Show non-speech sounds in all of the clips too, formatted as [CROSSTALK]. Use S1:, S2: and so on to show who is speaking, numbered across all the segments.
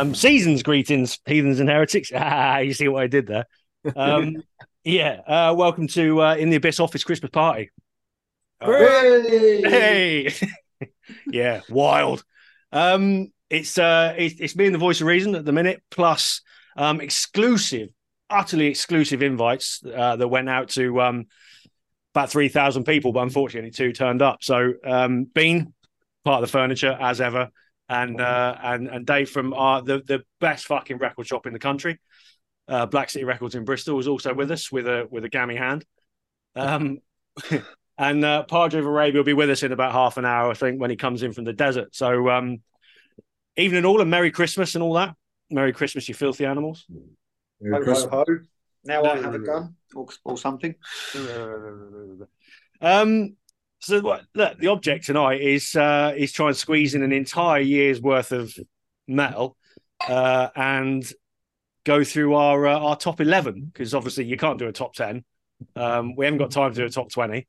S1: Um, seasons greetings, heathens and heretics. [LAUGHS] Ah, you see what I did there. Um, [LAUGHS] yeah, uh, welcome to uh, In the Abyss Office Christmas Party. Hey, [LAUGHS] yeah, wild. Um, it's uh, it's, it's me and the voice of reason at the minute, plus um, exclusive, utterly exclusive invites uh, that went out to um, about three thousand people, but unfortunately two turned up. So, um, Bean, part of the furniture as ever, and uh, and and Dave from our the the best fucking record shop in the country, uh, Black City Records in Bristol, was also with us with a with a gammy hand. Um, [LAUGHS] and uh, Padre of Arabia will be with us in about half an hour, I think, when he comes in from the desert. So, um, evening all, and Merry Christmas and all that. Merry Christmas, you filthy animals.
S2: Ho, ho, ho. Now I have a gun or, or something.
S1: Um, so look, the object tonight is uh, is try and squeeze in an entire year's worth of metal uh, and go through our uh, our top eleven because obviously you can't do a top ten. Um, we haven't got time to do a top twenty.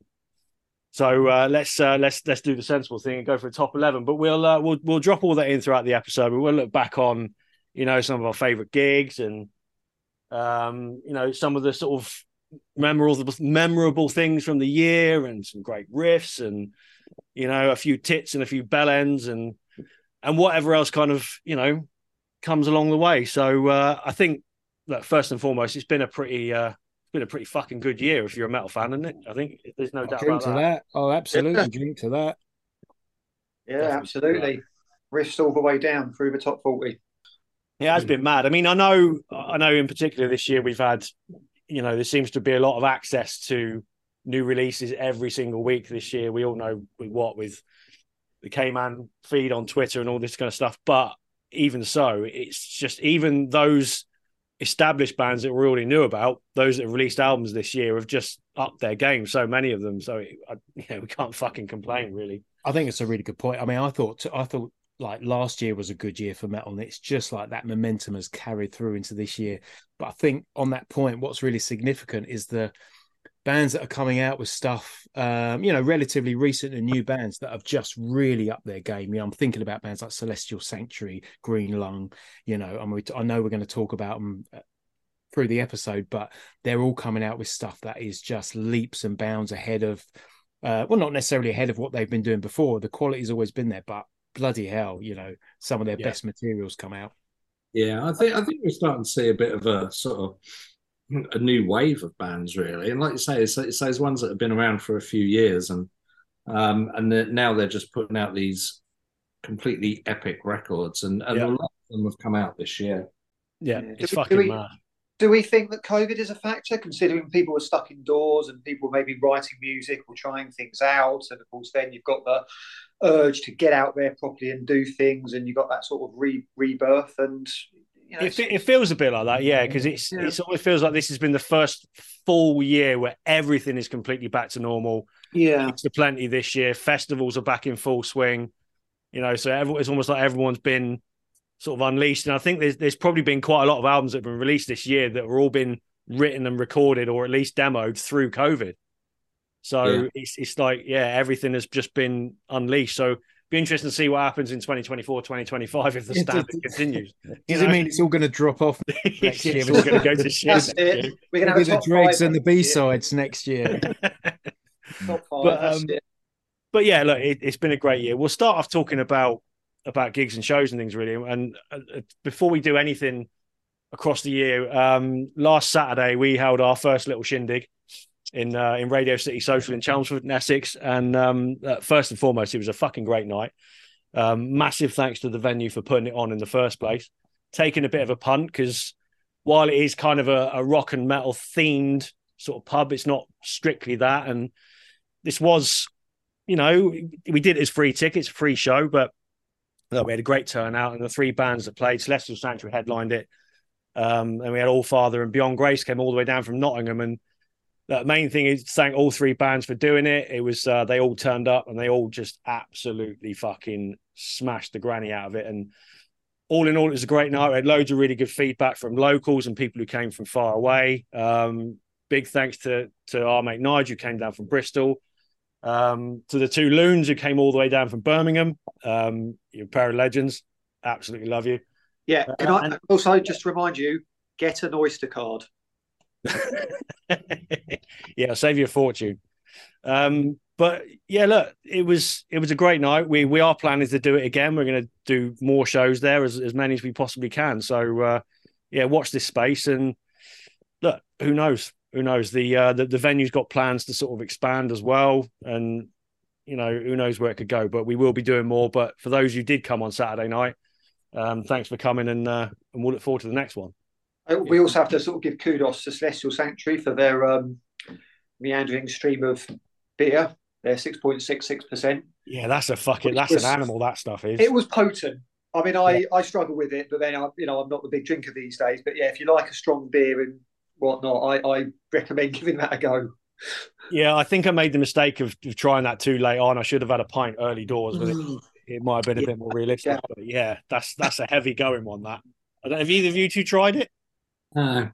S1: So uh, let's uh, let's let's do the sensible thing and go for a top eleven. But we'll uh, we'll we'll drop all that in throughout the episode. We'll look back on you know some of our favorite gigs and um, you know some of the sort of memorable memorable things from the year and some great riffs and you know a few tits and a few bell ends and and whatever else kind of you know comes along the way. So uh, I think that first and foremost, it's been a pretty uh, it's been a pretty fucking good year if you're a metal fan, isn't it? I think there's no doubt
S3: drink
S1: about
S3: to
S1: that.
S3: that. Oh, absolutely. Drink to that.
S2: Yeah,
S1: Definitely.
S2: absolutely. Riffs all the way down through the top 40.
S1: Yeah, it has been mad. I mean, I know, I know. In particular, this year we've had, you know, there seems to be a lot of access to new releases every single week this year. We all know with what with the K-Man feed on Twitter and all this kind of stuff. But even so, it's just even those established bands that we already knew about, those that have released albums this year, have just upped their game. So many of them. So it, I, yeah, we can't fucking complain, really.
S3: I think it's a really good point. I mean, I thought I thought like last year was a good year for metal, and it's just like that momentum has carried through into this year. But I think on that point, what's really significant is the bands that are coming out with stuff, um, you know, relatively recent and new bands that have just really upped their game. You know, I'm thinking about bands like Celestial Sanctuary, Green Lung. You know, I mean, I know we're going to talk about them uh, through the episode, but they're all coming out with stuff that is just leaps and bounds ahead of. Uh, well, not necessarily ahead of what they've been doing before. The quality's always been there, but bloody hell, you know, some of their
S1: Yeah.
S3: best materials come out.
S4: Yeah, I think I think we're starting to see a bit of a sort of a new wave of bands, really. And like you say, it's, it's those ones that have been around for a few years, and um, and they're- now they're just putting out these completely epic records, and, and
S1: Yeah.
S4: a lot of them have come out this year.
S1: Yeah,
S2: Yeah.
S1: it's
S2: Do we-
S1: fucking
S2: do we-
S1: mad.
S2: Do we think that COVID is a factor, considering people were stuck indoors and people maybe writing music or trying things out? And of course, then you've got the urge to get out there properly and do things, and you've got that sort of re- rebirth. And you know,
S1: It, it feels a bit like that, yeah, because it's
S2: Yeah.
S1: it's always feels like this has been the first full year where everything is completely back to normal.
S2: yeah,
S1: It's the plenty this year. Festivals are back in full swing, you know. So every, it's almost like everyone's been sort of unleashed, and I think there's there's probably been quite a lot of albums that have been released this year that were all been written and recorded or at least demoed through COVID. So
S4: Yeah.
S1: it's it's like yeah, everything has just been unleashed. So be interesting to see what happens in 2024, 2025 if the [LAUGHS]
S3: Yeah,
S1: standard continues. You
S3: Does
S1: know?
S3: it mean it's all going to drop off [LAUGHS] next
S1: it's
S3: year?
S1: all going to go to [LAUGHS] shit.
S2: that's it. We're gonna have a
S3: the
S2: top
S3: dregs
S2: five
S3: and the B
S2: year.
S3: sides next year.
S2: Five.
S1: But, um, but yeah, look, it, it's been a great year. We'll start off talking about about gigs and shows and things really. And uh, uh, before we do anything across the year, um, last Saturday we held our first little shindig in uh, in Radio City Social in Chelmsford, in Essex. And um, uh, first and foremost, it was a fucking great night. Um, massive thanks to the venue for putting it on in the first place. Taking a bit of a punt because while it is kind of a, a rock and metal themed sort of pub, it's not strictly that. And this was, you know, we did it as free tickets, free show, but we had a great turnout, and the three bands that played, Celestial Sanctuary headlined it, um, and we had All Father and Beyond Grace came all the way down from Nottingham, and the main thing is thank all three bands for doing it. It was uh, they all turned up and they all just absolutely fucking smashed the granny out of it, and all in all, it was a great night. We had loads of really good feedback from locals and people who came from far away. Um, big thanks to to our mate Nigel who came down from Bristol. Um, to the two loons who came all the way down from Birmingham. Um, you're a pair of legends. Absolutely love you.
S2: Yeah. Can
S1: Uh,
S2: I
S1: and-
S2: also just remind you, get an Oyster card. [LAUGHS]
S1: yeah, save you a fortune. Um, but yeah, look, it was it was a great night. We we are planning to do it again. We're going to do more shows there, as as many as we possibly can. So uh, yeah, watch this space and look. Who knows? Who knows? The uh, the the venue's got plans to sort of expand as well, and you know who knows where it could go. But we will be doing more. But for those who did come on Saturday night, um, thanks for coming, and uh, and we'll look forward to the next one.
S2: We also have to sort of give kudos to Celestial Sanctuary for their um, meandering stream of beer. They're six point six six percent.
S1: Yeah, that's a fucking that's
S2: was-
S1: an animal. That stuff is.
S2: It was potent. I mean, I, I struggle with it, but then I, you know, I'm not the big drinker these days. But yeah, if you like a strong beer and whatnot, I, I recommend [LAUGHS] giving that a go.
S1: Yeah, I think I made the mistake of, of trying that too late on. I should have had a pint early doors, but it, it might have been a bit more realistic.
S2: Yeah.
S1: But yeah, that's that's a heavy going one. That I don't, have either of you two tried it?
S4: Uh,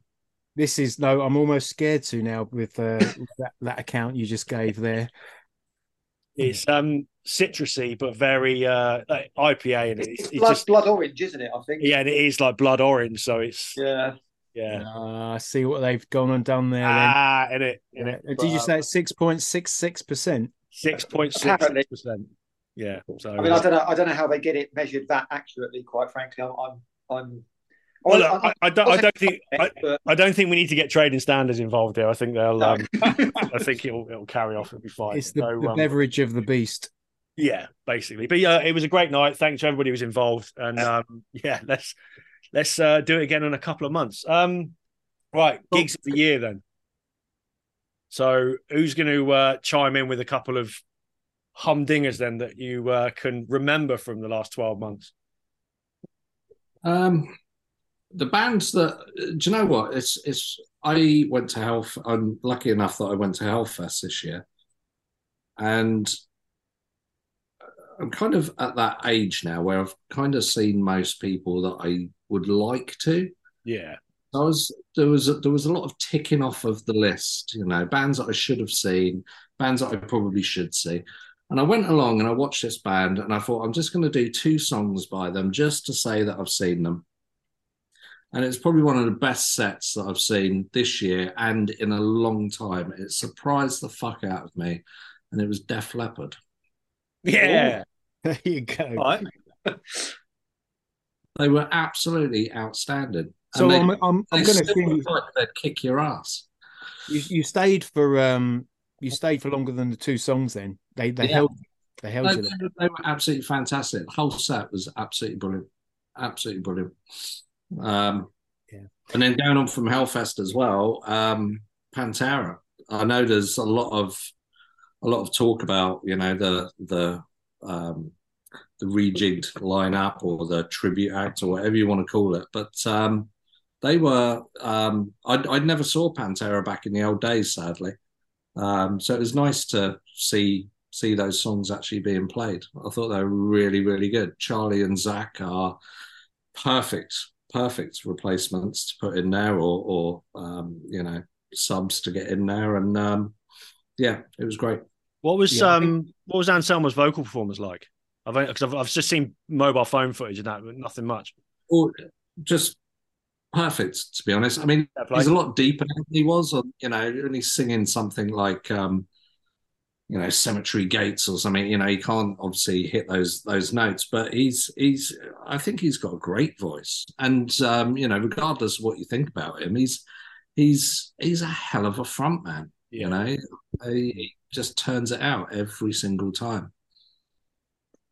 S3: This is no, I'm almost scared to now with uh, that, that account you just gave there.
S1: It's um citrusy but very uh like IPA and it. it's, it's
S2: blood,
S1: just
S2: blood orange, isn't it? I think.
S1: yeah, and it is like blood orange. So it's
S2: Yeah.
S1: yeah.
S3: Uh, I see what they've gone and done there.
S1: Ah, in it, in
S3: then.
S1: it.
S3: Uh, Did you say it's six point six six percent?
S1: Six point six percent. Yeah. So
S2: I mean, I don't know. I don't know how they get it measured that accurately. Quite frankly, I'm. I'm. I'm
S1: well,
S2: I-
S1: look, I, I don't. I don't think. I, I don't think we need to get trading standards involved here. I think they'll.
S2: No.
S1: Um, [LAUGHS] I think it'll it'll carry off. It'll be fine.
S3: It's the,
S1: So,
S3: the
S1: um,
S3: beverage of the beast.
S1: Yeah, basically. But yeah, it was a great night. Thanks to everybody who was involved. And um, yeah, let's let's uh, do it again in a couple of months. Um, right, gigs of the year then. So who's going to uh, chime in with a couple of humdingers then that you uh, can remember from the last twelve months?
S4: Um, the bands that do you know what? It's it's. I went to Health. I'm lucky enough that I went to Hellfest this year, and I'm kind of at that age now where I've kind of seen most people that I would like to.
S1: Yeah,
S4: I was there was a, there was a lot of ticking off of the list, you know, bands that I should have seen, bands that I probably should see. And I went along and I watched this band and I thought I'm just going to do two songs by them just to say that I've seen them. And it's probably one of the best sets that I've seen this year and in a long time. It surprised the fuck out of me, and it was Def Leppard.
S1: yeah. [LAUGHS]
S3: There you go.
S2: right. [LAUGHS]
S4: They were absolutely outstanding.
S3: So
S4: And they,
S3: I'm I'm, I'm going to
S4: still
S3: assume you,
S4: like they'd kick your ass.
S3: you you stayed for um you stayed for longer than the two songs. Then they they
S4: Yeah.
S3: held they held
S4: They,
S3: you
S4: they were- they were absolutely fantastic. The whole set was absolutely brilliant. Absolutely brilliant. Um,
S3: Yeah.
S4: And then going on from Hellfest as well, um, Pantera. I know there's a lot of a lot of talk about you know the the um, the rejigged lineup or the tribute act or whatever you want to call it, but um, they were. Um, I I never saw Pantera back in the old days, sadly. Um, so it was nice to see see those songs actually being played. I thought they were really, really good. Charlie and Zakk are perfect, perfect replacements to put in there, or, or um, you know, subs to get in there. And um, yeah, it was great.
S1: What was
S3: Yeah,
S1: um what was Anselmo's vocal performance like? I've because I've, I've just seen mobile phone footage and that, but nothing much.
S4: Or just perfect, to be honest. I mean, he's a lot deeper than he was. On, you know, and he's singing something like. Um, you know, cemetery gates or something. You know, he can't obviously hit those those notes, but he's he's. I think he's got a great voice, and um, you know, regardless of what you think about him, he's he's he's a hell of a front man. You know, he, he just turns it out every single time.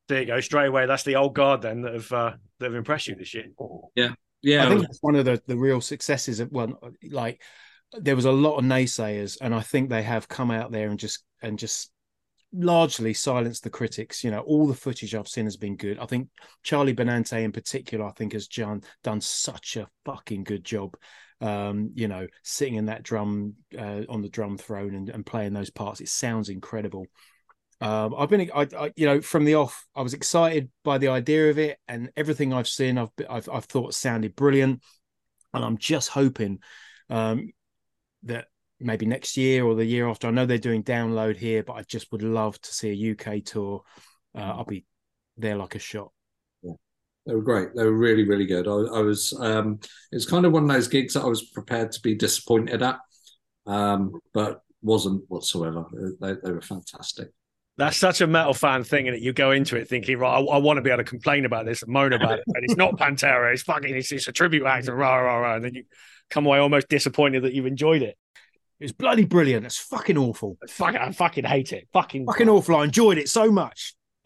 S1: There you go, straight away. That's the old guard then that have uh, that have impressed you this year.
S4: Yeah, Yeah.
S3: I think that's one of the, the real successes of well, like there was a lot of naysayers, and I think they have come out there and just and just largely silenced the critics. You know, all the footage I've seen has been good. I think Charlie Benante in particular, I think has done done such a fucking good job. Um, you know, sitting in that drum uh, on the drum throne and, and playing those parts, it sounds incredible. Um, I've been, I, I, you know, from the off, I was excited by the idea of it, and everything I've seen, I've, I've, I've thought sounded brilliant, and I'm just hoping um, that maybe next year or the year after. I know they're doing download here, but I just would love to see a UK tour. Uh, I'll be there like a shot.
S4: They were great. They were really, really good. I, I was. Um, it's kind of one of those gigs that I was prepared to be disappointed at, um, but wasn't whatsoever. They, they were fantastic.
S1: That's such a metal fan thing, and you go into it thinking, right, I, I, want to be able to complain about this and moan about it, and it's not Pantera, it's fucking, it's, it's a tribute act, and rah rah rah, and then you come away almost disappointed that you've enjoyed it.
S3: It was bloody brilliant. It's fucking awful.
S1: Fucking, I fucking hate it. Fucking,
S3: fucking awful. I enjoyed it so much. [LAUGHS]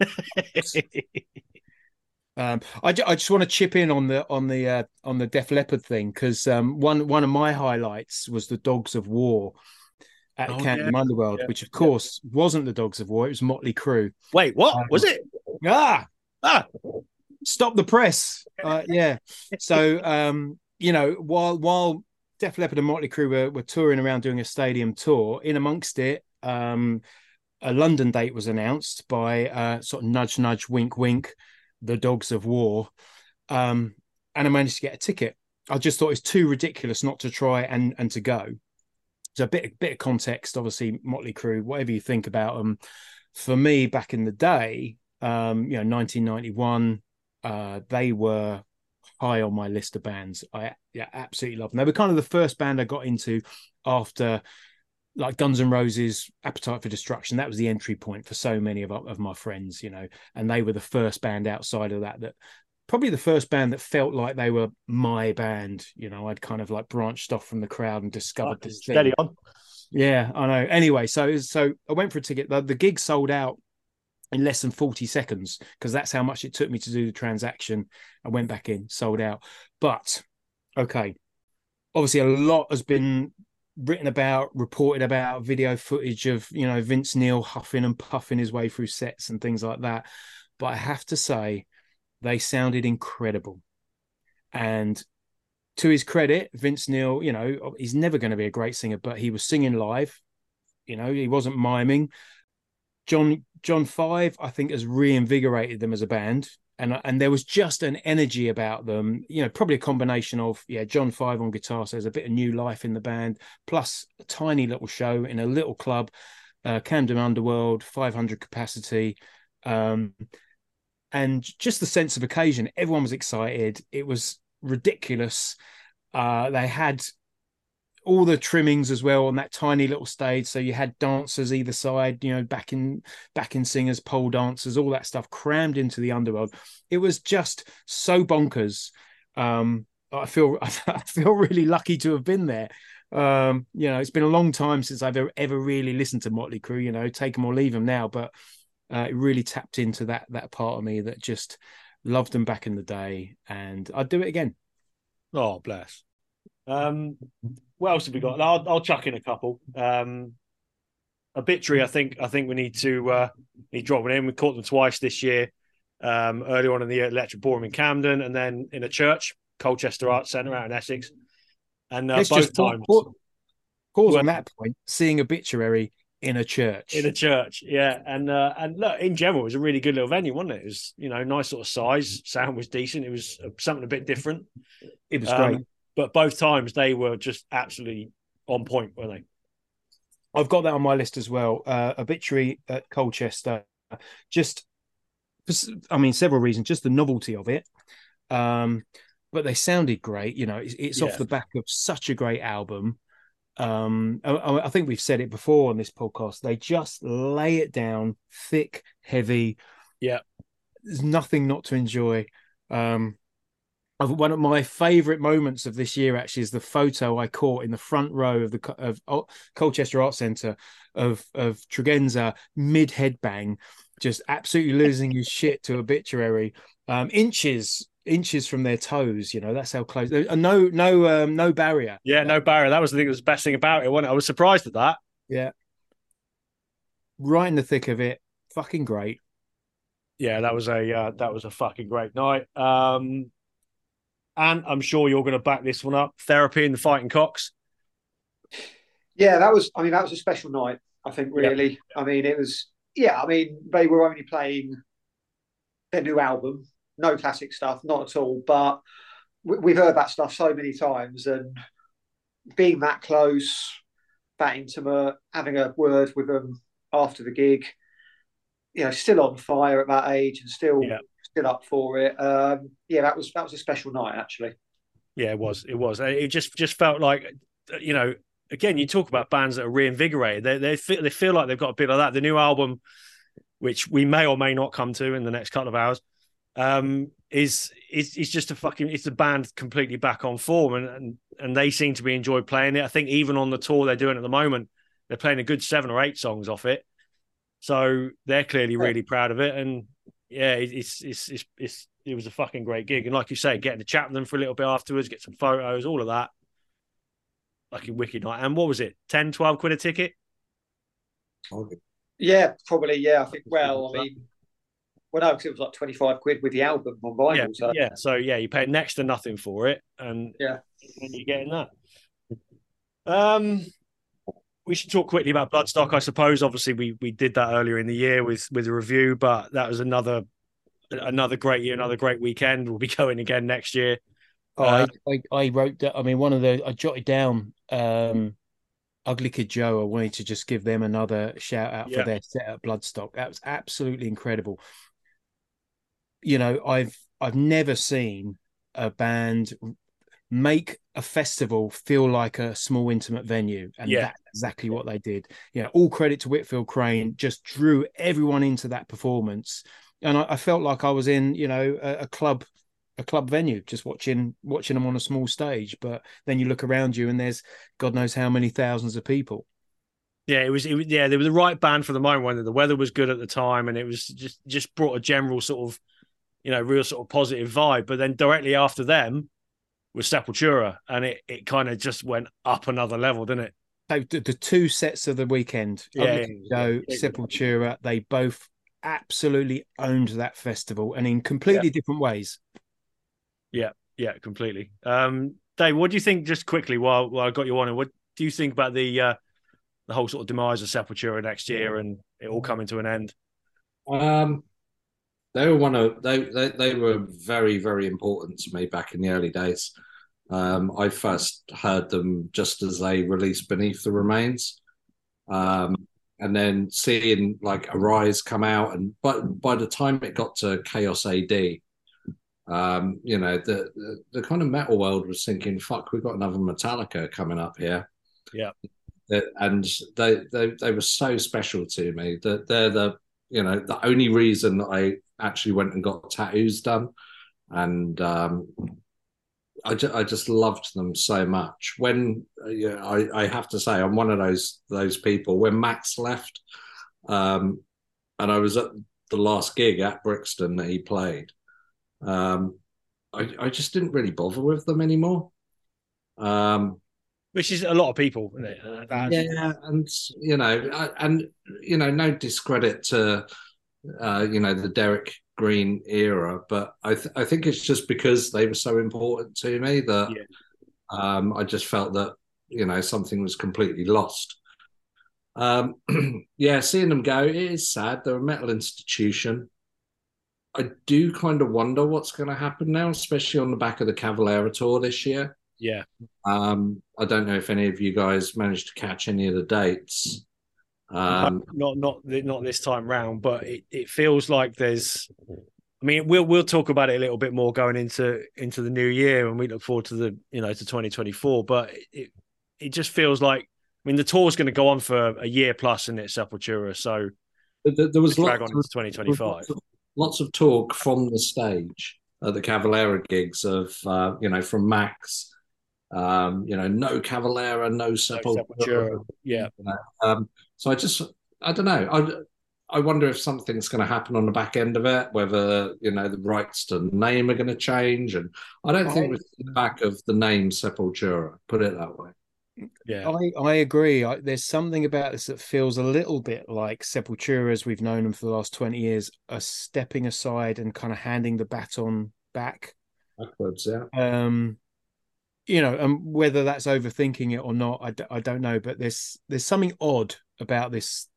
S3: um, I, I just want to chip in on the on the uh, on the Def Leppard thing because um, one one of my highlights was the Dogs of War at oh, Camden yeah. Underworld, yeah. which of course yeah. wasn't the Dogs of War; it was Motley Crue.
S1: Wait, what um, was it?
S3: Ah, ah, stop the press. Uh, yeah. So, um, you know, while while Def Leppard and Motley Crue were, were touring around doing a stadium tour, in amongst it, um, a London date was announced by uh, sort of nudge, nudge, wink, wink, the Dogs of War, um, and I managed to get a ticket. I just thought it's too ridiculous not to try and and to go. So a bit bit of context, obviously Motley Crue, whatever you think about them. For me, back in the day, um, you know, 1991, uh, they were high on my list of bands. I yeah, absolutely love them. They were kind of the first band I got into after like Guns N' Roses, Appetite for Destruction. That was the entry point for so many of of my friends, you know, and they were the first band outside of that that probably the first band that felt like they were my band. You know, I'd kind of like branched off from the crowd and discovered oh, this steady thing. on. Yeah, I know. Anyway, so so I went for a ticket. The, the gig sold out in less than 40 seconds because that's how much it took me to do the transaction. I went back in, sold out. But okay, obviously a lot has been written about, reported about, video footage of you know Vince Neil huffing and puffing his way through sets and things like that. But I have to say, they sounded incredible. And to his credit, Vince Neil, you know, he's never going to be a great singer, but he was singing live. You know, he wasn't miming. John John Five, I think, has reinvigorated them as a band, and and there was just an energy about them. You know, probably a combination of yeah, John Five on guitar, so there's a bit of new life in the band, plus a tiny little show in a little club, uh, Camden Underworld, 500 capacity. Um, and just the sense of occasion. Everyone was excited. It was ridiculous. Uh, they had all the trimmings as well on that tiny little stage. So you had dancers either side, you know, back in back in singers, pole dancers, all that stuff crammed into the underworld. It was just so bonkers. Um, I feel [LAUGHS] I feel really lucky to have been there. Um, you know, it's been a long time since I've ever, ever really listened to Motley Crue. You know, take them or leave them now, but uh, it really tapped into that that part of me that just loved them back in the day, and I'd do it again.
S1: Oh, bless. Um, what else have we got? I'll, I'll chuck in a couple. Um, obituary. I think I think we need to uh, need dropping in. We caught them twice this year. Um, early on in the year, Electric Ballroom in Camden, and then in a church, Colchester Arts Centre out in Essex. And uh, both just times. Pause,
S3: pause on that point. Seeing obituary in a church.
S1: In a church, yeah, and uh, and look, in general, it was a really good little venue, wasn't it? It was you know nice sort of size, sound was decent. It was something a bit different.
S3: It was um, great,
S1: but both times they were just absolutely on point, weren't they?
S3: I've got that on my list as well. Uh, obituary at Colchester, just I mean several reasons, just the novelty of it. Um, but they sounded great. You know, it's, it's yeah. off the back of such a great album um I, I, think we've said it before on this podcast they just lay it down thick heavy
S1: yeah
S3: there's nothing not to enjoy um one of my favorite moments of this year actually is the photo I caught in the front row of the of Colchester Art Centre of of Tregenza mid headbang, just absolutely losing his shit to obituary, um, inches inches from their toes. You know, that's how close. Uh, no, no, um, no barrier.
S1: Yeah, no barrier. That was the thing that was the best thing about it. Wasn't it? I was surprised at that.
S3: Yeah, right in the thick of it. Fucking great.
S1: Yeah, that was a uh, that was a fucking great night. Um, and I'm sure you're going to back this one up. Therapy and the Fighting Cocks.
S2: Yeah, that was. I mean, that was a special night. I think really. I mean, it was. Yeah, I mean, they were only playing their new album, no classic stuff, not at all. But we've heard that stuff so many times, and being that close, that intimate, having a word with them after the gig, you know, still on fire at that age and still yeah. Still up for it. Um, yeah, that was that was a special night actually.
S1: Yeah, it was. It was. It just just felt like, you know, again, you talk about bands that are reinvigorated. They they feel, they feel like they've got a bit of that. The new album, which we may or may not come to in the next couple of hours, um, is is is just a fucking. It's a band completely back on form, and and and they seem to be enjoyed playing it. I think even on the tour they're doing at the moment, they're playing a good seven or eight songs off it. So they're clearly really proud of it, and yeah, it's it's it's it's it was a fucking great gig. And like you say, getting to chat with them for a little bit afterwards, get some photos, all of that. Like a wicked night. And what was it? 10, 12 quid a ticket?
S2: Yeah, probably. Yeah, I think. Well, I mean, well, no, because it was like twenty five quid with the album on vinyl.
S1: Yeah,
S2: so.
S1: yeah. So yeah, you pay next to nothing for it, and
S2: Yeah.
S1: and you're getting that. Um, we should talk quickly about Bloodstock, I suppose. Obviously, we we did that earlier in the year with with a review, but that was another another great year, another great weekend. We'll be [LAUGHS] going again next year.
S3: Oh,
S1: Uh,
S3: I, I, I wrote that. I mean, one of the I jotted down um, Ugly Kid Joe. I wanted to just give them another shout out
S1: Yeah.
S3: for their set at Bloodstock. That was absolutely incredible. You know, I've I've never seen a band make a festival feel like a small intimate venue, and
S1: Yeah.
S3: that's exactly what they did. You know, all credit to Whitfield Crane, just drew everyone into that performance, and I, I felt like I was in you know a, a club a club venue just watching watching them on a small stage but then you look around you and there's god knows how many thousands of people
S1: Yeah, it was. It was yeah, they were the right band for the moment when the weather was good at the time, and it was just just brought a general sort of, you know, real sort of positive vibe. But then directly after them was Sepultura, and it it kind of just went up another level, didn't it?
S3: so the, the two sets of the weekend
S1: Yeah,
S3: Ugly
S1: yeah,
S3: Kid
S1: yeah.
S3: Joe,
S1: Yeah.
S3: sepultura they both absolutely owned that festival and in completely different ways
S1: Yeah, yeah, completely. Um, Dave, what do you think? Just quickly, while while I got you on, and what do you think about the uh, the whole sort of demise of Sepultura next year and it all coming to an end?
S4: Um, they were one of they, they they were very very important to me back in the early days. Um, I first heard them just as they released Beneath the Remains, um, and then seeing like Arise come out, and but by the time it got to Chaos AD, um, you know the, the the kind of metal world was thinking, "Fuck, we've got another Metallica coming up here."
S1: Yeah.
S4: And they, they they were so special to me that they're the you know the only reason that I actually went and got tattoos done, and um, I just I just loved them so much. When uh, I I have to say I'm one of those those people. When Max left, um, and I was at the last gig at Brixton that he played, um, I I just didn't really bother with them anymore. Um,
S1: Which is a lot of people, isn't it?
S4: Yeah, and you know, I- and you know, no discredit to uh, you know the Derrick Green era, but I th- I think it's just because they were so important to me that
S1: Yeah.
S4: um, I just felt that you know something was completely lost. Um, [CLEARS THROAT] yeah, seeing them go it is sad. They're a metal institution. I do kind of wonder what's going to happen now, especially on the back of the Cavalera tour this year.
S1: Yeah.
S4: Um, I don't know if any of you guys managed to catch any of the dates. Um,
S1: not not not this time round, but it, it feels like there's. I mean, we'll we'll talk about it a little bit more going into into the new year, and we look forward to the you know to 2024. But it it just feels like I mean the tour's going to go on for a year plus in it Sepultura, so
S4: there, there was
S1: drag on
S4: lots
S1: into 2025.
S4: lots of lots of talk from the stage at the Cavalera gigs of uh, you know from Max, um, you know no Cavalera, no Sepultura.
S1: Sepultura, yeah.
S4: Um, so I just I don't know. I I wonder if something's going to happen on the back end of it, whether you know the rights to the name are going to change, and I don't think
S2: I-
S4: we're in the back of the name Sepultura. Put it that way.
S1: Yeah,
S3: I, I agree. I, there's something about this that feels a little bit like Sepultura, as we've known them for the last 20 years, are stepping aside and kind of handing the baton back.
S4: Backwards, yeah.
S3: Um, you know, and whether that's overthinking it or not, I, d- I don't know. But there's there's something odd about this,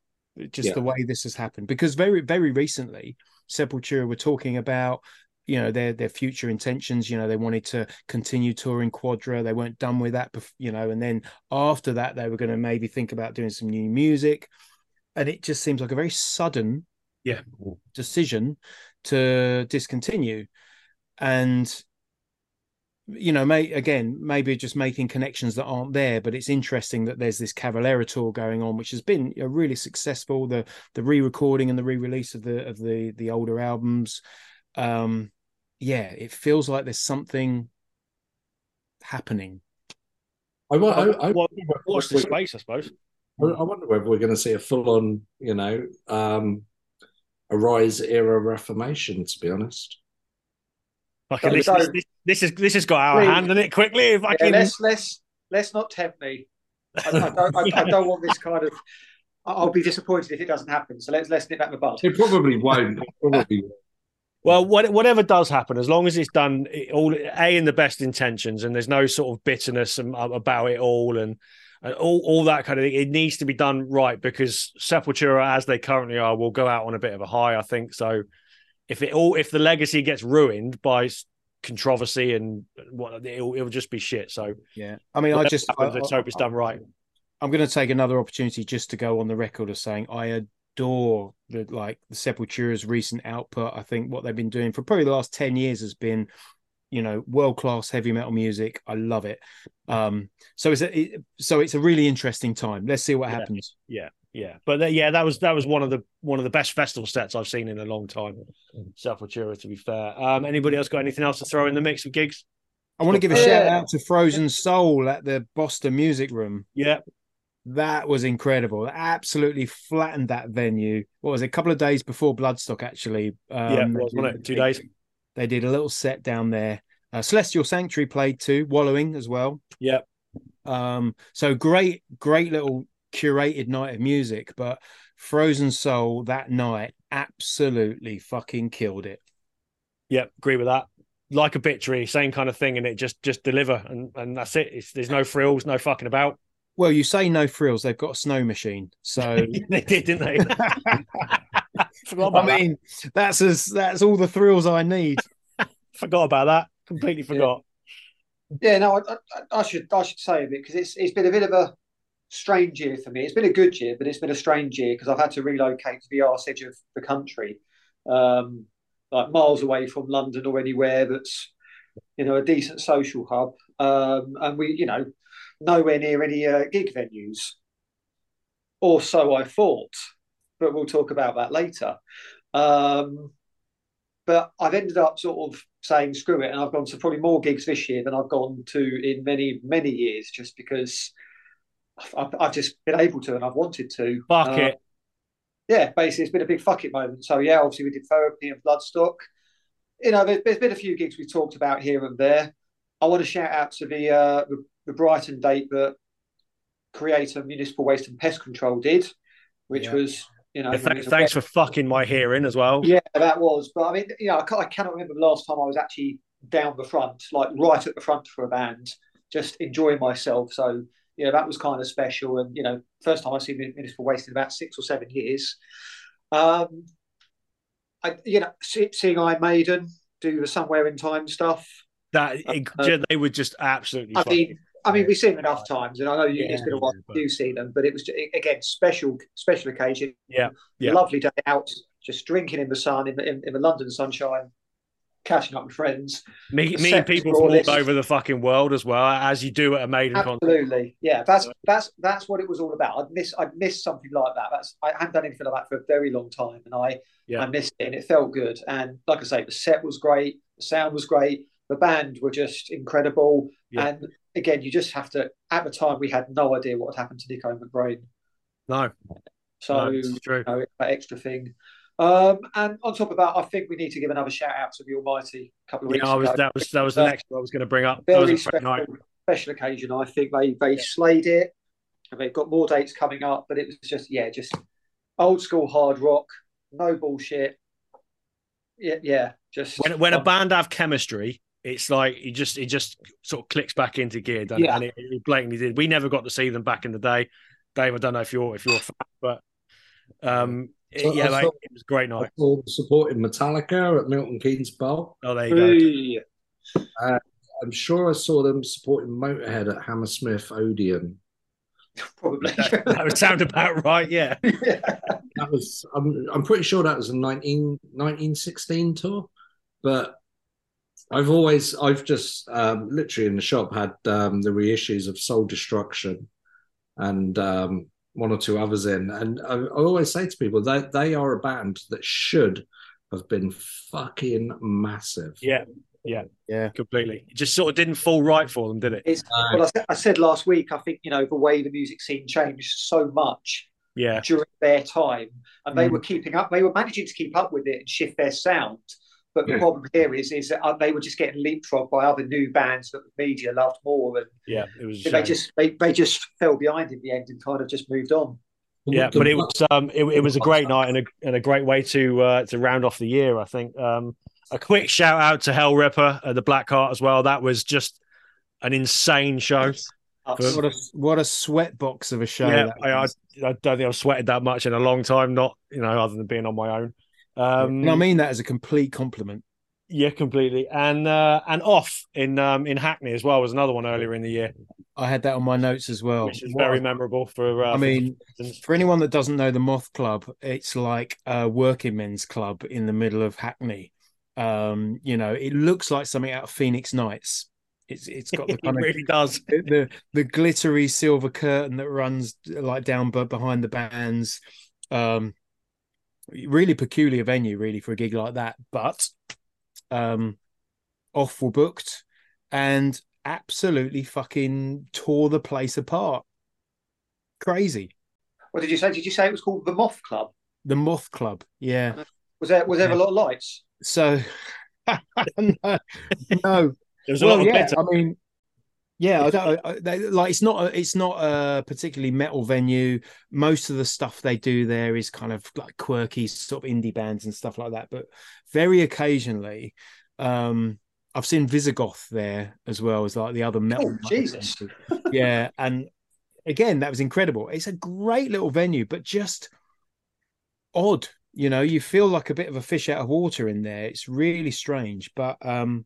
S3: just
S4: Yeah.
S3: the way this has happened. Because very very recently, Sepultura were talking about you know their their future intentions you know they wanted to continue touring quadra they weren't done with that you know and then after that they were going to maybe think about doing some new music and it just seems like a very sudden
S1: Yeah.
S3: decision to discontinue, and you know, may again maybe just making connections that aren't there. But it's interesting that there's this Cavalera tour going on, which has been you know, really successful. The the re-recording and the re-release of the of the the older albums. Um, yeah, it feels like there's something happening.
S4: I, I, I,
S1: What- Watch the space, I suppose.
S4: I wonder whether we're going to see a full-on, you know, um, Arise era reformation. To be honest,
S1: Fucking
S2: So-
S1: this, this, this, this is this has got our
S2: Please.
S1: hand in it quickly. If I
S2: Yeah,
S1: can,
S2: let's let's let's not tempt me. I, I don't I, I don't want this kind of. I- I'll be disappointed if it doesn't happen. So let's let's nip that in the bud.
S4: it probably won't. It probably won't.
S1: Well, whatever does happen, as long as it's done all a in the best intentions, and there's no sort of bitterness uh, about it all, and, and all all that kind of thing, it needs to be done right because Sepultura, as they currently are, will go out on a bit of a high. I think so. If it all, if the legacy gets ruined by s- controversy and what, it'll, it'll just be shit. So
S3: Yeah, I mean, I just I,
S1: let's hope it's done right.
S3: I'm going to take another opportunity just to go on the record of saying I adore the like the Sepultura's recent output. I think what they've been doing for probably the last ten years has been, you know, world class heavy metal music. I love it. Um, so it's a it, so it's a really interesting time. Let's see what
S1: Yeah.
S3: happens.
S1: Yeah, yeah. but uh, yeah, that was that was one of the one of the best festival sets I've seen in a long time. Sepultura, to be fair. Um, anybody else got anything else to throw in the mix with gigs?
S3: I want to give a
S2: Yeah.
S3: shout out to Frozen Soul at the Boston Music Room.
S1: Yeah,
S3: That was incredible. Absolutely flattened that venue. What was it? A couple of days before Bloodstock, actually. Um,
S1: yeah, it was, wasn't it? Two days.
S3: They did a little set down there. Uh, Celestial Sanctuary played too, Wallowing as well.
S1: Yep.
S3: Um, so great, great little curated night of music. But Frozen Soul that night absolutely fucking killed it.
S1: Yep, agree with that. Like a Obituary, same kind of thing, and it just just deliver, and and that's it. It's, there's no frills, no fucking about.
S3: Well, you say no frills. They've got a snow machine, so [LAUGHS]
S1: they did, didn't they? [LAUGHS] Forgot
S3: I
S1: about that.
S3: mean, that's as that's all the thrills I need. [LAUGHS]
S1: Forgot about that. Completely forgot.
S2: Yeah, no, I, I, I should I should say a bit because it's it's been a bit of a strange year for me. It's been a good year, but it's been a strange year because I've had to relocate to the arse edge of the country, um, like miles away from London or anywhere that's you know a decent social hub, um, and we you know nowhere near any uh, gig venues, or so I thought. But we'll talk about that later. Um, but I've ended up sort of saying screw it, and I've gone to probably more gigs this year than I've gone to in many many years, just because I've, I've just been able to and I've wanted to.
S1: Fuck
S2: Uh,
S1: it.
S2: Yeah, basically, it's been a big fuck it moment. So yeah, obviously we did therapy and Bloodstock. You know, there, there's been a few gigs we've talked about here and there. I want to shout out to the uh, the, the Brighton date that Kreator Municipal Waste and Pest Control did, which
S3: Yeah.
S2: was you know
S1: Yeah,
S2: it
S1: th-
S2: was a
S1: thanks for fucking my hearing as well.
S2: yeah, that was. But I mean, you know, I, I cannot remember the last time I was actually down the front, like right at the front for a band, just enjoying myself. So, you know, that was kind of special. And, you know, first time I've seen Municipal Waste in about six or seven years. Um, I, you know, see, seeing Iron Maiden do the Somewhere in Time stuff.
S1: That it,
S2: Uh,
S1: they were just absolutely.
S2: I mean, I mean, we've seen them enough times, and I know you, it's
S1: Yeah,
S2: been a while since you've seen them, but it was again special, special occasion.
S1: Yeah, yeah.
S2: lovely day out, just drinking in the sun in the, in, in the London sunshine, catching up with friends.
S1: Me, meeting people from
S2: all
S1: over the fucking world as well, as you do at a maiden concert.
S2: Absolutely, yeah. That's that's that's what it was all about. I'd miss I'd miss something like that. That's I haven't done anything like that for a very long time, and I
S1: Yeah.
S2: I missed it, and it felt good. And like I say, the set was great, the sound was great, the band were just incredible.
S1: Yeah.
S2: And again, you just have to. At the time, we had no idea what had happened to Nicko McBrain,
S1: No,
S2: so
S1: no,
S2: you know, that extra thing. Um, and on top of that, I think we need to give another shout out to the Almighty a couple of weeks
S1: Yeah, I was
S2: ago.
S1: that was that was the
S2: Uh,
S1: next one I was going to bring up.
S2: Very special,
S1: night.
S2: special occasion. I think they they slayed it, and they've got more dates coming up. But it was just yeah, just old school hard rock, no bullshit. Yeah, yeah, just
S1: When when a band have chemistry, it's like it just it just sort of clicks back into gear, doesn't
S2: Yeah.
S1: it? And it, it blatantly did. We never got to see them back in the day. Dave, I don't know if you're if you're a fan, but um, it-
S4: So-
S1: yeah,
S4: I
S1: mate,
S4: saw-
S1: it was a great
S4: I
S1: night.
S4: saw them supporting Metallica at Milton Keynes Bowl.
S1: Oh, there you go.
S2: Hey,
S4: I'm sure I saw them supporting Motorhead at Hammersmith Odeon. [LAUGHS]
S2: probably. [LAUGHS]
S1: That would sound about right. Yeah. [LAUGHS]
S2: yeah.
S4: that was I'm, I'm pretty sure that was a 19, 1916 tour, but I've always I've just um, literally in the shop had um, the reissues of Soul Destruction and um, one or two others in, and I, I always say to people that they are a band that should have been fucking massive.
S1: Yeah, yeah,
S3: Yeah.
S1: completely. It just sort of didn't fall right for them, did it?
S2: It's,
S4: Uh,
S2: well, I, said- I said last week, I think, you know, the way the music scene changed so much
S1: Yeah,
S2: during their time, and they
S3: Mm.
S2: were keeping up, they were managing to keep up with it and shift their sound. But the
S4: Yeah.
S2: problem here is, is that uh, they were just getting leapfrogged by other new bands that the media loved more, and
S1: yeah, it was.
S2: they just they, they just fell behind in the end and kind of just moved on.
S1: yeah, but it was um, it, it was a great night and a and a great way to uh, to round off the year. I think. Um, a quick shout out to Hell Ripper, uh, the Black Heart as well. That was just an insane show.
S2: Us.
S3: What a what a sweat box of a show.
S1: yeah, I, I. I don't think I've sweated that much in a long time. Not you know, other than being on my own. Um,
S3: and I mean that as a complete compliment.
S1: yeah, completely. And uh, and off in um, in Hackney as well was another one earlier in the year,
S3: I had that on my notes as well.
S1: which is very memorable for. Uh,
S3: I mean, for anyone that doesn't know the Moth Club, it's like a working men's club in the middle of Hackney. Um, you know, it looks like something out of Phoenix Nights. It's it's got the [LAUGHS]
S1: it
S3: kind of
S1: really does.
S3: the, the the glittery silver curtain that runs like down but behind the bands. Um, really peculiar venue, really, for a gig like that. But um, off were booked and absolutely fucking tore the place apart. Crazy.
S2: What did you say? Did you say it was called the Moth Club?
S3: The Moth Club, yeah.
S2: Was there was there
S3: Yeah.
S2: a lot of lights?
S3: So [LAUGHS] no, no. [LAUGHS]
S1: There was a
S3: well,
S1: lot of
S3: yeah.
S1: glitter.
S3: I mean, yeah. I don't I, they, like. It's not. A, it's not a particularly metal venue. Most of the stuff they do there is kind of like quirky sort of indie bands and stuff like that. But very occasionally, um, I've seen Visigoth there as well as like the other metal.
S2: Oh, Jesus.
S3: yeah, and again, that was incredible. It's a great little venue, but just odd. You know, you feel like a bit of a fish out of water in there. It's really strange, but um,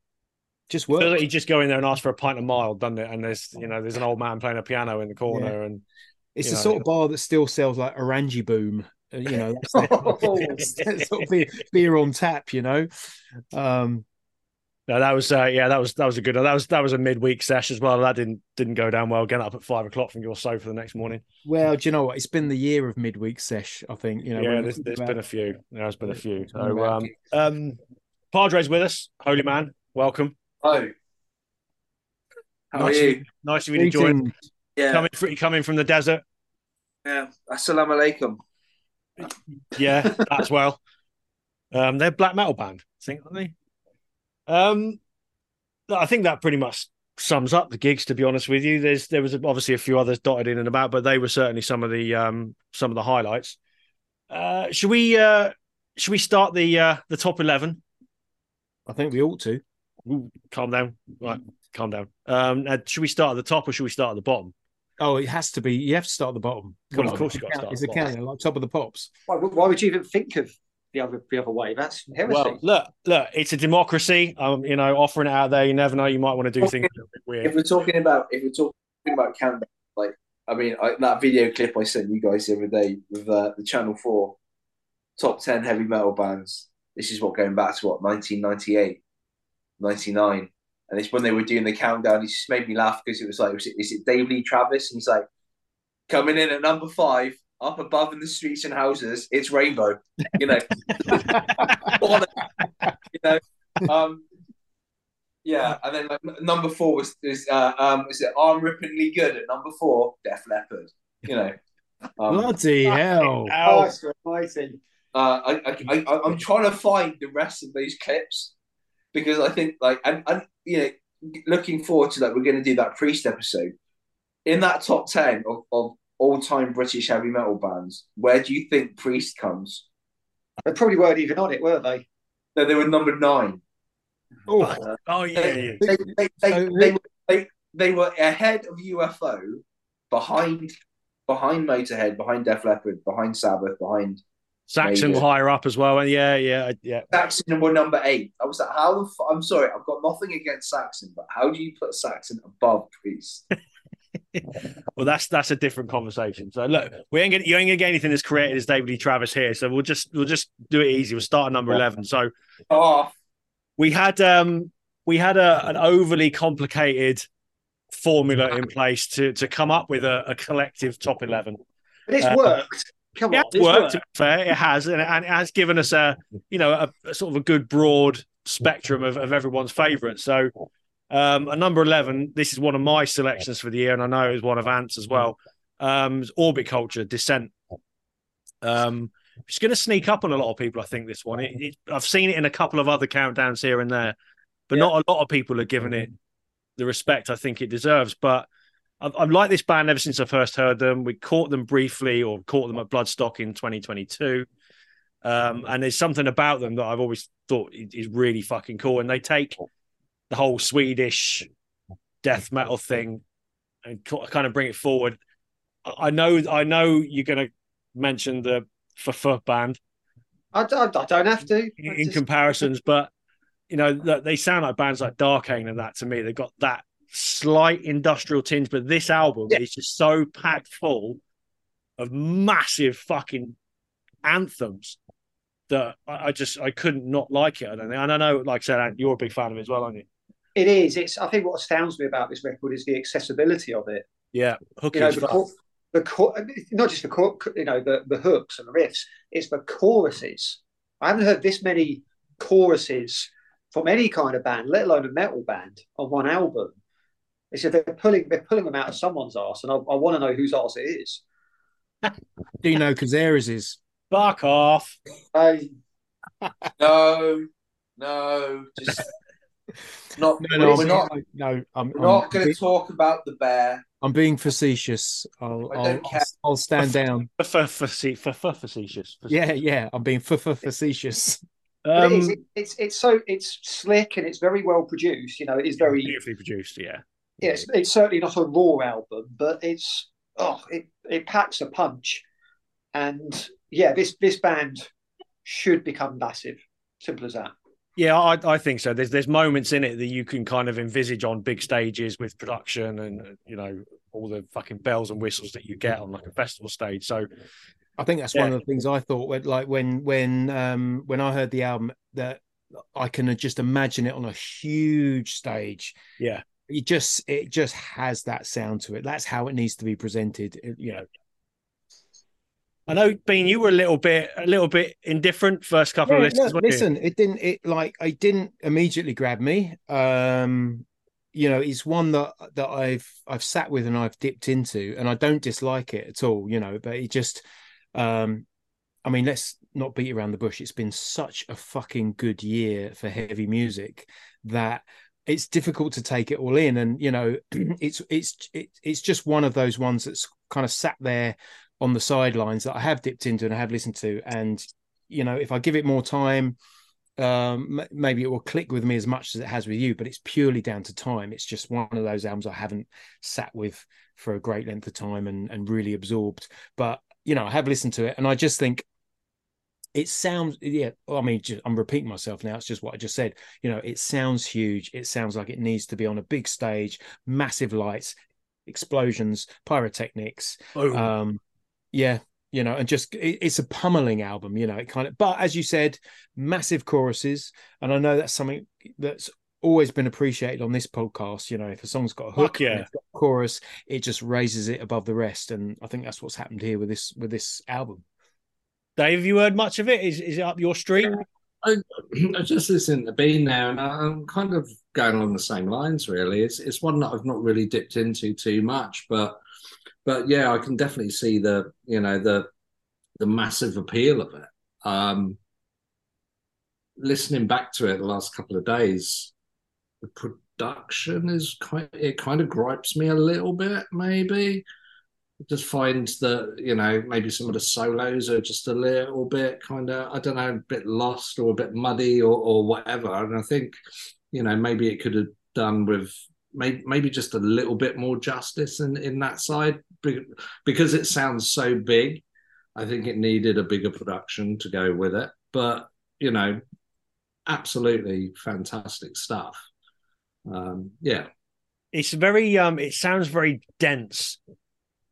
S3: just works.
S1: like you just go in there and ask for a pint of mild, doesn't it? And there's you know there's an old man playing a piano in the corner, and
S3: It's the
S1: know,
S3: sort of bar that still sells like Orange Boom. uh, You know, [LAUGHS] that's the, sort of beer, beer on tap. You know, um,
S1: no, that was uh, yeah, that was that was a good one. That was that was a midweek sesh as well. That didn't didn't go down well. Getting up at five o'clock from your sofa the next morning.
S3: well, do you know what? It's been the year of midweek sesh. I think you know.
S1: yeah, there's, there's
S3: talk
S1: been a few. There's been a few. So um, um, Padres with us, holy man, welcome.
S5: Oh, how are
S1: nice,
S5: you?
S1: nice of you to join.
S3: Greetings.
S5: Yeah,
S1: Coming fr- coming from the desert.
S5: yeah. Assalamu alaikum.
S1: Yeah, [LAUGHS] that's well. Um, they're black metal band, I think, aren't they? Um, I think that pretty much sums up the gigs. To be honest with you, there's there was obviously a few others dotted in and about, but they were certainly some of the um some of the highlights. Uh, should we uh should we start the uh the top eleven?
S3: I think we ought to.
S1: Ooh, calm down, right? Calm down. Um, now, should we start at the top or should we start at the bottom?
S3: Oh, it has to be. You have to start at the bottom.
S1: Well,
S3: Come
S1: of
S3: on.
S1: course you've got to start
S3: It's a
S1: the bottom.
S3: like top of the pops.
S2: Why, why would you even think of the other the other way? That's heresy.
S1: Well, look, look, it's a democracy. Um, you know, offering it out there. You never know. You might want to do things a little bit weird.
S5: If we're talking about if we're talking about countdown, like I mean I, that video clip I sent you guys the other day with uh, the Channel Four top ten heavy metal bands. This is what going back to what 1998, 99. And it's when they were doing the countdown. It just made me laugh because it was like, was it, is it Dave Lee Travis? And he's like, coming in at number five, up above in the streets and houses, it's Rainbow. You know, [LAUGHS] you know, um, yeah, and then like, number four was is uh, um is it arm rippingly good at number four, Def Leppard. You know, um,
S3: Bloody hell!
S2: Oh,
S1: Ow.
S5: uh, I, I, I I- I'm trying to find the rest of those clips because I think like and, and you know looking forward to that we're going to do that priest episode in that top ten of, of all time British heavy metal bands. Where do you think Priest comes?
S2: They probably weren't even on it, were they?
S5: No, they were number nine.
S3: Oh, uh,
S1: Oh yeah, yeah.
S5: They they they,
S3: So
S5: they, were- they, they were ahead of UFO, behind behind Motorhead, behind Def Leppard, behind Sabbath, behind
S1: Saxon
S5: Maybe.
S1: higher up as well. And yeah, yeah, yeah.
S5: Saxon were number eight. I was like, how the f- I'm sorry, I've got nothing against Saxon, but how do you put Saxon above Priest? [LAUGHS]
S1: well, that's that's a different conversation. So look, we ain't gonna, you ain't gonna get anything as creative as David Lee Travis here. So we'll just we'll just do it easy. We'll start at number eleven. So
S5: Oh,
S1: we had um we had a an overly complicated formula in place to to come up with a, a collective top eleven.
S2: But it's
S1: Uh,
S2: worked. Come on,
S1: Yeah,
S2: it's
S1: it's worked.
S2: worked.
S1: To be fair, it has, and, and it has given us a you know a, a sort of a good broad spectrum of, of everyone's favourites. So, um, a number eleven. This is one of my selections for the year, and I know it was one of Ant's as well. Um, Orbit Culture Descent. Um, it's going to sneak up on a lot of people. I think this one. It, it, I've seen it in a couple of other countdowns here and there, but
S2: Yeah.
S1: not a lot of people are giving it the respect I think it deserves. But I've, I've liked this band ever since I first heard them. We caught them briefly, or caught them at Bloodstock in 2022. Um, and there's something about them that I've always thought is really fucking cool. And they take the whole Swedish death metal thing and kind of bring it forward. I know, I know you're going to mention the FF band
S2: I, I, I don't have to.
S1: In, in
S2: just-
S1: comparisons, but you know they sound like bands like Darkane and that to me. They've got that slight industrial tinge, but this album
S2: Yeah.
S1: is just so packed full of massive fucking anthems that I, I just I couldn't not like it. I don't think. And I know, like I said, you're a big fan of it as well, aren't you?
S2: It is. It's. I think what astounds me about this record is the accessibility of it.
S1: Yeah, hooky
S2: You know, the, chor- the chor- not just the chor- you know the the hooks and the riffs. It's the choruses. I haven't heard this many choruses from any kind of band, let alone a metal band, on one album. It's if they're pulling they're pulling them out of someone's arse, and I, I want to know whose arse it is. [LAUGHS]
S3: Do you know Kazaris is?
S1: Fuck off.
S2: I [LAUGHS]
S5: no, no, just [LAUGHS] not.
S3: No, no,
S5: we're
S3: I'm,
S5: not.
S3: no, I'm,
S5: We're not
S3: I'm,
S5: going to talk about the bear.
S3: I'm being facetious. I'll,
S5: I
S3: I'll,
S5: don't care.
S3: I'll, I'll stand down.
S1: Facetious.
S3: Yeah, yeah, I'm being f- f- facetious.
S2: but it is.
S1: Um,
S2: It, it's it's so it's slick and it's very well produced. You know, it is very
S1: beautifully produced. Yeah.
S2: Yes, it's certainly not a raw album, but it's oh, it it packs a punch, and yeah, this this band should become massive. Simple as that.
S1: Yeah, I, I think so. There's there's moments in it that you can kind of envisage on big stages with production and you know all the fucking bells and whistles that you get on like a festival stage. So
S3: I think that's one of the things I thought when, like when when um when I heard the album that I can just imagine it on a huge stage.
S1: yeah,
S3: It just it just has that sound to it. That's how it needs to be presented. You know,
S1: I know, Bean, you were a little bit a little bit indifferent first couple
S3: Yeah,
S1: of listens.
S3: look,
S1: weren't you?
S3: listen, it didn't it like it didn't immediately grab me. Um, you know, it's one that that I've I've sat with and I've dipped into, and I don't dislike it at all. You know, but it just, um, I mean, let's not beat around the bush. It's been such a fucking good year for heavy music that it's difficult to take it all in, and you know, [CLEARS THROAT] it's it's it, it's just one of those ones that's kind of sat there on the sidelines that I have dipped into and I have listened to, and you know, if I give it more time, um, maybe it will click with me as much as it has with you. But it's purely down to time. It's just one of those albums I haven't sat with for a great length of time and and really absorbed. But you know, I have listened to it, and I just think it sounds yeah i mean just, i'm repeating myself now it's just what i just said you know it sounds huge it sounds like it needs to be on a big stage massive lights explosions pyrotechnics
S1: Boom.
S3: um yeah you know and just it, it's a pummeling album you know it kind of but as you said massive choruses and i know that's something that's always been appreciated on this podcast you know if a song's got a hook
S1: yeah.
S3: got a chorus it just raises it above the rest and i think that's what's happened here with this with this album
S1: Dave, have you heard much of it? Is is it up your street?
S4: I, I just listened to Bean now, and I'm kind of going along the same lines. Really, it's it's one that I've not really dipped into too much, but but yeah, I can definitely see the you know the the massive appeal of it. Um, listening back to it the last couple of days, the production is kind it kind of gripes me a little bit, maybe. Just find that you know maybe some of the solos are just a little bit kind of I don't know a bit lost or a bit muddy or, or whatever. And I think you know maybe it could have done with maybe, maybe just a little bit more justice in in that side. Because it sounds so big I think it needed a bigger production to go with it. But you know absolutely fantastic stuff. Um yeah.
S1: It's very um it sounds very dense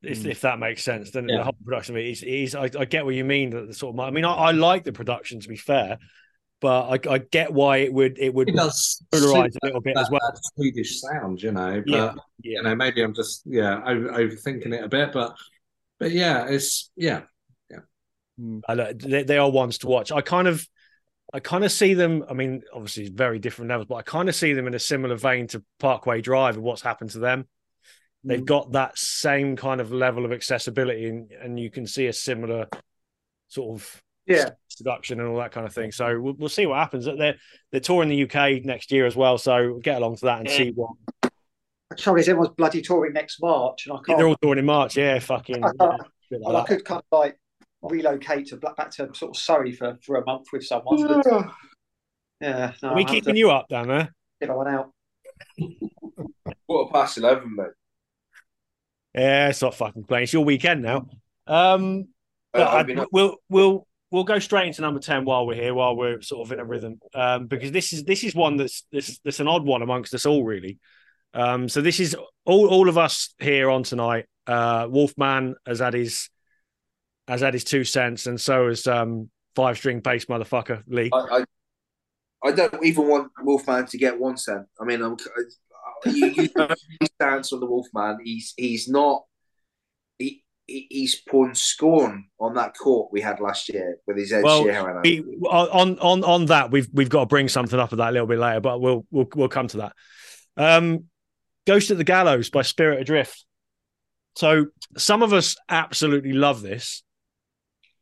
S1: if,
S3: Mm.
S1: if that makes sense then the whole production of it is, is I, I get what you mean that the sort of i mean I, I like the production to be fair but I, I get why it would it would
S4: It does
S1: polarize a little bit
S4: that,
S1: as well
S4: that Swedish sound, you know. But
S1: Yeah,
S4: you know, maybe I'm just yeah over, overthinking it a bit, but but yeah, it's yeah.
S3: Mm.
S1: I know, they, they are ones to watch. I kind of, I kind of see them. I mean, obviously very different levels, but I kind of see them in a similar vein to Parkway Drive and what's happened to them. They've mm. got that same kind of level of accessibility, and, and you can see a similar sort of
S2: Yeah.
S1: production and all that kind of thing. So we'll, we'll see what happens. They're they're touring the UK next year as well, so we'll get along to that and see what
S2: The trouble is, everyone's bloody touring next March, and I can't.
S1: they're all touring in March. Yeah, fucking.
S2: I
S1: yeah, [LAUGHS]
S2: can't- well, I could kind of like relocate to back to sort of Surrey for, for a month with someone. But, yeah, no,
S1: Are we keeping
S2: to
S1: you up down there?
S2: figure one out.
S5: Quarter past eleven, mate.
S1: Yeah, it's not fucking playing. It's your weekend now. Um,
S5: Uh,
S1: I- we'll we'll we'll go straight into number ten while we're here, while we're sort of in a rhythm, um, because this is this is one that's this that's an odd one amongst us all, really. Um, so this is all all of us here on tonight. Uh, Wolfman has had his has had his two cents, and so has um, five string bass motherfucker Lee.
S5: I, I, I don't even want Wolfman to get one cent. I mean, I'm, I, you, you know his stance on the Wolfman. He's he's not. He, he- he's pouring scorn on that court we had last year with his Ed
S1: Well,
S5: Sheeran.
S1: We, on on on that, we've we've got to bring something up of that a little bit later, but we'll we'll we'll come to that. Um, Ghost at the Gallows by Spirit Adrift. So some of us absolutely love this,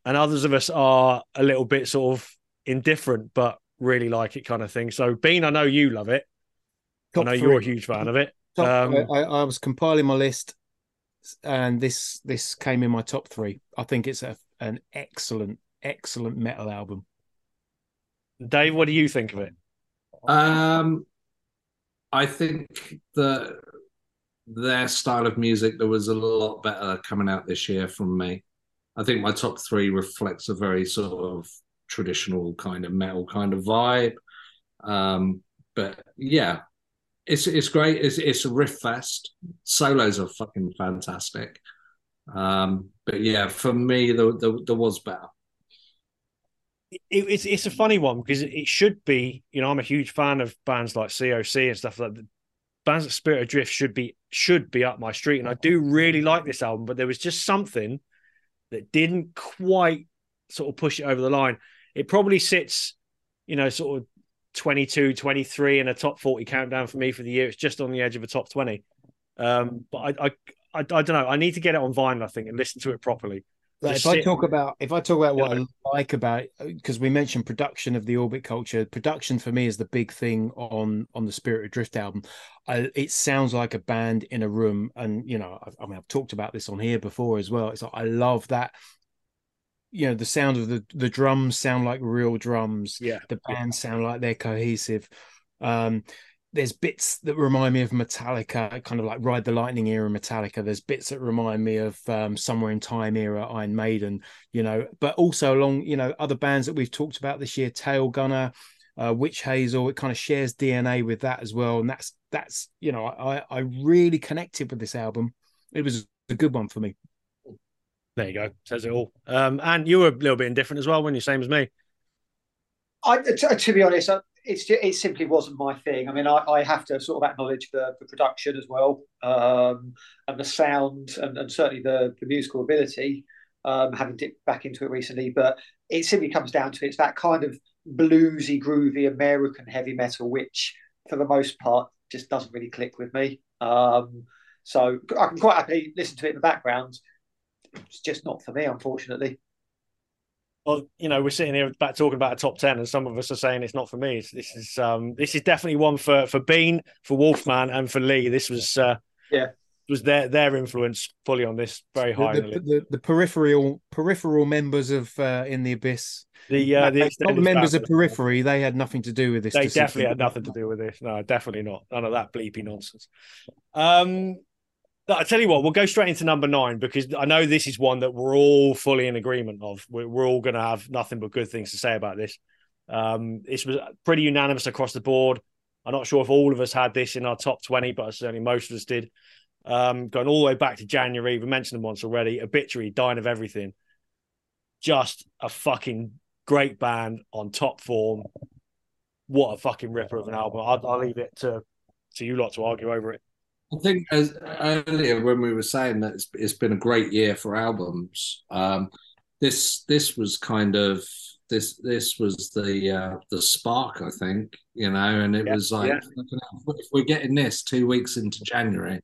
S1: and others of us are a little bit sort of indifferent, but really like it kind of thing. So Bean, I know you love it.
S3: Top
S1: I know you're a huge fan of it.
S3: Top-
S1: Um,
S3: I, I I was compiling my list, and this this came in my top three. I think it's a, an excellent, excellent metal album.
S1: Dave, what do you think of it?
S4: Um, I think that their style of music there was a lot better coming out this year from me. I think my top three reflects a very sort of traditional kind of metal kind of vibe. Um, but yeah, it's it's great. It's it's a riff fest. Solos are fucking fantastic. Um, but yeah, for me, there, there was better.
S1: it, it's it's a funny one because it should be. You know, I'm a huge fan of bands like COC and stuff like that. Bands like Spirit Adrift should be should be up my street, and I do really like this album. But there was just something that didn't quite sort of push it over the line. It probably sits, you know, sort of 22, 23 in a top 40 countdown for me for the year. It's just on the edge of a top 20. Um, but I, I, I, I don't know. I need to get it on vinyl, I think, and listen to it properly.
S3: Like, if I talk about if I talk about what
S1: Yeah.
S3: I like about because we mentioned production of the Orbit Culture, production for me is the big thing on on the Spirit Adrift album. I, it sounds like a band in a room, and you know, I, I mean, I've talked about this on here before as well. It's like I love that. You know, the sound of the the drums sound like real drums.
S1: Yeah.
S3: the bands sound like they're cohesive. Um, there's bits that remind me of Metallica, kind of like Ride the Lightning era Metallica. There's bits that remind me of um, Somewhere in Time era Iron Maiden, you know, but also along, you know, other bands that we've talked about this year, Tailgunner, uh, Witch Hazel. It kind of shares DNA with that as well, and that's that's you know, I I really connected with this album. It was a good one for me.
S1: There you go. Says it all. Um, and you were a little bit indifferent as well when you're same as me.
S2: I, to, to be honest, I- it's ju- it simply wasn't my thing. I mean, I, I have to sort of acknowledge the, the production as well, um, and the sound, and, and certainly the, the musical ability. Um, having dipped back into it recently, but it simply comes down to it's that kind of bluesy, groovy American heavy metal, which for the most part just doesn't really click with me. Um, so I can quite happily listen to it in the background. It's just not for me, unfortunately.
S1: Well, you know, we're sitting here back talking about a top ten, and some of us are saying it's not for me. It's, this is um, this is definitely one for for Bean, for Wolfman, and for Lee. This was uh,
S2: Yeah.
S1: was their their influence fully on this very high.
S3: The,
S1: on
S3: the,
S1: the,
S3: the, the peripheral peripheral members of uh, in the abyss,
S1: the, uh, the
S3: not the members of periphery. They had nothing to do with this.
S1: They
S3: decision.
S1: definitely had nothing to do with this. No, definitely not. None of that bleepy nonsense. Um, but I tell you what, we'll go straight into number nine because I know this is one that we're all fully in agreement of. We're, we're all going to have nothing but good things to say about this. Um, this was pretty unanimous across the board. I'm not sure if all of us had this in our top 20, but certainly most of us did. Um, going all the way back to January, we mentioned them once already. Obituary, Dying of Everything. Just a fucking great band on top form. What a fucking ripper of an album. I'll, I'll leave it to, to you lot to argue over it.
S4: I think as earlier when we were saying that it's, it's been a great year for albums, um, this this was kind of this this was the uh, the spark, I think, you know, and it
S1: Yeah,
S4: was like
S1: yeah.
S4: if we're getting this two weeks into January,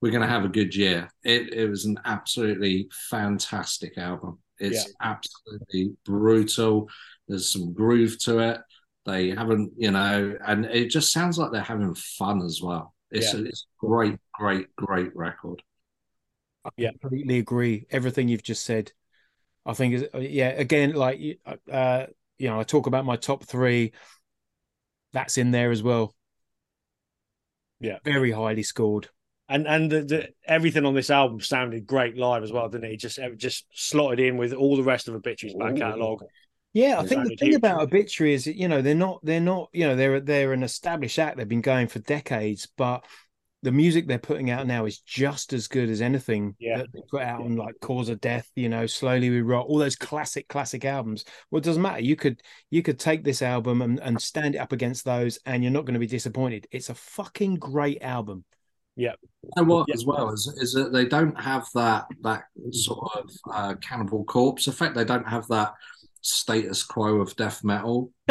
S4: we're going to have a good year. It it was an absolutely fantastic album. It's absolutely brutal. There's some groove to it. They haven't, you know, and it just sounds like they're having fun as well. It's,
S1: Yeah.
S4: a, it's a great, great, great record.
S1: Yeah.
S3: completely agree. Everything you've just said. I think, is- yeah, again, like, you- uh, you know, I talk about my top three. That's in there as well.
S1: Yeah.
S3: Very highly scored.
S1: And and the, the, everything on this album sounded great live as well, didn't it? It Just it just slotted in with all the rest of Obituary's back catalogue.
S3: Yeah, I think the thing
S1: huge.
S3: about Obituary is, that, you know, they're not, they're not, you know, they're they're an established act. They've been going for decades, but the music they're putting out now is just as good as anything
S1: Yeah.
S3: that they put out on like Cause of Death, you know, Slowly We Rot, all those classic, classic albums. Well, it doesn't matter. You could you could take this album and, and stand it up against those, and you're not going to be disappointed. It's a fucking great album.
S4: You know what,
S1: Yeah.
S4: as well, is, is that they don't have that that sort of uh, Cannibal Corpse effect. They don't have that status quo of death metal. [LAUGHS]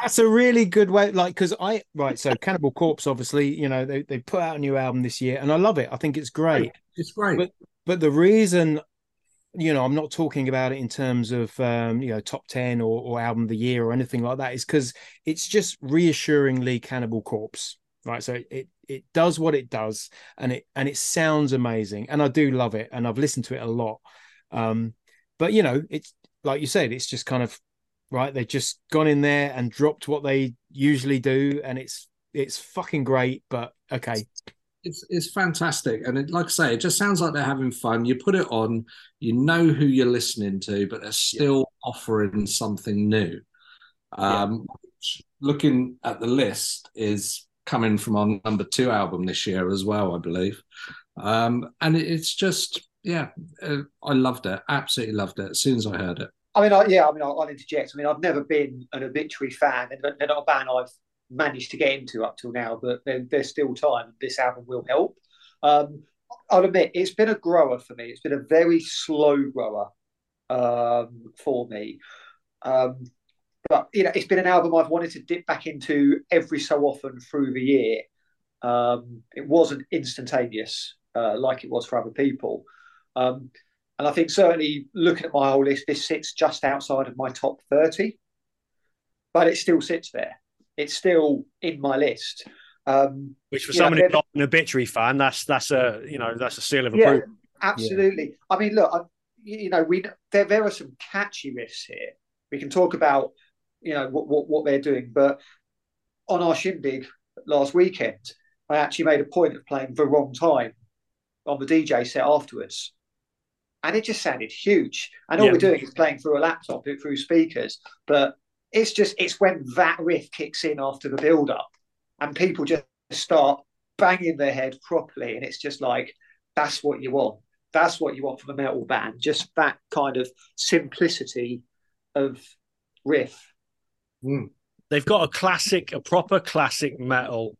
S3: That's a really good way, like because I right. So Cannibal Corpse, obviously, you know, they they put out a new album this year, and I love it. I think it's great.
S4: It's great.
S3: But- But the reason, you know, I'm not talking about it in terms of um, you know top ten or, or album of the year or anything like that, is because it's just reassuringly Cannibal Corpse, right? So it it does what it does, and it and it sounds amazing, and I do love it, and I've listened to it a lot. Um, but you know, it's like you said, it's just kind of right. They've just gone in there and dropped what they usually do, and it's it's fucking great. But okay,
S4: it's it's fantastic, and it, like I say, it just sounds like they're having fun. You put it on, you know who you're listening to, but they're still offering something new. Um, which, looking at the list, is coming from our number two album this year as well, I believe. Um, and it, it's just, yeah, uh, I loved it, absolutely loved it as soon as I heard it.
S2: I mean, I, yeah, I mean, I'll, I'll interject. I mean, I've never been an obituary fan, and they're not a band I've managed to get into up till now. But there's still time. This album will help. Um, I'll admit it's been a grower for me. It's been a very slow grower um, for me. Um, but you know, it's been an album I've wanted to dip back into every so often through the year. Um, it wasn't instantaneous uh, like it was for other people. Um, and I think certainly looking at my whole list, this sits just outside of my top 30, but it still sits there. It's still in my list. Um,
S1: Which for someone who's not an Obituary fan, that's that's a you know that's a seal of
S2: yeah,
S1: approval.
S2: absolutely. I mean, look, I, you know, we there there are some catchy riffs here. We can talk about you know what what, what they're doing, but on our shindig last weekend, I actually made a point of playing the wrong time on the DJ set afterwards. And it just sounded huge. And all
S1: Yeah.
S2: we're doing is playing through a laptop, through speakers. But it's just, it's when that riff kicks in after the build up and people just start banging their head properly. And it's just like, that's what you want. That's what you want from a metal band. Just that kind of simplicity of riff. Hmm.
S1: They've got a classic, a proper classic metal.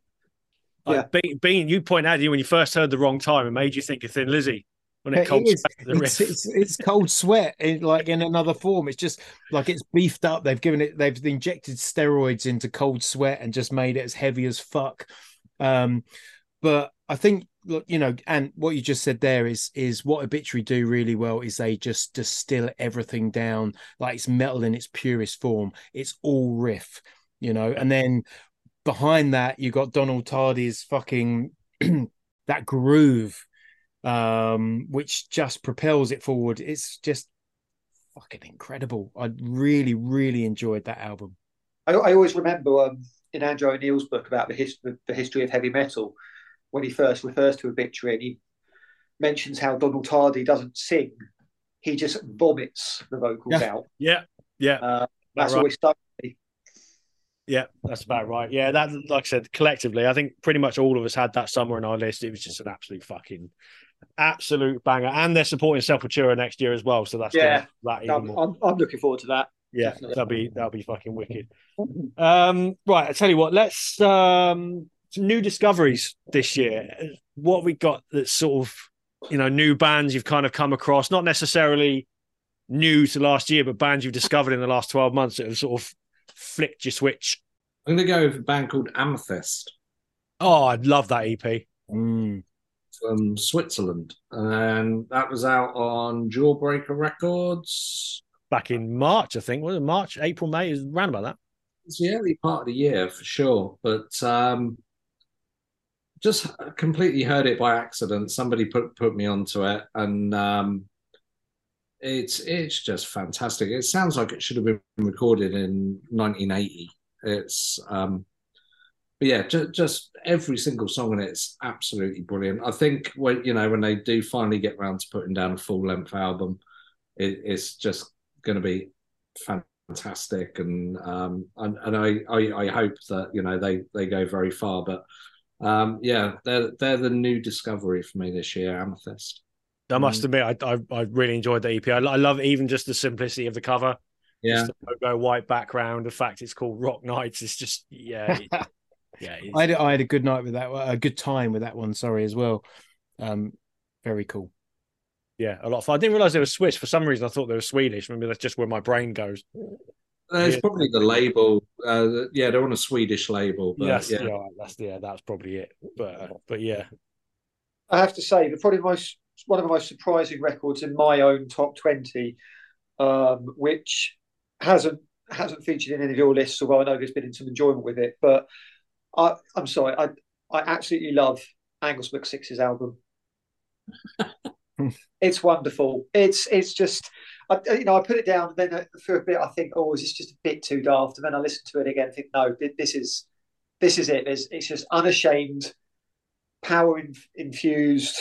S1: Like being, being, you point out you when you first heard the wrong time, it made you think of Thin Lizzy when it
S3: It
S1: comes
S3: is.
S1: back to the
S3: It's,
S1: riff.
S3: it's, it's cold sweat, in, like in another form. It's just like it's beefed up. They've given it. They've injected steroids into cold sweat and just made it as heavy as fuck. Um, but I think, look, you know, and what you just said there is is what Obituary do really well is they just distill everything down like it's metal in its purest form. It's all riff, you know, and then behind that you got Donald Tardy's fucking [CLEARS THROAT] that groove um, which just propels it forward. It's just fucking incredible. I really, really enjoyed that album.
S2: I, I always remember um, in Andrew O'Neill's book about the, his, the, the history of heavy metal, when he first refers to Obituary, and he mentions how Donald Tardy doesn't sing; he just vomits the vocals
S3: Yeah.
S2: out.
S1: Yeah, yeah.
S2: Uh,
S1: That's right.
S2: always stuck. with me.
S1: Yeah, that's about right. Yeah, that like I said, collectively, I think pretty much all of us had that somewhere in our list. It was just an absolute fucking absolute banger. And they're supporting Sepultura next year as well. So that's
S2: Yeah.
S1: that even
S2: I'm,
S1: more.
S2: I'm, I'm looking forward to that.
S1: Yeah,
S2: definitely.
S1: that'll be that'll be fucking wicked. [LAUGHS] Um, right, I tell you what, let's um some new discoveries this year. What we got that's sort of you know new bands you've kind of come across, not necessarily new to last year, but bands you've discovered in the last twelve months that have sort of flicked your switch.
S4: I'm going to go with a band called Amethyst
S1: Oh, I'd love that EP.
S3: Mm.
S4: From Switzerland, and that was out on Jawbreaker Records.
S1: Back in March, I think. Was it March, April, May? Is around about that.
S4: It's the early part of the year for sure, but um, just completely heard it by accident. Somebody put put me onto it, and um, it's it's just fantastic. It sounds like it should have been recorded in 1980. It's um, but yeah, just, just every single song in it's absolutely brilliant. I think when you know when they do finally get round to putting down a full length album, it, it's just going to be fantastic, and um, and, and I, I I hope that you know they they go very far. But um, yeah, they're they're the new discovery for me this year, Amethyst.
S1: I must admit, I, I I really enjoyed the EP. I, I love even just the simplicity of the cover.
S4: Yeah,
S1: Just the logo, white background. The fact it's called Rock Nights is just yeah, [LAUGHS] yeah.
S3: I had, I had a good night with that, a good time with that one. Sorry, as well. Um, very cool.
S1: Yeah, a lot of fun. I didn't realize they were Swiss. For some reason, I thought they were Swedish. Maybe that's just where my brain goes.
S4: Uh, it's
S1: Yeah.
S4: probably the label. Uh, yeah, they're on a Swedish label, but
S1: yes,
S4: yeah,
S1: yeah, that's yeah, that's probably it. But uh, but yeah,
S2: I have to say, the probably the most one of the most surprising records in my own top twenty, um, which hasn't hasn't featured in any of your lists. Although I know there's been some enjoyment with it, but I, I'm sorry, I I absolutely love Angus McSix's album. [LAUGHS] it's wonderful. It's it's just. I, you know, I put it down, and then for a bit, I think, "Oh, is this just a bit too daft?" And then I listen to it again, and think, "No, this is, this is it. It's, it's just unashamed, power in, infused,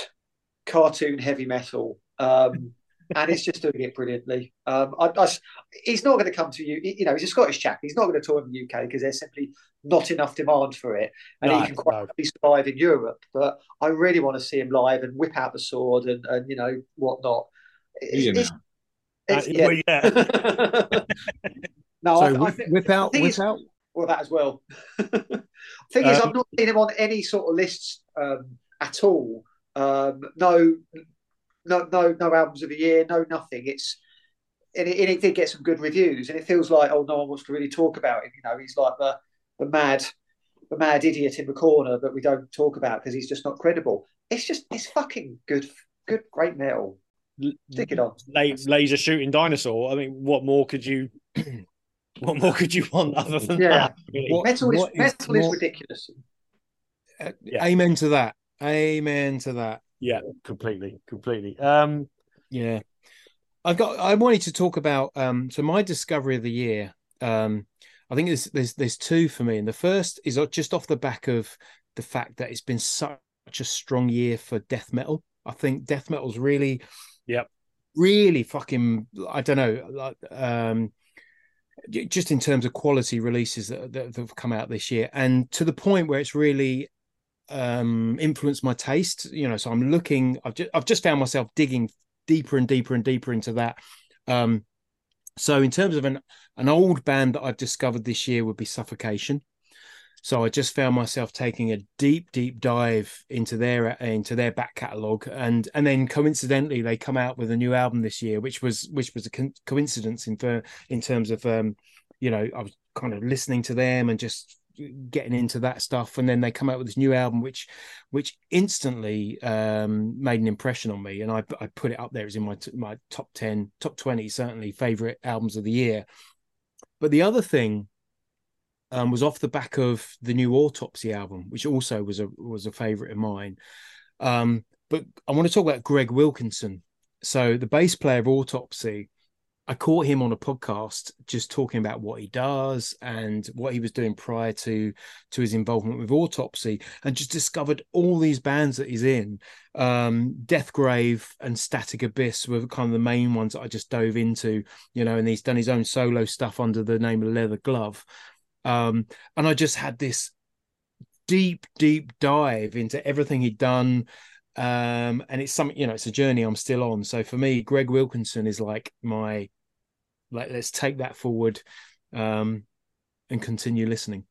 S2: cartoon heavy metal, um, and it's just doing it brilliantly. Um, I, I s- he's not going to come to you. You know, he's a Scottish chap. He's not going to tour in the UK because there's simply not enough demand for it, and
S1: No,
S2: he can quite
S1: no.
S2: survive in Europe. But I really want to see him live and whip out the sword and, and you know whatnot. It's,
S4: you know.
S2: it's- it's-
S1: Uh,
S2: yeah.
S1: well, yeah. [LAUGHS]
S2: no,
S3: so
S2: I, I
S3: whip,
S2: think,
S3: whip out, whip out.
S2: well, that as well. [LAUGHS] Thing is,
S1: Um,
S2: I've not seen him on any sort of lists um, at all. Um, no, no, no, no albums of the year, no nothing. It's and it, and it did get some good reviews, and it feels like oh, no one wants to really talk about him. You know, he's like the the mad, the mad idiot in the corner that we don't talk about because he's just not credible. It's just it's fucking good, good, great metal. Stick it on.
S1: La- laser shooting dinosaur. I mean, what more could you? [CLEARS THROAT] What more could you want other than
S2: Yeah.
S1: that? really?
S3: What-
S2: Metal is
S3: what is
S2: metal is
S3: more-
S2: ridiculous.
S3: Uh,
S1: Yeah.
S3: Amen to that. Amen to that.
S1: Yeah, completely, completely. Um,
S3: Yeah. I've got I wanted to talk about um so my discovery of the year. Um I think there's there's there's two for me. And the first is just off the back of the fact that it's been such a strong year for death metal. I think death metal's really
S1: Yep.
S3: really fucking I don't know, like um just in terms of quality releases that, that have come out this year and to the point where it's really um my taste you know so i'm looking i've just, I've just found myself digging deeper and deeper and deeper into that. Um so in terms of an an old band that i've discovered this year would be suffocation. So i just found myself taking a deep deep dive into their into their back catalogue and and then coincidentally they come out with a new album this year which was which was a co- coincidence in ter- in terms of um you know i was kind of listening to them and just getting into that stuff and then they come out with this new album which which instantly um made an impression on me and i i put it up there as in my t- my top 10 top 20 certainly favorite albums of the year. But the other thing um was off the back of the new autopsy album which also was a was a favorite of mine. Um but i want to talk about greg wilkinson. So the bass player of autopsy I caught him on a podcast just talking about what he does and what he was doing prior to to his involvement with autopsy and just discovered all these bands that he's in um deathgrave and static abyss were kind of the main ones that i just dove into you know and he's done his own solo stuff under the name of leather glove Um, and I just had this deep, deep dive into everything he'd done. Um, and it's something, you know, it's a journey I'm still on. So for me, Greg Wilkinson is like my like let's take that forward um and continue listening.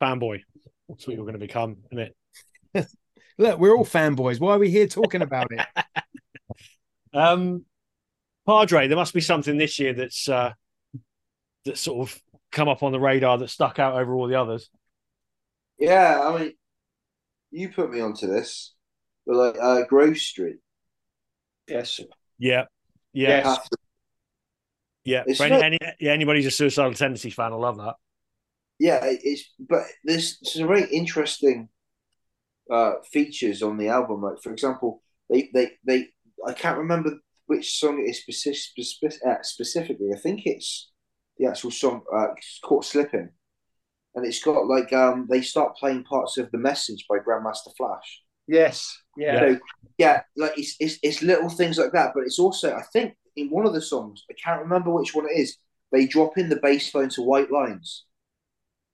S1: Fanboy. That's what you're going to become, isn't it? [LAUGHS]
S3: Look, we're all fanboys. Why are we here talking about it? [LAUGHS]
S1: Um, Padre, there must be something this year that's uh, that's sort of come up on the radar that stuck out over all the others.
S5: Yeah, I mean, you put me onto this, but like uh, Grove Street.
S2: Yes.
S1: Yeah, yeah,
S2: Yes.
S5: Have to-
S1: yeah.
S5: It's
S1: For any,
S5: not-
S1: any, yeah. Anybody's a suicidal tendencies fan, I love that.
S5: yeah, it's but there's some very interesting uh, features on the album. Like for example, they they they I can't remember which song it is specific, specific, uh, specifically. I think it's the actual song uh, it's called "Slipping," and it's got like um they start playing parts of the message by Grandmaster Flash.
S2: Yes. Yeah.
S5: So, yeah, like it's, it's it's little things like that, but it's also I think in one of the songs I can't remember which one it is. They drop in the bass phone to White Lines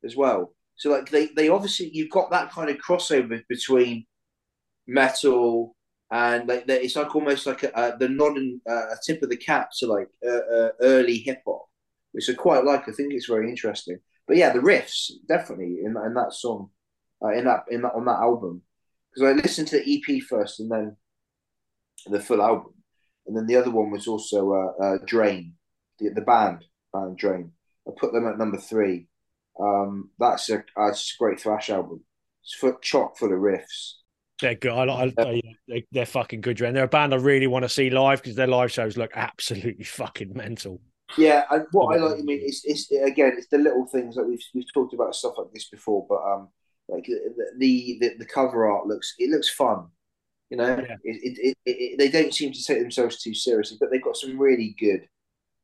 S5: as well. So like they they obviously you've got that kind of crossover between metal and like it's like almost like a, uh, the nod and uh, a tip of the cap to like uh, uh, early hip hop, which I quite like. I think it's very interesting. But yeah, the riffs definitely in in that song, uh, in that in that on that album because I listened to the EP first and then the full album, and then the other one was also uh, uh, Drain, the, the band band Drain. I put them at number three. Um, that's a a great thrash album. It's full, chock full of riffs.
S1: They're good. I, I, they, they're fucking good. And they're a band I really want to see live because their live shows look absolutely [LAUGHS] fucking mental.
S5: Yeah, and what I like, I mean, it's it's again, it's the little things that we've we've talked about stuff like this before, but um, like the the the, the cover art looks it looks fun, you know.
S1: Yeah.
S5: It, it, it, they don't seem to take themselves too seriously, but they've got some really good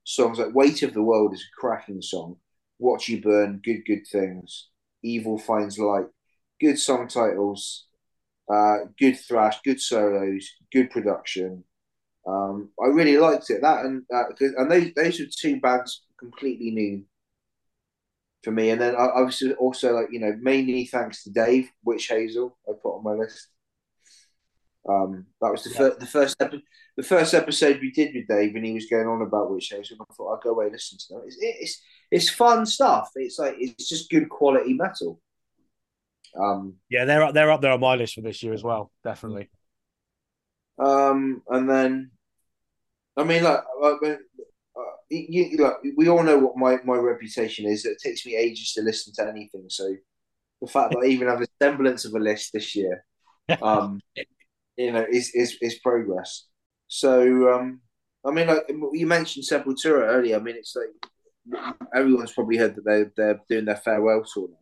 S5: songs. Like "Weight of the World" is a cracking song. "Watch You Burn," good good things. "Evil Finds Light," good song titles. Uh, good thrash, good solos, good production. Um, I really liked it. That and uh, and those those are two bands completely new for me. And then I obviously also like you know mainly thanks to Dave Witch Hazel I put on my list. Um, that was the
S1: Yeah.
S5: first the first epi- the first episode we did with Dave, and he was going on about Witch shows, And I thought I'd go away and listen to them. It's it's it's fun stuff. It's like it's just good quality metal. Um,
S1: Yeah, they're up, they're up there on my list for this year as well. Definitely.
S5: Um, and then, I mean, like, like uh, you, you, like, we all know what my, my reputation is. It takes me ages to listen to anything. So the fact that I even have a semblance of a list this year, [LAUGHS] um, you know, is, is, is progress. So, um, I mean, like you mentioned Sepultura earlier. I mean, it's like everyone's probably heard that they're, they're doing their farewell tour now.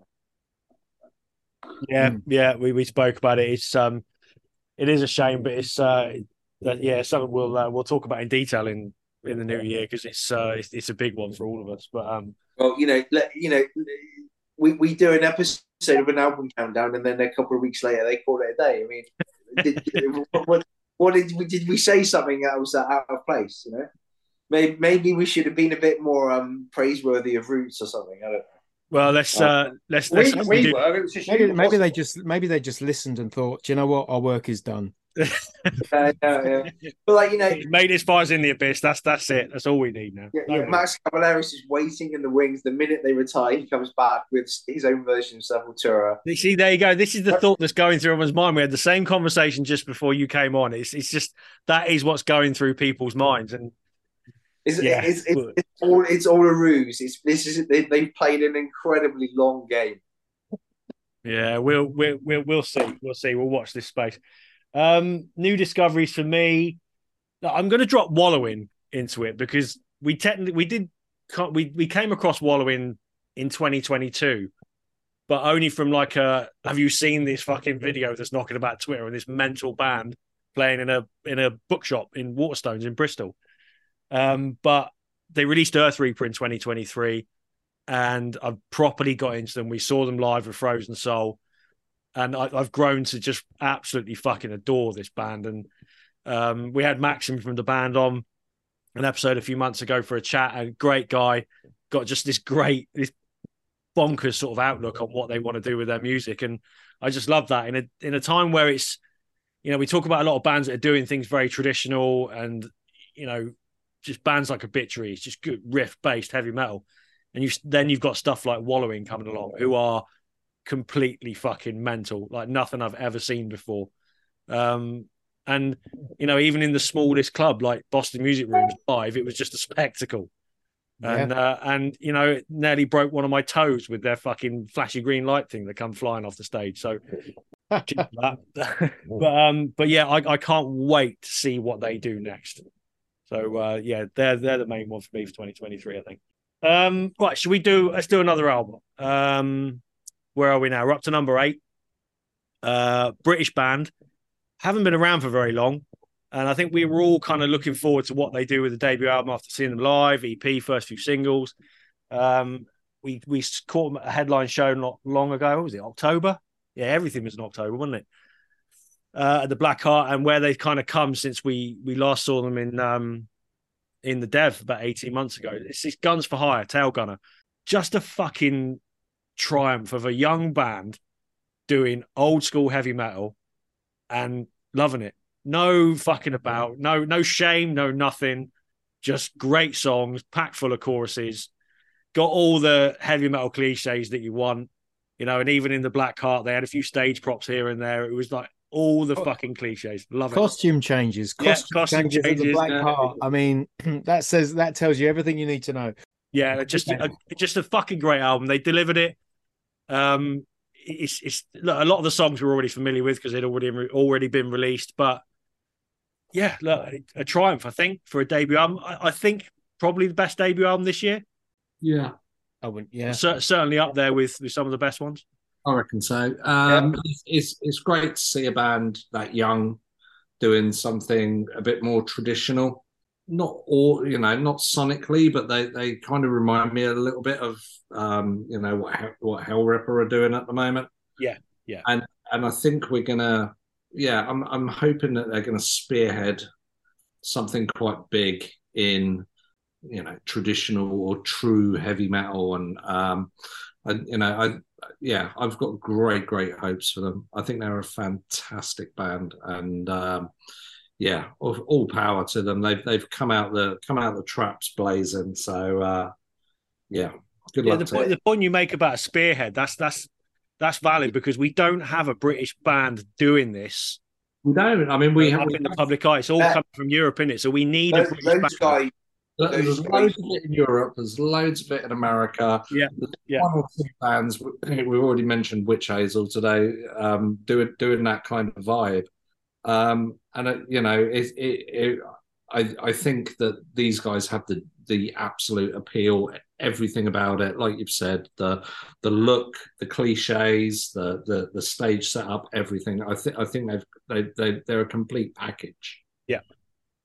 S1: Yeah,
S3: Mm.
S1: yeah, we, we spoke about it. It's um, it is a shame, but it's uh, that yeah, something we'll uh, we'll talk about in detail in in the new year because it's uh, it's, it's a big one for all of us. But um,
S5: Well, you know, let, you know, we, we do an episode of an album countdown, and then a couple of weeks later they call it a day. I mean, did, what, what did we did we say something that was out of place? You know, maybe maybe we should have been a bit more um praiseworthy of roots or something. I don't know.
S1: well, let's uh, let's let's
S2: We,
S1: we
S2: we
S1: do-
S2: were. It was just
S3: Maybe, maybe they just maybe they just listened and thought, "Do you know what, our work is done.
S5: Yeah, yeah. But like you know,
S1: He's made his fires in the abyss. That's that's it. That's all we need now.
S5: yeah,
S1: No
S5: yeah. Max Cavalera's is waiting in the wings. The minute they retire, he comes back with his own version of Sepultura.
S1: You see, there you go. This is the thought that's going through everyone's mind. We had the same conversation just before you came on. It's it's just that is what's going through people's minds, and
S5: It's,
S1: Yeah,
S5: it's, it's, it's all it's all a ruse. It's this is they, they've played an incredibly long game.
S1: yeah, we'll we'll we'll, we'll see. We'll see. We'll watch this space. Um, new discoveries for me. I'm going to drop wallowing into it because we technically we did we we came across wallowing in 2022, but only from like a have you seen this fucking video that's knocking about Twitter and this mental band playing in a in a bookshop in Waterstones in Bristol. Um, but they released Earth Reaper in 2023, and I've properly got into them. We saw them live with Frozen Soul, and I, I've grown to just absolutely fucking adore this band. And um, we had Maxim from the band on an episode a few months ago for a chat. A great guy, got just this great, this bonkers sort of outlook on what they want to do with their music, and I just love that in a in a time where it's you know we talk about a lot of bands that are doing things very traditional and you know just bands like Obituary, it's just good riff based heavy metal, and you then you've got stuff like Wallowing coming along, who are completely fucking mental, like nothing I've ever seen before. Um, and you know, even in the smallest club like Boston Music Rooms live, it was just a spectacle. And yeah. uh, and you know, it nearly broke one of my toes with their fucking flashy green light thing that come flying off the stage. So [LAUGHS] [LAUGHS] but um, but yeah, I, I can't wait to see what they do next. So uh, yeah, they're they're the main one for me for 2023, I think. Um, right, should we do? Let's do another album. Um, where are we now? We're up to number eight. Uh, British band haven't been around for very long, and I think we were all kind of looking forward to what they do with the debut album after seeing them live, EP, first few singles. Um, we we caught a headline show not long ago. What was it October? Yeah, everything was in October, wasn't it? Uh, at the Black Heart, and where they've kind of come since we we last saw them in um in the Dev about eighteen months ago. It's, it's Guns for Hire, Tailgunner, just a fucking triumph of a young band doing old school heavy metal and loving it. No fucking about, no no shame, no nothing. Just great songs, packed full of choruses. Got all the heavy metal cliches that you want, you know. And even in the Black Heart, they had a few stage props here and there. It was like all the fucking cliches. Love
S3: costume it. Costume changes. Costume, yeah, costume changes. changes the Black. Heart. I mean, [CLEARS THROAT] that says that tells you everything you need to know.
S1: Yeah, just a, just a fucking great album. They delivered it. Um, it's, it's look, a lot of the songs we're already familiar with because they'd already already been released. But yeah, look, a triumph, I think, for a debut album. I, I think probably the best debut album this year.
S4: Yeah,
S3: I wouldn't. Yeah,
S1: C- certainly up there with with some of the best ones.
S4: I reckon so. Um, yeah. it's it's great to see a band that young doing something a bit more traditional not all you know not sonically but they they kind of remind me a little bit of um you know what what Hellripper are doing at the moment.
S1: Yeah yeah.
S4: And and i think we're gonna yeah i'm i'm hoping that they're gonna spearhead something quite big in you know traditional or true heavy metal. And um and you know i yeah i've got great great hopes for them. I think they're a fantastic band. And um yeah, all, power to them. They've they've come out the come out the traps blazing. So uh, yeah, good yeah,
S1: luck. The, point, the point you make about Spearhead that's that's that's valid because we don't have a British band doing this.
S4: We don't. I mean, we
S1: have in the public eye. It's all uh, coming from Europe, in it. So we need those, a British band. Guys,
S4: there's loads of it in Europe. There's loads of it in America.
S1: Yeah,
S4: there's
S1: yeah.
S4: One or two bands. We've already mentioned Witch Hazel today. Um, doing doing that kind of vibe. Um, and uh, you know, it, it, it, I, I think that these guys have the the absolute appeal, everything about it. Like you've said, the the look, the cliches, the the, the stage setup, everything. I think I think they've they, they they're a complete package.
S1: Yeah,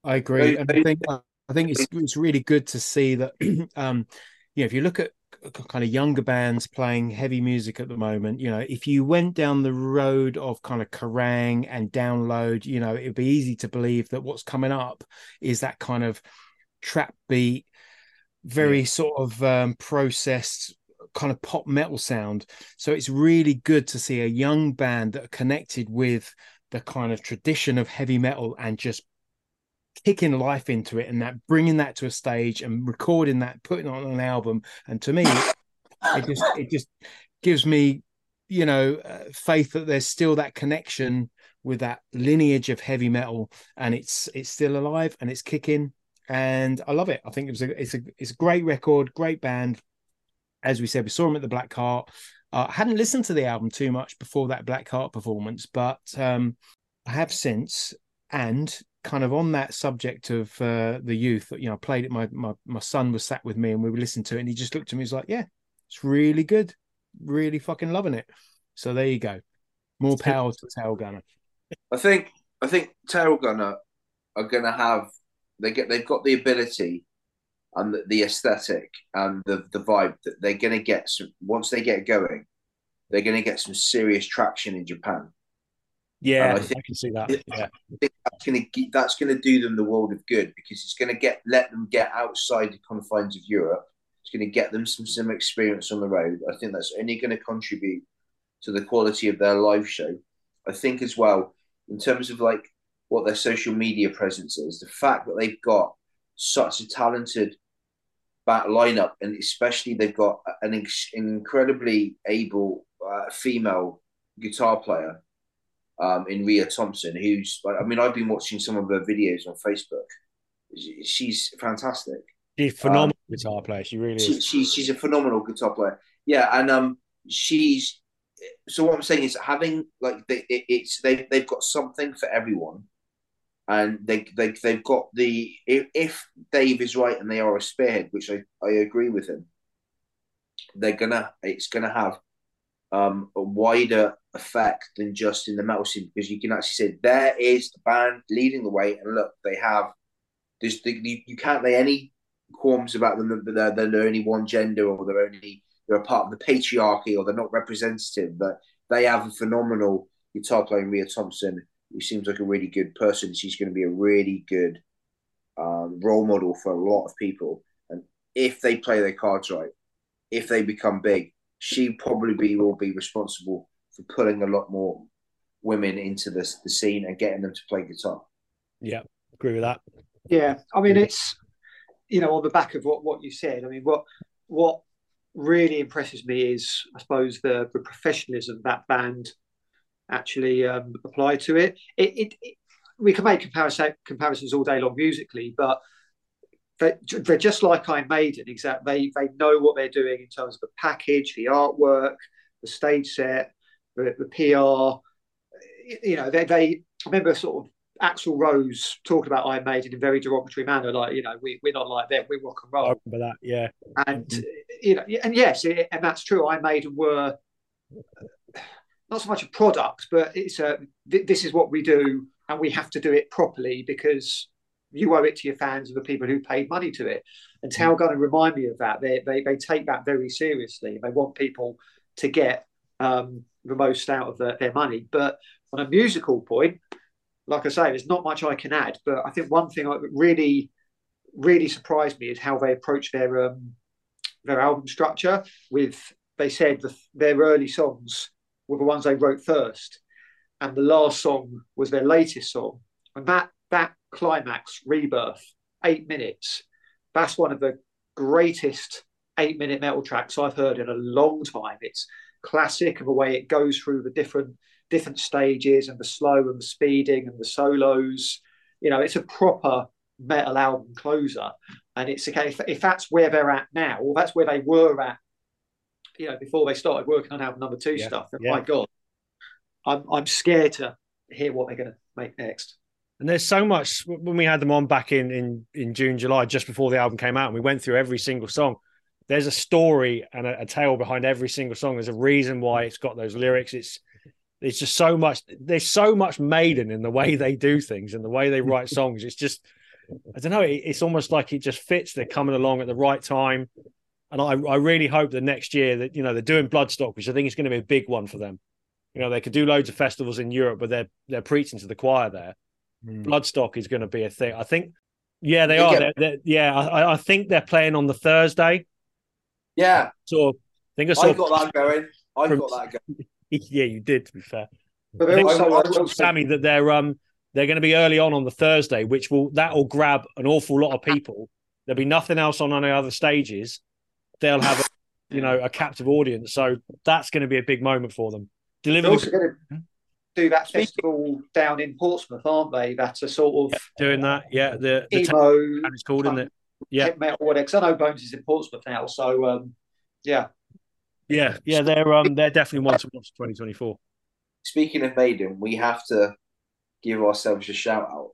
S3: I agree. And I think I think it's it's really good to see that. [CLEARS THROAT] um, you know, if you look at kind of younger bands playing heavy music at the moment you know if you went down the road of kind of Kerrang and download you know it'd be easy to believe that what's coming up is that kind of trap beat very yeah. sort of um, processed kind of pop metal sound so it's really good to see a young band that are connected with the kind of tradition of heavy metal and just kicking life into it and that bringing that to a stage and recording that putting on an album. And to me it just it just gives me you know uh, faith that there's still that connection with that lineage of heavy metal and it's it's still alive and it's kicking. And I love it. I think it was a it's a it's a great record great band. As we said we saw him at the Black Heart. Uh, I hadn't listened to the album too much before that Black Heart performance but um I have since. And kind of on that subject of uh, the youth, you know, I played it. My, my my son was sat with me and we were listening to it, and he just looked at me. He's like, "Yeah, it's really good, really fucking loving it." So there you go. More power to Tailgunner.
S5: I think I think Tailgunner are going to have they get they've got the ability and the, the aesthetic and the the vibe that they're going to get some once they get going. They're going to get some serious traction in Japan.
S1: Yeah, I, think, I, can see that. Yeah,
S5: that's going to that's going to do them the world of good because it's going to get let them get outside the confines of Europe It's going to get them some some experience on the road. I think that's only going to contribute to the quality of their live show. I think as well, in terms of like what their social media presence is, the fact that they've got such a talented back lineup, and especially they've got an, ex- incredibly able uh, female guitar player um, in Rhea Thompson, who's I mean, I've been watching some of her videos on Facebook. She's fantastic.
S1: She's a phenomenal um, guitar player. She really
S5: she,
S1: is.
S5: She's she's a phenomenal guitar player. Yeah, and um, she's so what I'm saying is having like they, it, it's they they've got something for everyone, and they they they've got the if, if Dave is right and they are a spearhead, which I I agree with him. They're gonna it's gonna have um, a wider effect than just in the metal scene because you can actually say there is the band leading the way, and look, they have. this. you, can't lay any qualms about them that they're, they're only one gender or they're only they're a part of the patriarchy or they're not representative, but they have a phenomenal guitar playing Rhea Thompson, who seems like a really good person. She's going to be a really good um, role model for a lot of people. And if they play their cards right, if they become big, she probably will be responsible for pulling a lot more women into this the scene and getting them to play guitar.
S1: Yeah, agree with that.
S2: Yeah, I mean it's you know on the back of what what you said. I mean what what really impresses me is I suppose the the professionalism that band actually um, apply to it. It, it, it we can make comparison, comparisons all day long musically, but they're, they're just like I made Maiden. Exactly, they they know what they're doing in terms of the package, the artwork, the stage set, the, the PR. You know, they, they remember sort of Axl Rose talking about Iron Maiden in a very derogatory manner, like you know, we we're not like them, we rock and roll.
S1: I remember that, yeah.
S2: And you know, and yes, it, and that's true. Iron Maiden were not so much a product, but it's a th- this is what we do, and we have to do it properly because you owe it to your fans and the people who paid money to it. And Tailgunner remind me of that. They, they they take that very seriously. They want people to get um, the most out of the, their money. But on a musical point, like I say, there's not much I can add. But I think one thing that really, really surprised me is how they approach their um, their album structure. With they said the, their early songs were the ones they wrote first, and the last song was their latest song. And that that climax, rebirth, eight minutes, that's one of the greatest eight minute metal tracks I've heard in a long time. It's classic of the way it goes through the different different stages and the slow and the speeding and the solos. You know, it's a proper metal album closer. And it's okay if, if that's where they're at now, or that's where they were at, you know, before they started working on album number two
S1: Yeah,
S2: stuff. Then
S1: yeah.
S2: my God, I'm I'm scared to hear what they're going to make next.
S1: And there's so much when we had them on back in in in June, July, just before the album came out, and we went through every single song. There's a story and a, a tale behind every single song. There's a reason why it's got those lyrics. It's it's just so much. There's so much Maiden in the way they do things and the way they write [LAUGHS] songs. It's just I don't know. It, it's almost like it just fits. They're coming along at the right time, and I I really hope that next year that you know they're doing Bloodstock, which I think is going to be a big one for them. You know they could do loads of festivals in Europe, but they're they're preaching to the choir there. Hmm. Bloodstock is going to be a thing. I think. Yeah, they
S5: They
S1: are.
S5: get-
S1: They're, they're, yeah, I, I think they're playing on the Thursday.
S5: Yeah,
S1: So I think I saw.
S5: I got that going. I
S1: From-
S5: got that going. [LAUGHS]
S1: Yeah, you did. To be fair,
S2: But
S1: I think
S2: also,
S1: I told Sammy that they're um they're going to be early on on the Thursday, which will that will grab an awful lot of people. There'll be nothing else on any other stages. They'll have a, you know a captive audience, so that's going to be a big moment for them. Deliver
S2: they're also
S1: the,
S2: going to do that festival down in Portsmouth, aren't they? That's a sort of
S1: doing that. Yeah, the the
S2: emo
S1: is called, isn't it? Yeah.
S2: heavy metal, whatever. 'Cause I know Bones is in Portsmouth now, so um, yeah.
S1: Yeah, yeah, they're um they're definitely one to watch 2024.
S5: Speaking of Maiden, we have to give ourselves a shout out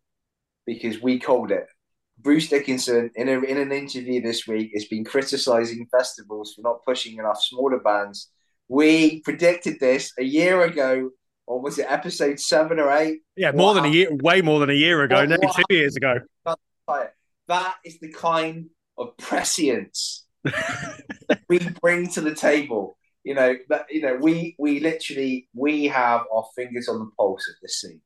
S5: because we called it. Bruce Dickinson, in, a, in an interview this week, has been criticizing festivals for not pushing enough smaller bands. We predicted this a year ago, or was it episode seven or eight?
S1: Yeah, more than a year, way more than a year ago,
S5: What-
S1: maybe
S5: what-
S1: two years ago.
S5: That is the kind of prescience we bring to the table. You know that you know we we literally we have our fingers on the pulse of this scene.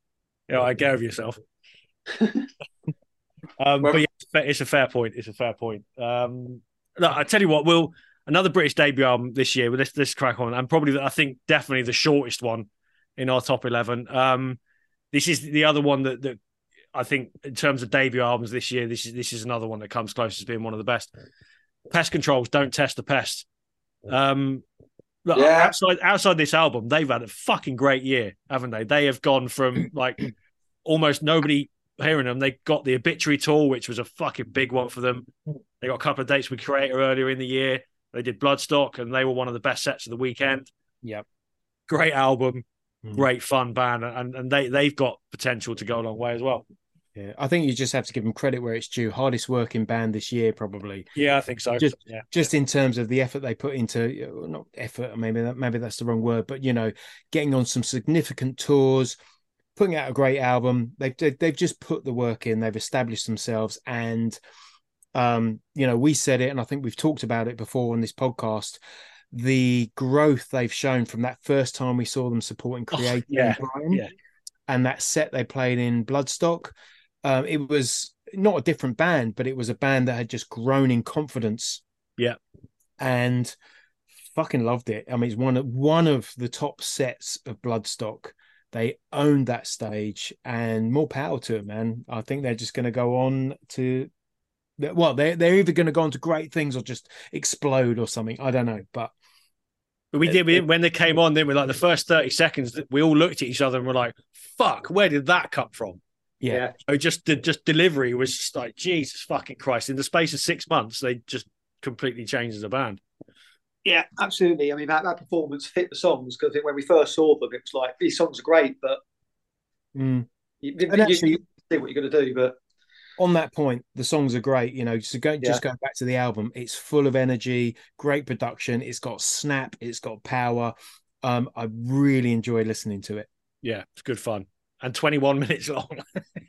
S1: Yeah, I get over yourself. [LAUGHS] um, but yeah, it's a fair- it's a fair point. It's a fair point. Um, look, I tell you what, we'll another British debut album this year. But let's let's crack on, and probably I think definitely the shortest one in our top eleven. Um, this is the other one that that I think in terms of debut albums this year, this is this is another one that comes close to being one of the best. Pest Control's don't test the pest. Um, look,
S5: Yeah.
S1: outside outside this album, they've had a fucking great year, haven't they? They have gone from [CLEARS THROAT] like almost nobody hearing them. They got the obituary tour, which was a fucking big one for them. They got a couple of dates with Kreator earlier in the year. They did Bloodstock, and they were one of the best sets of the weekend.
S3: Yep.
S1: Great album,
S3: Mm.
S1: great fun band, and and they they've got potential to go a long way as well.
S3: Yeah, I think you just have to give them credit where it's due. Hardest working band this year, probably.
S1: Yeah, I think so.
S3: Just-
S1: yeah,
S3: Just in terms of the effort they put into, not effort, maybe that maybe that's the wrong word, but you know, getting on some significant tours, putting out a great album. They've they've, just put the work in. They've established themselves, and um, you know, we said it, and I think we've talked about it before on this podcast. The growth they've shown from that first time we saw them supporting
S1: Oh, yeah,
S3: in Brighton,
S1: yeah.
S3: and that set they played in Bloodstock. Um, it was not a different band, but it was a band that had just grown in confidence.
S1: Yeah.
S3: and fucking loved it. I mean, it's one of one of the top sets of Bloodstock. They owned that stage, and more power to it, man. I think they're just going to go on to, well, they're they're either going to go on to great things or just explode or something. I don't know, but
S1: But we did we, when they came on. Then we like the first thirty seconds. We all looked at each other and were like, "Fuck, where did that come from?"
S3: Yeah,
S1: So just the just delivery was just like Jesus fucking Christ. In the space of six months, they just completely changed as a band.
S2: Yeah, absolutely. I mean, that, that performance fit the songs because when we first saw them, it was like these songs are great, but
S3: Mm.
S2: you, you,
S3: And actually-
S2: you see what you're going to do. But
S3: on that point, the songs are great. You know, so go, just going back to the album, it's full of energy, great production. It's got snap, it's got power. Um, I really enjoy listening to it.
S1: Yeah, it's good fun and twenty one [LAUGHS] minutes long.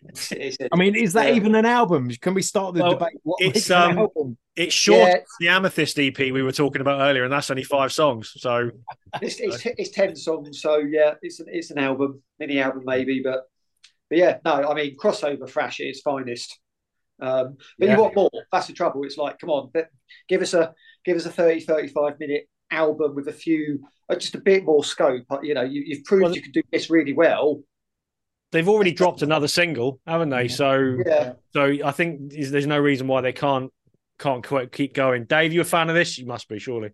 S2: it's, it's,
S3: I mean, is that
S2: Yeah.
S3: even an album? Can we start the
S1: Well,
S3: debate? What
S1: it's, um. It's short.
S2: Yeah.
S1: The Amethyst EP we were talking about earlier, and that's only five songs. So
S2: it's, it's, it's ten songs, so yeah, it's an it's an album, mini album maybe, but but yeah, no, I mean crossover thrash at its finest. Um, but
S3: Yeah.
S2: you want more? That's the trouble. It's like, come on, give us a give us a 30, 35 minute album with a few, uh, just a bit more scope. Uh, You know, you, you've proved
S1: Well,
S2: you can do this really well.
S1: They've already dropped another single, haven't they? So
S2: Yeah,
S1: so I think there's there's no reason why they can't can't quite keep going. Dave, you a fan of this? You must be, surely.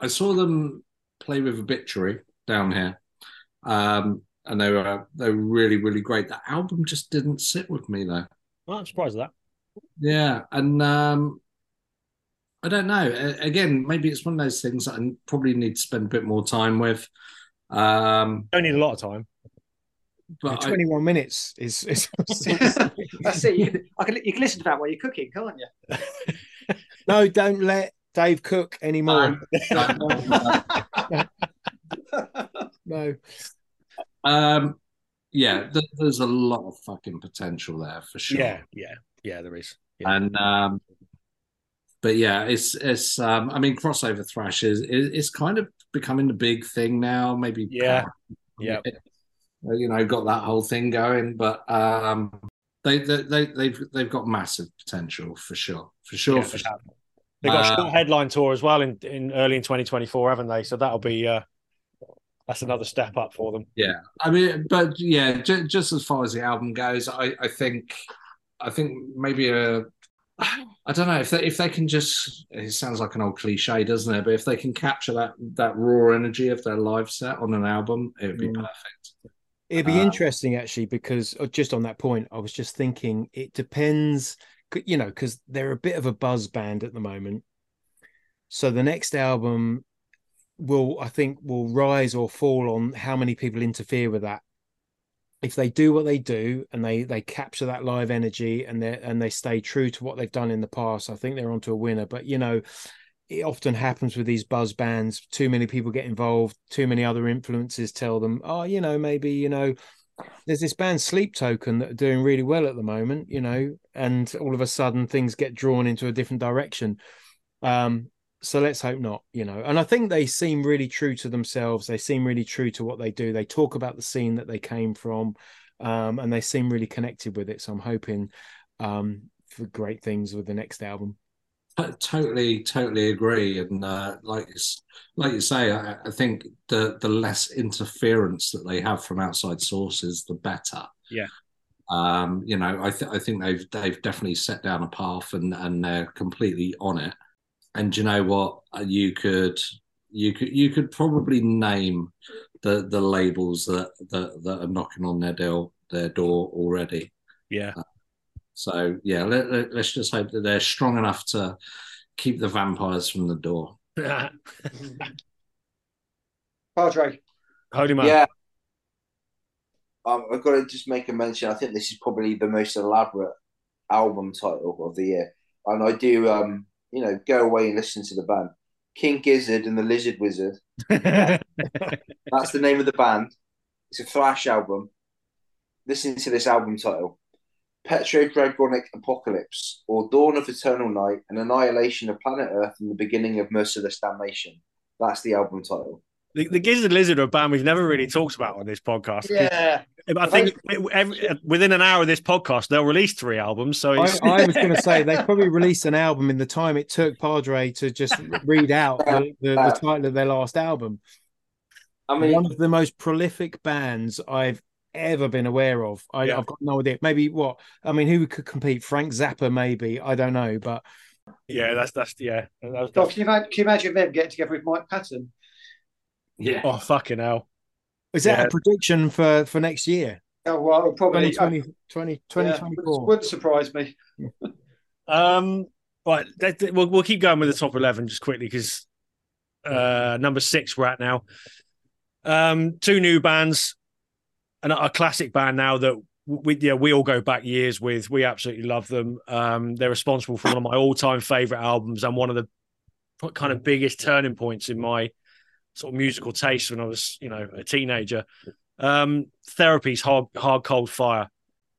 S4: I saw them play with Obituary down here, um, and they were they were really really great. The album just didn't sit with me though.
S1: Well, I'm surprised at that.
S4: Yeah, and um, I don't know. Again, maybe it's one of those things that I probably need to spend a bit more time with. Um,
S1: Don't need a lot of time.
S4: But I,
S3: 21 minutes is, is [LAUGHS]
S2: that's it. You can, I can you can listen to that while you're cooking, can't you? [LAUGHS]
S3: no, don't let Dave cook anymore. [LAUGHS] No.
S4: um, yeah, th- there's a lot of fucking potential there for sure.
S1: Yeah, yeah, yeah. There is. Yeah.
S4: and um but yeah it's it's um i mean crossover thrash is is it's kind of becoming the big thing now maybe
S1: Yeah. Yeah.
S4: You know got that whole thing going but um they they, they they've they've got massive potential for sure for sure
S1: Yeah,
S4: for
S1: they
S4: sure.
S1: They got a
S4: Uh,
S1: short headline tour as well in, in early in 2024, haven't they? So that'll be uh, that's another step up for them.
S4: Yeah, I mean, but yeah, j- just as far as the album goes, I, I think, I think maybe a, I don't know if they if they can just. It sounds like an old cliche, doesn't it? But if they can capture that that raw energy of their live set on an album, it would be
S3: Mm.
S4: perfect.
S3: It'd be
S4: Uh,
S3: interesting actually because uh, just on that point, I was just thinking it depends, you know, because they're a bit of a buzz band at the moment. So the next album will, I think, will rise or fall on how many people interfere with that. If they do what they do and they they capture that live energy and they and they stay true to what they've done in the past, I think they're onto a winner. But you know, it often happens with these buzz bands. Too many people get involved. Too many other influences tell them, oh, you know, maybe you know, there's this band Sleep Token that are doing really well at the moment, you know, and all of a sudden things get drawn into a different direction. Um, so let's hope not, you know. And I think they seem really true to themselves. They seem really true to what they do. They talk about the scene that they came from, um, and they seem really connected with it. So I'm hoping um, for great things with the next album.
S4: Totally, totally agree. And uh, like like you say, I, I, think the the less interference that they have from outside sources, the better.
S1: Yeah.
S4: Um, you know, I th- I think they've they've definitely set down a path and and they're completely on it. And you know what? Uh, you could you could you could probably name the the labels that that, that are knocking on their door their door already.
S1: Yeah. Uh,
S4: so yeah, let, let, let's just hope that they're strong enough to keep the vampires from the door. [LAUGHS]
S2: Padre.
S1: Holy man.
S5: Yeah. Um, I've got to just make a mention. I think this is probably the most elaborate album title of the year, and I do, um, you know, go away and listen to the band King Gizzard and the Lizard Wizard. [LAUGHS] That's the name of the band. It's a thrash album. Listen to this album title: Petrodragonic Apocalypse, or Dawn of Eternal Night, and Annihilation of Planet Earth, and the Beginning of Merciless Damnation. That's the album title.
S1: The, the Gizzard Lizard are a band we've never really talked about on this podcast.
S2: Yeah.
S1: I think every, within an hour of this podcast, they'll release three albums. So
S3: I, I, was going to say they probably released an album in the time it took Padre to just read out the, the, the title of their last album. I mean, one of the most prolific bands I've ever been aware of. I, have got no idea. Maybe what? I mean, who could compete? Frank Zappa, maybe. I don't know, but
S1: yeah, that's that's yeah. That's,
S2: that's... Can, you imagine, can you imagine them getting together with Mike Patton?
S1: Yeah. Oh fucking hell!
S3: Is that yeah. a prediction for for next year?
S2: Oh well, probably
S3: 2020, 20, 2024.
S2: Yeah, wouldn't surprise me. [LAUGHS]
S1: um, right, that, that, we'll we'll keep going with the top eleven just quickly because uh, number six we're at now. Um, two new bands, and a classic band now that we yeah we all go back years with. We absolutely love them. Um, they're responsible for one of my all time favorite albums and one of the kind of biggest turning points in my sort of musical taste when I was, you know, a teenager. Um, Therapy's hard, hard, cold fire.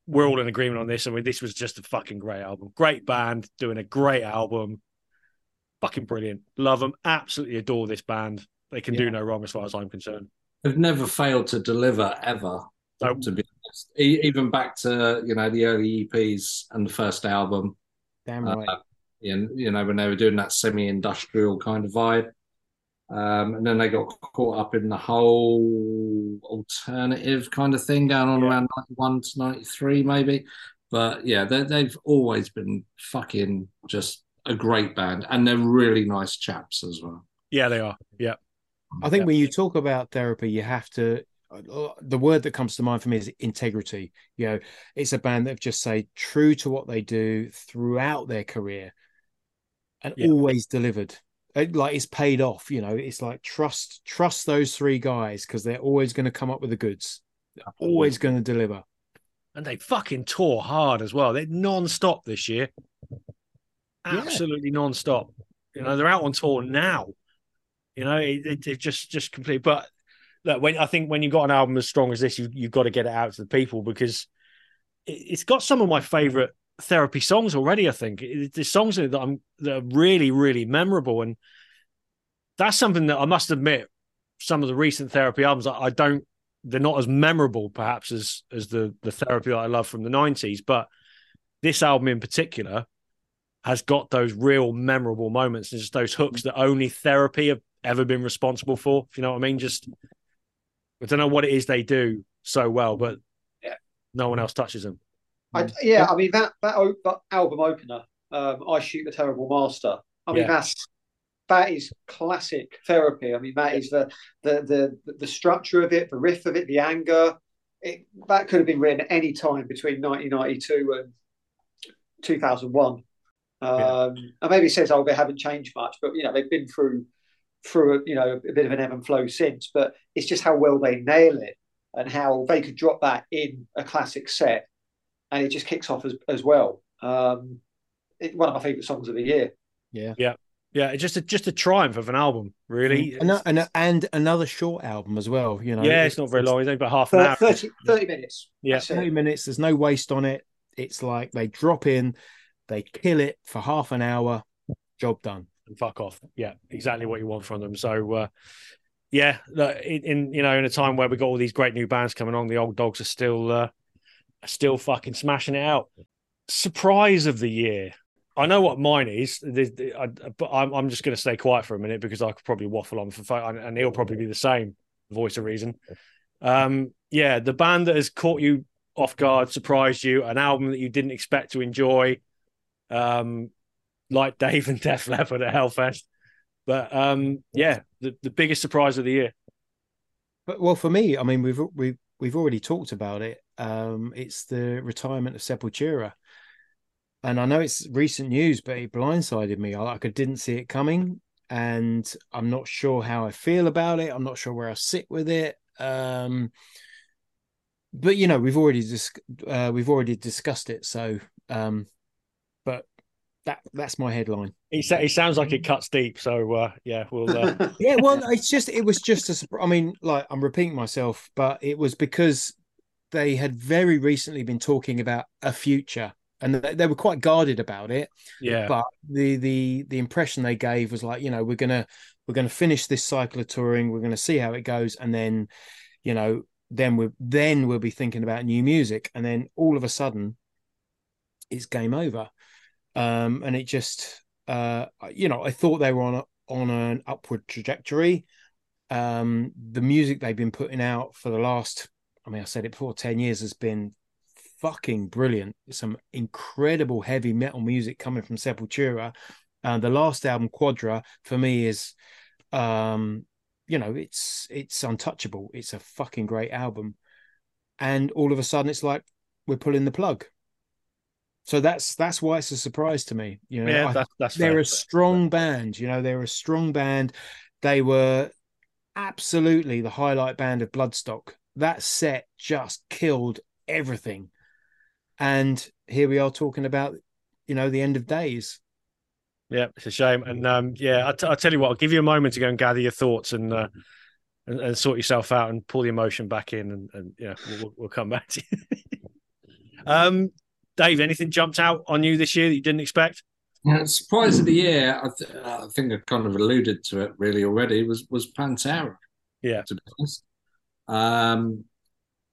S1: We're all in agreement on this. I mean, this was just a fucking great album. Great band doing a great album. Fucking brilliant. Love them. Absolutely adore this band. They can yeah. do no wrong as far as I'm concerned.
S4: They've never failed to deliver ever. Nope. To be honest, even back to you know the early EPs and the first album.
S3: Damn right. Uh,
S4: you know when they were doing that semi-industrial kind of vibe. Um, and then they got caught up in the whole alternative kind of thing going on yeah. around 91 to 93, maybe. But yeah, they've always been fucking just a great band. And they're really nice chaps as well.
S1: Yeah, they are. Yeah.
S3: I think
S1: yeah.
S3: when you talk about therapy, you have to. The word that comes to mind for me is integrity. You know, it's a band that just say true to what they do throughout their career and yeah. always delivered it, like it's paid off. You know, it's like trust trust those three guys because they're always going to come up with the goods. They're always going to deliver.
S1: And they fucking tore hard as well. They're non-stop this year. Absolutely yeah. non-stop. You know, they're out on tour now. You know, it, it, it just just complete. But look, when I think when you've got an album as strong as this, you, you've got to get it out to the people because it, it's got some of my favorite therapy songs already. I think the songs that I'm that are really really memorable, and that's something that I must admit. Some of the recent therapy albums, I, I don't. They're not as memorable, perhaps, as as the the therapy that I love from the '90s. But this album in particular has got those real memorable moments and just those hooks that only therapy have ever been responsible for. If you know what I mean, just I don't know what it is they do so well, but yeah. no one else touches them.
S2: I, yeah, I mean that that, that album opener, um, "I Shoot the Terrible Master." I mean yeah. that's that is classic therapy. I mean that is the, the the the structure of it, the riff of it, the anger. It, that could have been written any time between 1992 and 2001. Um, yeah. And maybe it says, "Oh, they haven't changed much," but you know they've been through through a, you know a bit of an ebb and flow since. But it's just how well they nail it and how they could drop that in a classic set and it just kicks off as, as well. Um, it, one of my favorite songs of the year.
S3: Yeah,
S1: yeah, yeah. It's just a just a triumph of an album, really,
S3: mm. and, and, and another short album as well. You know,
S1: yeah, it's, it's not very long. It's only about half
S2: 30,
S1: an hour,
S2: 30, 30 minutes.
S1: Yeah,
S3: thirty minutes. There's no waste on it. It's like they drop in, they kill it for half an hour, job done,
S1: and fuck off. Yeah, exactly what you want from them. So. uh yeah, in, in you know in a time where we got all these great new bands coming on, the old dogs are still uh, still fucking smashing it out. Surprise of the year. I know what mine is, but I'm, just going to stay quiet for a minute because I could probably waffle on for and he'll probably be the same voice of reason. Um, yeah, the band that has caught you off guard, surprised you, an album that you didn't expect to enjoy, um, like Dave and Def Leppard at Hellfest. But um, yeah, the, the biggest surprise of the year.
S3: But well, for me, I mean, we've we've we've already talked about it. Um, it's the retirement of Sepultura, and I know it's recent news, but it blindsided me. I like I didn't see it coming, and I'm not sure how I feel about it. I'm not sure where I sit with it. Um, but you know, we've already dis- uh, we've already discussed it. So, um, that that's my headline.
S1: He, sa- he sounds like it cuts deep. So uh, yeah, we'll. Uh... [LAUGHS]
S3: yeah, well, it's just it was just a. I mean, like I'm repeating myself, but it was because they had very recently been talking about a future and they were quite guarded about it
S1: yeah
S3: but the the the impression they gave was like you know we're gonna we're gonna finish this cycle of touring we're gonna see how it goes and then you know then we then we'll be thinking about new music and then all of a sudden it's game over um and it just uh you know i thought they were on a, on an upward trajectory um the music they've been putting out for the last i mean i said it before 10 years has been fucking brilliant some incredible heavy metal music coming from sepultura and uh, the last album quadra for me is um you know, it's it's untouchable. It's a fucking great album. And all of a sudden it's like we're pulling the plug. So that's that's why it's a surprise to me. You know,
S1: yeah, that's, that's
S3: they're
S1: fair.
S3: a strong band, you know, they're a strong band. They were absolutely the highlight band of Bloodstock. That set just killed everything. And here we are talking about, you know, the end of days.
S1: Yeah, it's a shame. And um, yeah, I, t- I tell you what, I'll give you a moment to go and gather your thoughts and uh, and, and, sort yourself out and pull the emotion back in, and, and yeah, we'll, we'll, come back to you. [LAUGHS] um, Dave, anything jumped out on you this year that you didn't expect?
S4: Yeah, surprise of the year, I, th- I think I kind of alluded to it really already. Was was Pantera?
S1: Yeah,
S4: to be honest. Um,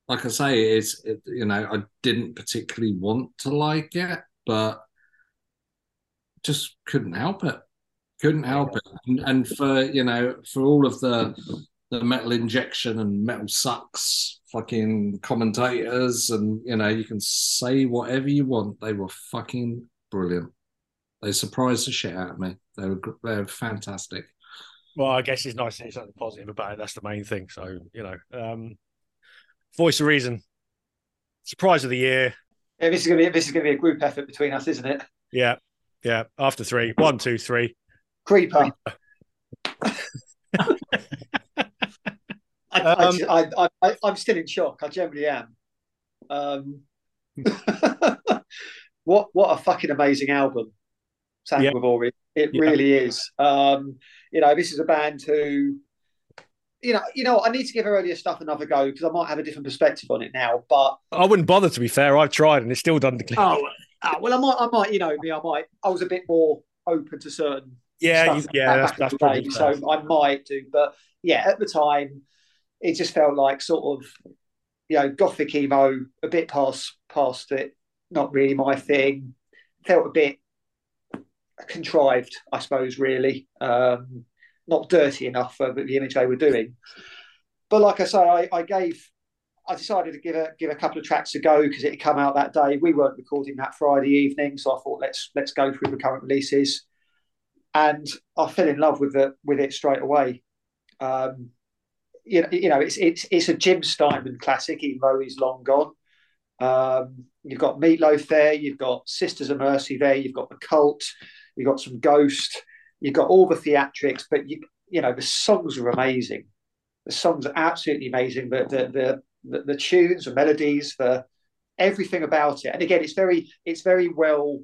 S4: like I say, it's it, you know I didn't particularly want to like it, but just couldn't help it. Couldn't help it. And, and for you know, for all of the the metal injection and metal sucks fucking commentators and you know you can say whatever you want. They were fucking brilliant. They surprised the shit out of me. They were they were fantastic.
S1: Well i guess it's nice to hear something positive about it. That's the main thing. So you know um voice of reason. Surprise of the year.
S2: Yeah this is gonna be this is gonna be a group effort between us isn't it?
S1: Yeah yeah, after three one two three.
S2: One, two, three. Creeper. [LAUGHS] Um, I, I, I, am still in shock. I generally am. Um, [LAUGHS] what what a fucking amazing album, Sanguivore. Yeah. It yeah. really is. Um, you know, this is a band who, you know, you know, I need to give earlier stuff another go because I might have a different perspective on it now. But
S1: I wouldn't bother. To be fair, I've tried and it's still done the.
S2: Oh, Ah, well, I might, I might, you know, me, I might. I was a bit more open to certain.
S1: Yeah, you, yeah, that's, that's probably
S2: so I might do, but yeah, at the time, it just felt like sort of, you know, gothic emo, a bit past past it, not really my thing. Felt a bit contrived, I suppose, really. Um, not dirty enough for the image they were doing. But like I say, I, I gave I decided to give a give a couple of tracks a go because it had come out that day. We weren't recording that Friday evening, so I thought let's let's go through the current releases, and I fell in love with it with it straight away. Um, you know, you know, it's it's it's a Jim Steinman classic, even though he's long gone. Um, you've got Meatloaf there, you've got Sisters of Mercy there, you've got the Cult, you've got some Ghost, you've got all the theatrics, but you you know the songs are amazing. The songs are absolutely amazing. But the the the, the tunes, the melodies, the everything about it. And again, it's very it's very well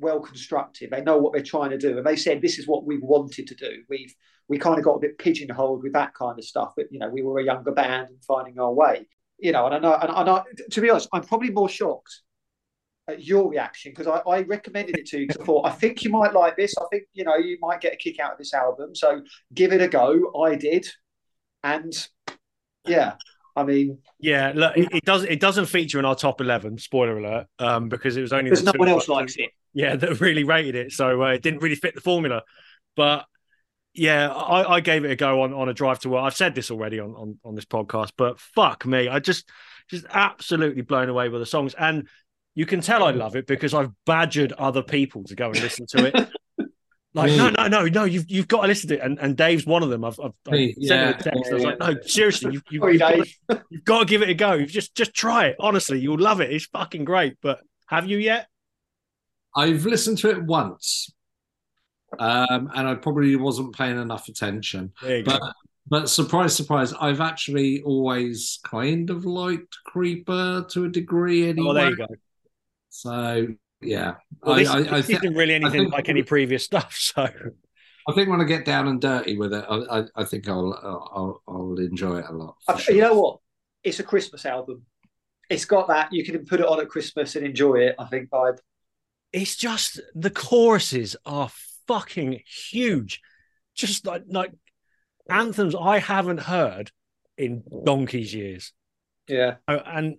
S2: well constructed. They know what they're trying to do, and they said this is what we wanted to do. We've we kind of got a bit pigeonholed with that kind of stuff, but you know, we were a younger band and finding our way. You know, and I know, and, and I, to be honest, I'm probably more shocked at your reaction because I, I, recommended it to you because I thought I think you might like this. I think you know you might get a kick out of this album, so give it a go. I did, and yeah, I mean,
S1: yeah, look, it, it does. It doesn't feature in our top eleven. Spoiler alert, um, because it was only
S2: because no one else likes it.
S1: yeah, that really rated it. So uh, it didn't really fit the formula. But yeah, I, I, gave it a go on, on a drive to work. I've said this already on, on, on this podcast, but fuck me. I just just absolutely blown away with the songs. And you can tell I love it because I've badgered other people to go and listen to it. [LAUGHS] Like, no, no, no, no, you've you've got to listen to it. And, and Dave's one of them. I've, I've, I've sent him a text. I was like, no, seriously, you've, [LAUGHS] you've, you've, got to, you've, got to, give it a go. You've just just try it. Honestly, you'll love it. It's fucking great. But have you yet?
S4: I've listened to it once. Um, and I probably wasn't paying enough attention. But go. but surprise, surprise, I've actually always kind of liked Creeper to a degree anyway. Oh, there you go. So yeah,
S1: well, this, I, I, I th- isn't really anything think, like any previous stuff. So
S4: I think when I get down and dirty with it, I, I think I'll, I'll I'll enjoy it a lot.
S2: Sure. You know what? It's a Christmas album. It's got that you can put it on at Christmas and enjoy it. I think vibe.
S1: It's just the choruses are fucking huge, just like like anthems I haven't heard in donkey's years.
S2: Yeah,
S1: oh, and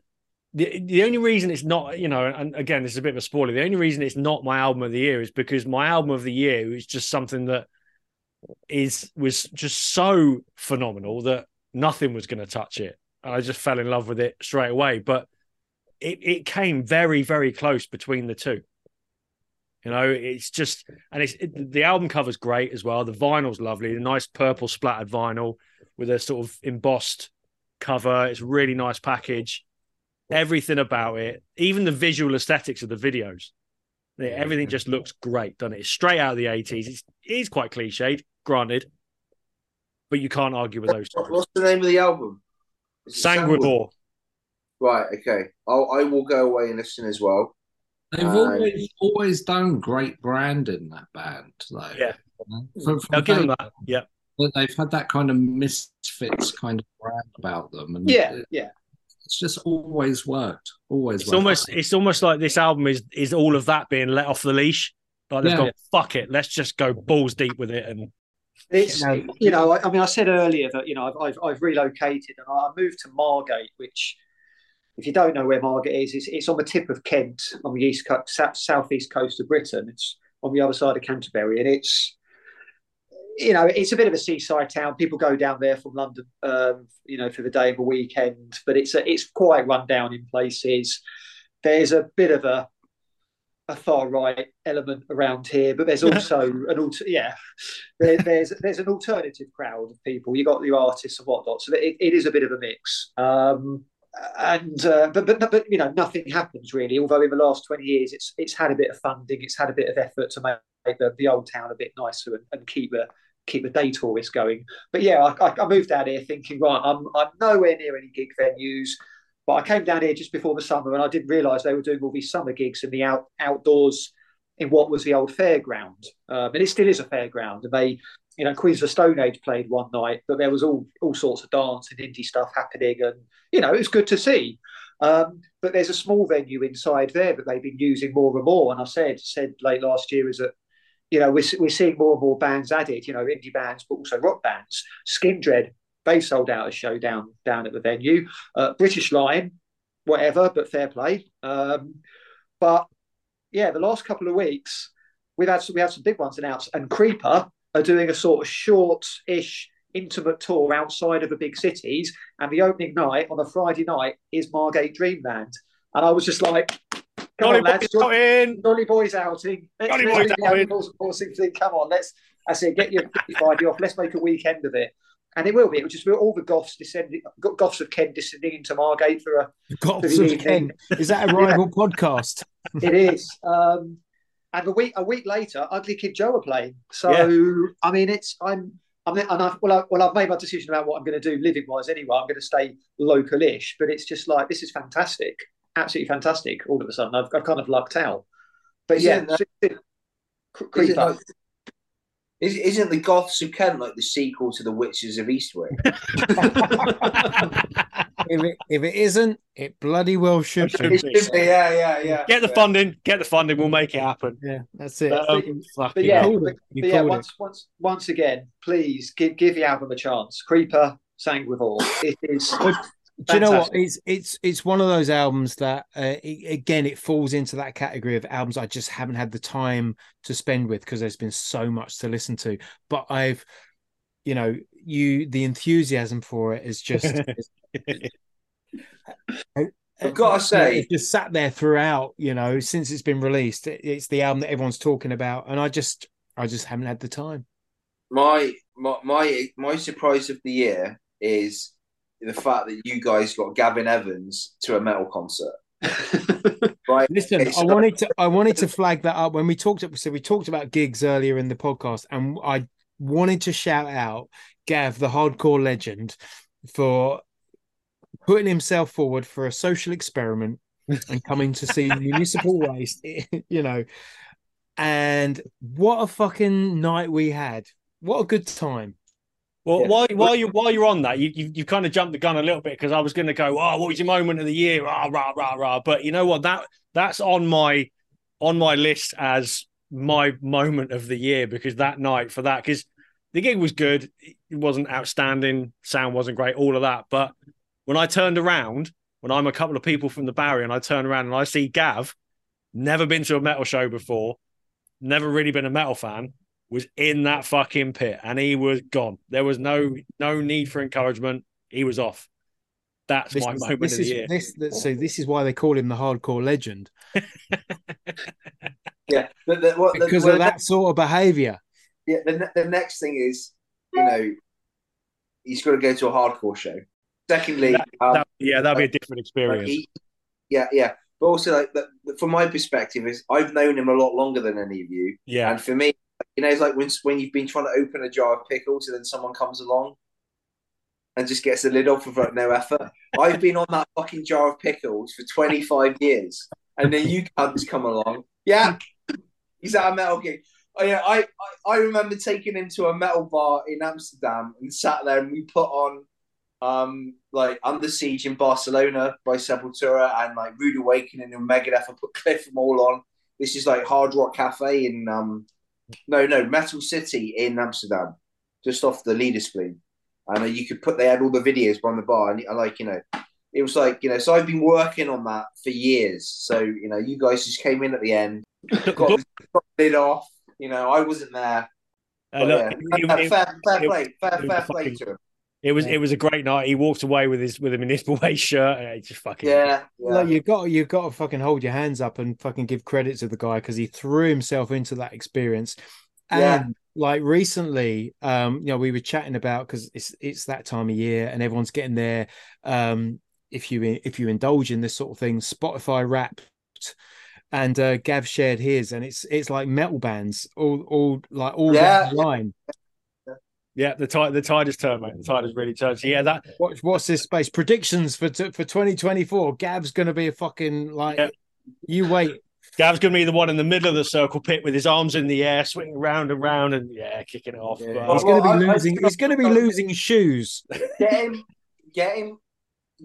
S1: the the only reason it's not, you know, and again, this is a bit of a spoiler. The only reason it's not my album of the year is because my album of the year is just something that is was just so phenomenal that nothing was going to touch it. I just fell in love with it straight away. But it it came very very close between the two. You know, it's just and it's it, the album cover's great as well. The vinyl's lovely, the nice purple splattered vinyl with a sort of embossed cover. It's a really nice package everything about it, even the visual aesthetics of the videos. Everything just looks great, doesn't it? It's straight out of the 80s. It's, it is quite cliched, granted, but you can't argue with those.
S5: What's the name of the album?
S1: Sanguivore.
S5: Right, okay. I'll, I will go away and listen as well.
S4: They've um, always always done great branding that band, though.
S1: Yeah, from, from I'll give them that. Yeah,
S4: they've had that kind of misfits kind of brand about them, and
S2: yeah, yeah
S4: it's just always worked. Always.
S1: It's
S4: worked.
S1: almost it's almost like this album is is all of that being let off the leash. Like they've yeah. gone, fuck it, let's just go balls deep with it and.
S2: It's you know, I, I mean, I said earlier that you know I've, I've, I've relocated and I moved to Margate, which, if you don't know where Margate is, it's, it's on the tip of Kent on the east coast, south, southeast coast of Britain. It's on the other side of Canterbury, and it's you know, it's a bit of a seaside town. People go down there from London, um, you know, for the day of the weekend, but it's a, it's quite run down in places. There's a bit of a a far right element around here, but there's also an alter, yeah, there, there's there's an alternative crowd of people. You got your artists and whatnot, so it, it is a bit of a mix. Um, and uh, but, but but you know nothing happens really. Although in the last twenty years, it's it's had a bit of funding, it's had a bit of effort to make the, the old town a bit nicer and, and keep the keep the day tourist going. But yeah, I, I, moved out here thinking, right, I'm, I'm nowhere near any gig venues. But I came down here just before the summer and I didn't realise they were doing all these summer gigs in the out, outdoors in what was the old fairground. Um, and it still is a fairground. And they, you know, Queens of Stone Age played one night, but there was all, all sorts of dance and indie stuff happening. And, you know, it was good to see. Um, but there's a small venue inside there that they've been using more and more. And I said said late last year is that you know, we're, we're seeing more and more bands added, you know, indie bands, but also rock bands. Skindred, they sold out a show down down at the venue. Uh, British Lion, whatever, but fair play. Um, but yeah, the last couple of weeks, we've had some, we had some big ones announced, and Creeper are doing a sort of short-ish intimate tour outside of the big cities, and the opening night on a Friday night is Margate Dreamland, and I was just like, Come Dolly on, lads. Boys outing. Dolly Boys outing. Let's, Dolly let's Boys outing. Come on, let's. I say, get your [LAUGHS] Friday off. Let's make a weekend of it. And it will be. It will just be all the goths descending, goths of Kent descending into Margate for a
S3: goths of Kent. Is that a rival [LAUGHS] podcast?
S2: It is. Um, and a week a week later, Ugly Kid Joe are playing. So yeah. I mean, it's I'm. I mean, and I've, well, I, well, I've made my decision about what I'm going to do living wise anyway. I'm going to stay local-ish, but it's just like this is fantastic absolutely fantastic all of a sudden. I've, I've kind of lucked out. But isn't yeah, that,
S5: isn't, like, isn't the Goths of Kent like the sequel to the Witches of Eastwick? [LAUGHS] [LAUGHS]
S3: if it if it isn't, it bloody well should,
S5: be. It should be. Yeah, yeah, yeah.
S1: Get the
S5: yeah.
S1: funding. Get the funding. We'll make it happen.
S3: Yeah, that's it.
S2: Um, but, yeah, but, but yeah. Once, once, once again, please give give the album a chance. Creeper, Sanguivore. It is.
S3: Do you know what? It's it's it's one of those albums that uh, it, again it falls into that category of albums I just haven't had the time to spend with because there's been so much to listen to. But I've, you know, you the enthusiasm for it is just. [LAUGHS]
S5: I've gotta say-
S3: it's just sat there throughout. You know, since it's been released, it's the album that everyone's talking about, and I just I just haven't had the time.
S5: my my my my surprise of the year is the fact that you guys got Gavin Evans to a metal concert. [LAUGHS] Right?
S3: Listen,
S5: It's
S3: I
S5: not-
S3: wanted to I wanted to flag that up when we talked so we talked about gigs earlier in the podcast, and I wanted to shout out Gav, the hardcore legend, for putting himself forward for a social experiment [LAUGHS] and coming to see municipal waste, [LAUGHS] you know. And what a fucking night we had. What a good time.
S1: Well,
S5: Yeah.
S1: while while you while you're on that, you you, you kind of jumped the gun a little bit because I was going to go, oh, what was your moment of the year? Rah rah rah rah. But you know what? That that's on my on my list as my moment of the year because that night for that because the gig was good. It wasn't outstanding. Sound wasn't great. All of that. But when I turned around, when I'm a couple of people from the barrier and I turn around and I see Gav, never been to a metal show before, never really been a metal fan, was in that fucking pit and he was gone. There was no no need for encouragement. He was off. That's
S3: This
S1: my
S3: is,
S1: moment
S3: this
S1: of
S3: is
S1: the year.
S3: this so this is why they call him the hardcore legend [LAUGHS]
S5: Yeah, the, the, what,
S3: because
S5: well,
S3: of that sort of behavior.
S5: yeah. The, the next thing is, you know, he's got to go to a hardcore show. Secondly, um,
S1: That- yeah, that'd be a different
S5: like
S1: experience.
S5: he, yeah, yeah. But also, like, the, the- from my perspective, is I've known him a lot longer than any of you,
S1: yeah,
S5: and for me, you know, it's like when when you've been trying to open a jar of pickles and then someone comes along and just gets the lid off without no effort. I've been on that fucking jar of pickles for 25 years, and then you cunts come along. Yeah, he's at a metal gig. Oh, yeah, I, I I remember taking him to a metal bar in Amsterdam and sat there, and we put on um like Under Siege in Barcelona by Sepultura and like Rude Awakening and Megadeth. I put Cliff 'Em All on. This is like Hard Rock Cafe in um no no Metal City in Amsterdam, just off the Leidseplein. And uh, you could put they had all the videos on the bar, and I like you know it was like you know so I've been working on that for years. So you know you guys just came in at the end, [LAUGHS] got, got lid off. You know I wasn't there.
S1: Uh, look,
S5: yeah. [LAUGHS]
S1: it, it-
S5: fair, fair
S1: it-
S5: play, fair, fair play
S1: fucking-
S5: to him.
S1: It was it was a great night. He walked away with his with a municipal waste [LAUGHS] shirt. and it just fucking
S5: Yeah, yeah.
S3: Like you got you got to fucking hold your hands up and fucking give credit to the guy because he threw himself into that experience. And
S5: Yeah.
S3: like recently, um, you know, we were chatting about because it's it's that time of year and everyone's getting there. Um, if you if you indulge in this sort of thing, Spotify Wrapped, and uh, Gav shared his, and it's it's like metal bands, all all like all
S5: Yeah.
S3: that line.
S1: Yeah. The tide the tide has turned, mate. The tide has really turned. So yeah, that
S3: Watch what's this space predictions for t- for twenty twenty four? Gav's gonna be a fucking like.
S1: Yeah.
S3: You wait.
S1: Gav's going to be the one in the middle of the circle pit with his arms in the air, swinging round and round, and yeah, kicking it off.
S3: Yeah,
S1: But,
S3: he's going to be
S5: I- I
S3: losing. he's going to be losing shoes.
S5: get him, get him,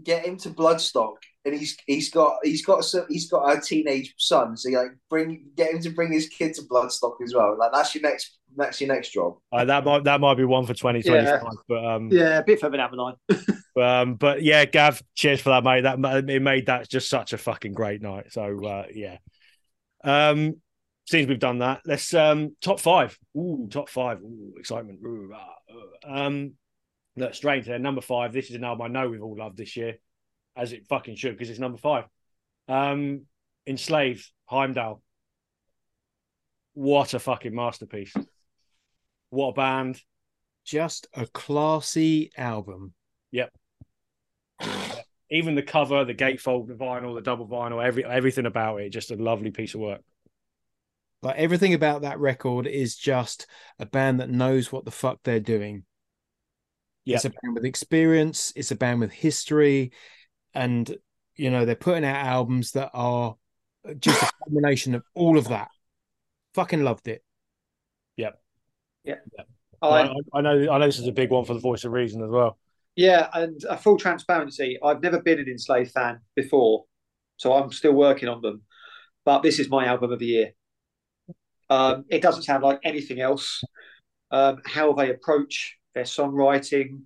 S5: get him to Bloodstock, and he's he's got he's got some he's got a teenage son, so like bring get him to bring his kid to Bloodstock as well. Like that's your next that's your next job.
S1: uh, that might that might be one for twenty twenty five. But um,
S2: Yeah, a bit further down the line. [LAUGHS]
S1: Um, but yeah, Gav, cheers for that, mate. That it made that just such a fucking great night. So uh, yeah. Um, seems we've done that. Let's um top five. Ooh, top five. Ooh, excitement. Ooh, ah, uh. Um, look straight there. Number five. This is an album I know we've all loved this year, as it fucking should, because it's number five. Um, Enslaved, Heimdal. What a fucking masterpiece. What a band.
S3: Just a classy album. Yep. [SIGHS]
S1: Even the cover, the gatefold, the vinyl, the double vinyl, every everything about it, just a lovely piece of work.
S3: Like everything about that record is just a band that knows what the fuck they're doing.
S1: Yeah.
S3: It's a band with experience. It's a band with history, and you know they're putting out albums that are just a combination of all of that. Fucking loved it.
S2: I,
S1: I, I know, I know this is a big one for the Voice of Reason as well.
S2: yeah, and a full transparency. I've never been an enslaved fan before, so I'm still working on them. But this is my album of the year. Um, it doesn't sound like anything else. Um, how they approach their songwriting,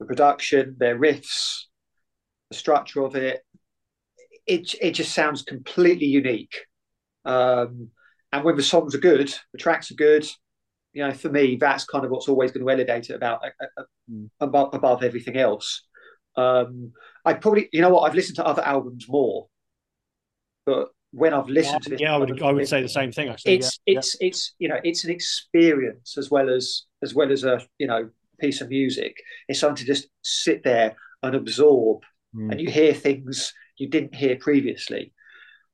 S2: the production, their riffs, the structure of it. It it just sounds completely unique. Um, and when the songs are good, the tracks are good. You know, for me, that's kind of what's always going to elevate it about uh, uh,
S3: Mm.
S2: above above everything else. Um, I probably, you know what, I've listened to other albums more, but when I've listened to this,
S1: yeah, I would I would say the same thing. Actually,
S2: it's
S1: yeah.
S2: it's it's you know it's an experience as well as as well as a you know piece of music. It's something to just sit there and absorb,
S3: Mm.
S2: and you hear things you didn't hear previously.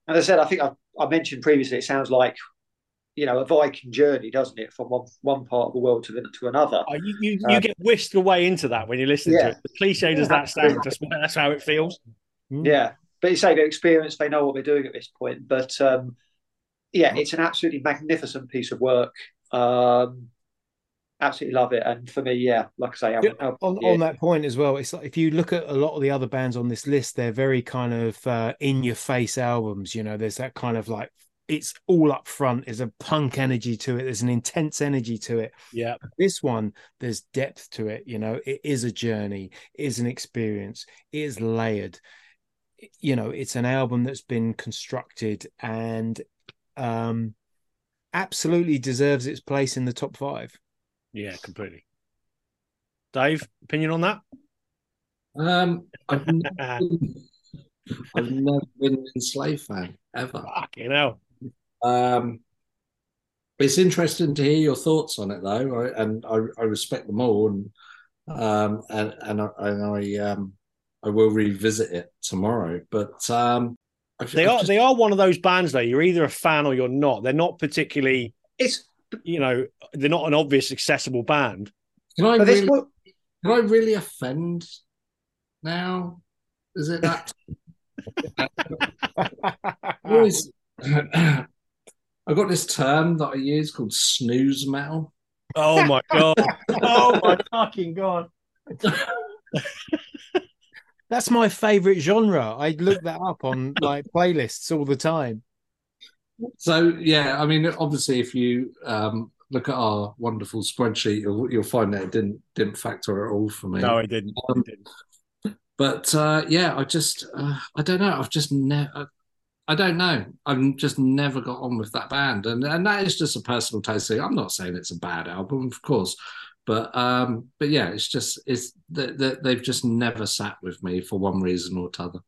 S2: And as I said, I think I, I mentioned previously, it sounds like you know a Viking journey, doesn't it, from one one part of the world to the, to another.
S1: Oh, you you, you
S2: Uh,
S1: get whisked away into that when you listen
S2: Yeah.
S1: to it. The cliche does that sound, just that's how it feels.
S3: Mm.
S2: Yeah, but you say they're experienced, they know what they're doing at this point. But um, yeah, it's an absolutely magnificent piece of work. Um, absolutely love it, and for me, yeah, like I say,
S3: Yeah,
S2: album- album
S3: on,
S2: of the year.
S3: on that point as well, it's like if you look at a lot of the other bands on this list, they're very kind of uh, in your face albums. You know, there's that kind of like it's all up front. There's a punk energy to it. There's an intense energy to it.
S1: Yeah,
S3: This one, there's depth to it. You know, it is a journey, it is an experience, it is layered. You know, it's an album that's been constructed and um absolutely deserves its place in the top five.
S1: Yeah, completely. Dave, opinion on that?
S4: Um, I've, [LAUGHS] never been, I've never been an enslaved fan ever.
S1: Fucking hell.
S4: Um, it's interesting to hear your thoughts on it, though, I, and I, I respect them all, and um, and and I, and I um, I will revisit it tomorrow. But um, I've,
S1: They are
S4: just-
S1: they are one of those bands though. You're either a fan or you're not. They're not particularly,
S2: It's
S1: you know, they're not an obvious accessible band.
S4: Can I
S2: but this
S4: really,
S2: what
S4: can I really offend now? Is it that? [LAUGHS] I always- [CLEARS THROAT] I've got this term that I use called snooze metal.
S1: Oh my god. oh my fucking god. [LAUGHS]
S3: That's my favorite genre. I look that up on like playlists all the time.
S4: So yeah, I mean, obviously, if you um, look at our wonderful spreadsheet, you'll, you'll find that it didn't didn't factor at all for me.
S1: No, it didn't.
S4: Um,
S1: It didn't.
S4: But uh, yeah, I just uh, I don't know. I've just never. I don't know. I've just never got on with that band, and and that is just a personal taste thing. I'm not saying it's a bad album, of course, but um, but yeah, it's just it's that they, they've just never sat with me for one reason or t'other.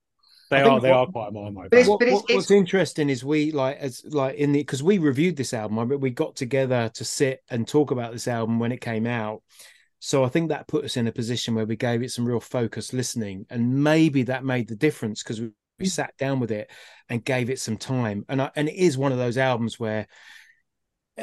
S1: They are they
S3: what-
S1: are quite a Marmite
S2: But it's-
S1: band.
S3: What,
S2: but
S3: what-
S2: it's-
S3: what's interesting is we like as like in the because we reviewed this album. I mean, we got together to sit and talk about this album when it came out. So I think that put us in a position where we gave it some real focused listening, and maybe that made the difference because we, we sat down with it and gave it some time. And I, and it is one of those albums where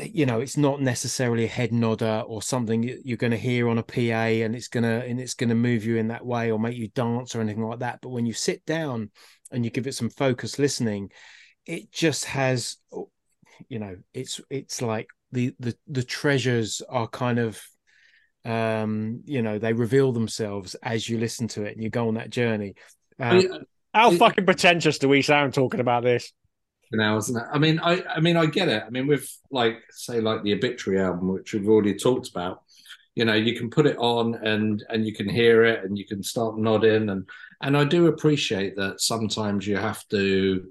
S3: you know it's not necessarily a head nodder or something you- you're going to hear on a PA and it's gonna and it's going to move you in that way or make you dance or anything like that. But when you sit down and you give it some focused listening, it just has you know it's it's like the the the treasures are kind of um you know they reveal themselves as you listen to it and you go on that journey um,
S1: How fucking pretentious do we sound talking about this?
S4: Now, isn't it? I mean, I, I mean, I get it. I mean, with like, say, like the Obituary album, which we've already talked about, you know, you can put it on and and you can hear it and you can start nodding and and I do appreciate that sometimes you have to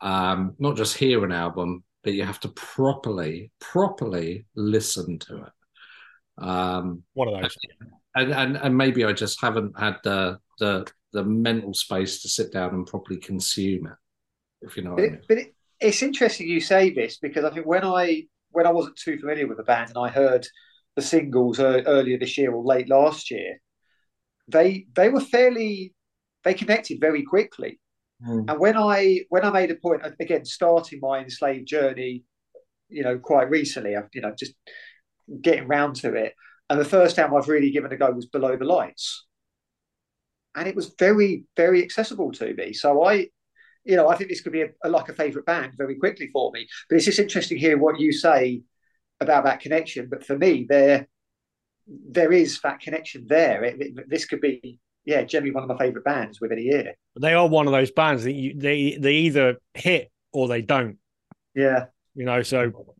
S4: um, not just hear an album, but you have to properly, properly listen to it. Um,
S1: One of those.
S4: and, and and maybe I just haven't had the the the mental space to sit down and properly consume it. If you know what
S2: But,
S4: I mean.
S2: but it, it's interesting you say this because I think when I when I wasn't too familiar with the band and I heard the singles earlier this year or late last year, they they were fairly they connected very quickly.
S4: Mm.
S2: And when I when I made a point again starting my enslaved journey, you know, quite recently, I've you know just getting round to it, and the first time I've really given a go was Below the Lights, and it was very very accessible to me. So I you know, I think this could be a, a, like a favourite band very quickly for me. But it's just interesting to hear what you say about that connection. But for me, there there is that connection there. It, it, this could be, yeah, generally one of my favourite bands within a year.
S1: They are one of those bands that you, they they either hit or they don't.
S2: Yeah,
S1: You know, so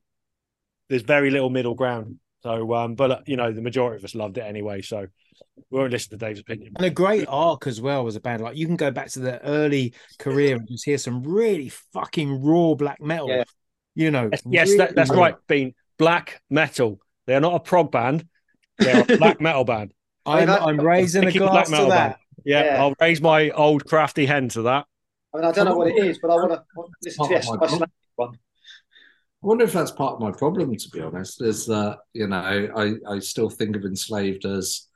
S1: there's very little middle ground. So, um, but uh, you know, the majority of us loved it anyway. So we won't listen to Dave's opinion.
S3: and a great arc as well as a band. Like you can go back to the early career and just hear some really fucking raw black metal.
S2: Yeah.
S3: You know,
S1: Yes, yes, that, that's
S3: really
S1: right. Being black metal. They are not a prog band. They are a black [LAUGHS] metal band.
S3: I'm,
S2: I mean,
S3: I'm raising a
S1: Picky black
S3: glass to
S1: metal
S3: that.
S1: band. Yeah,
S2: Yeah.
S1: I'll raise my old crafty hen to that.
S2: I mean, I don't know what it is, but I want to listen to this.
S4: my
S2: My one.
S4: I wonder if that's part of my problem, to be honest, is that, you know, I, I still think of Enslaved as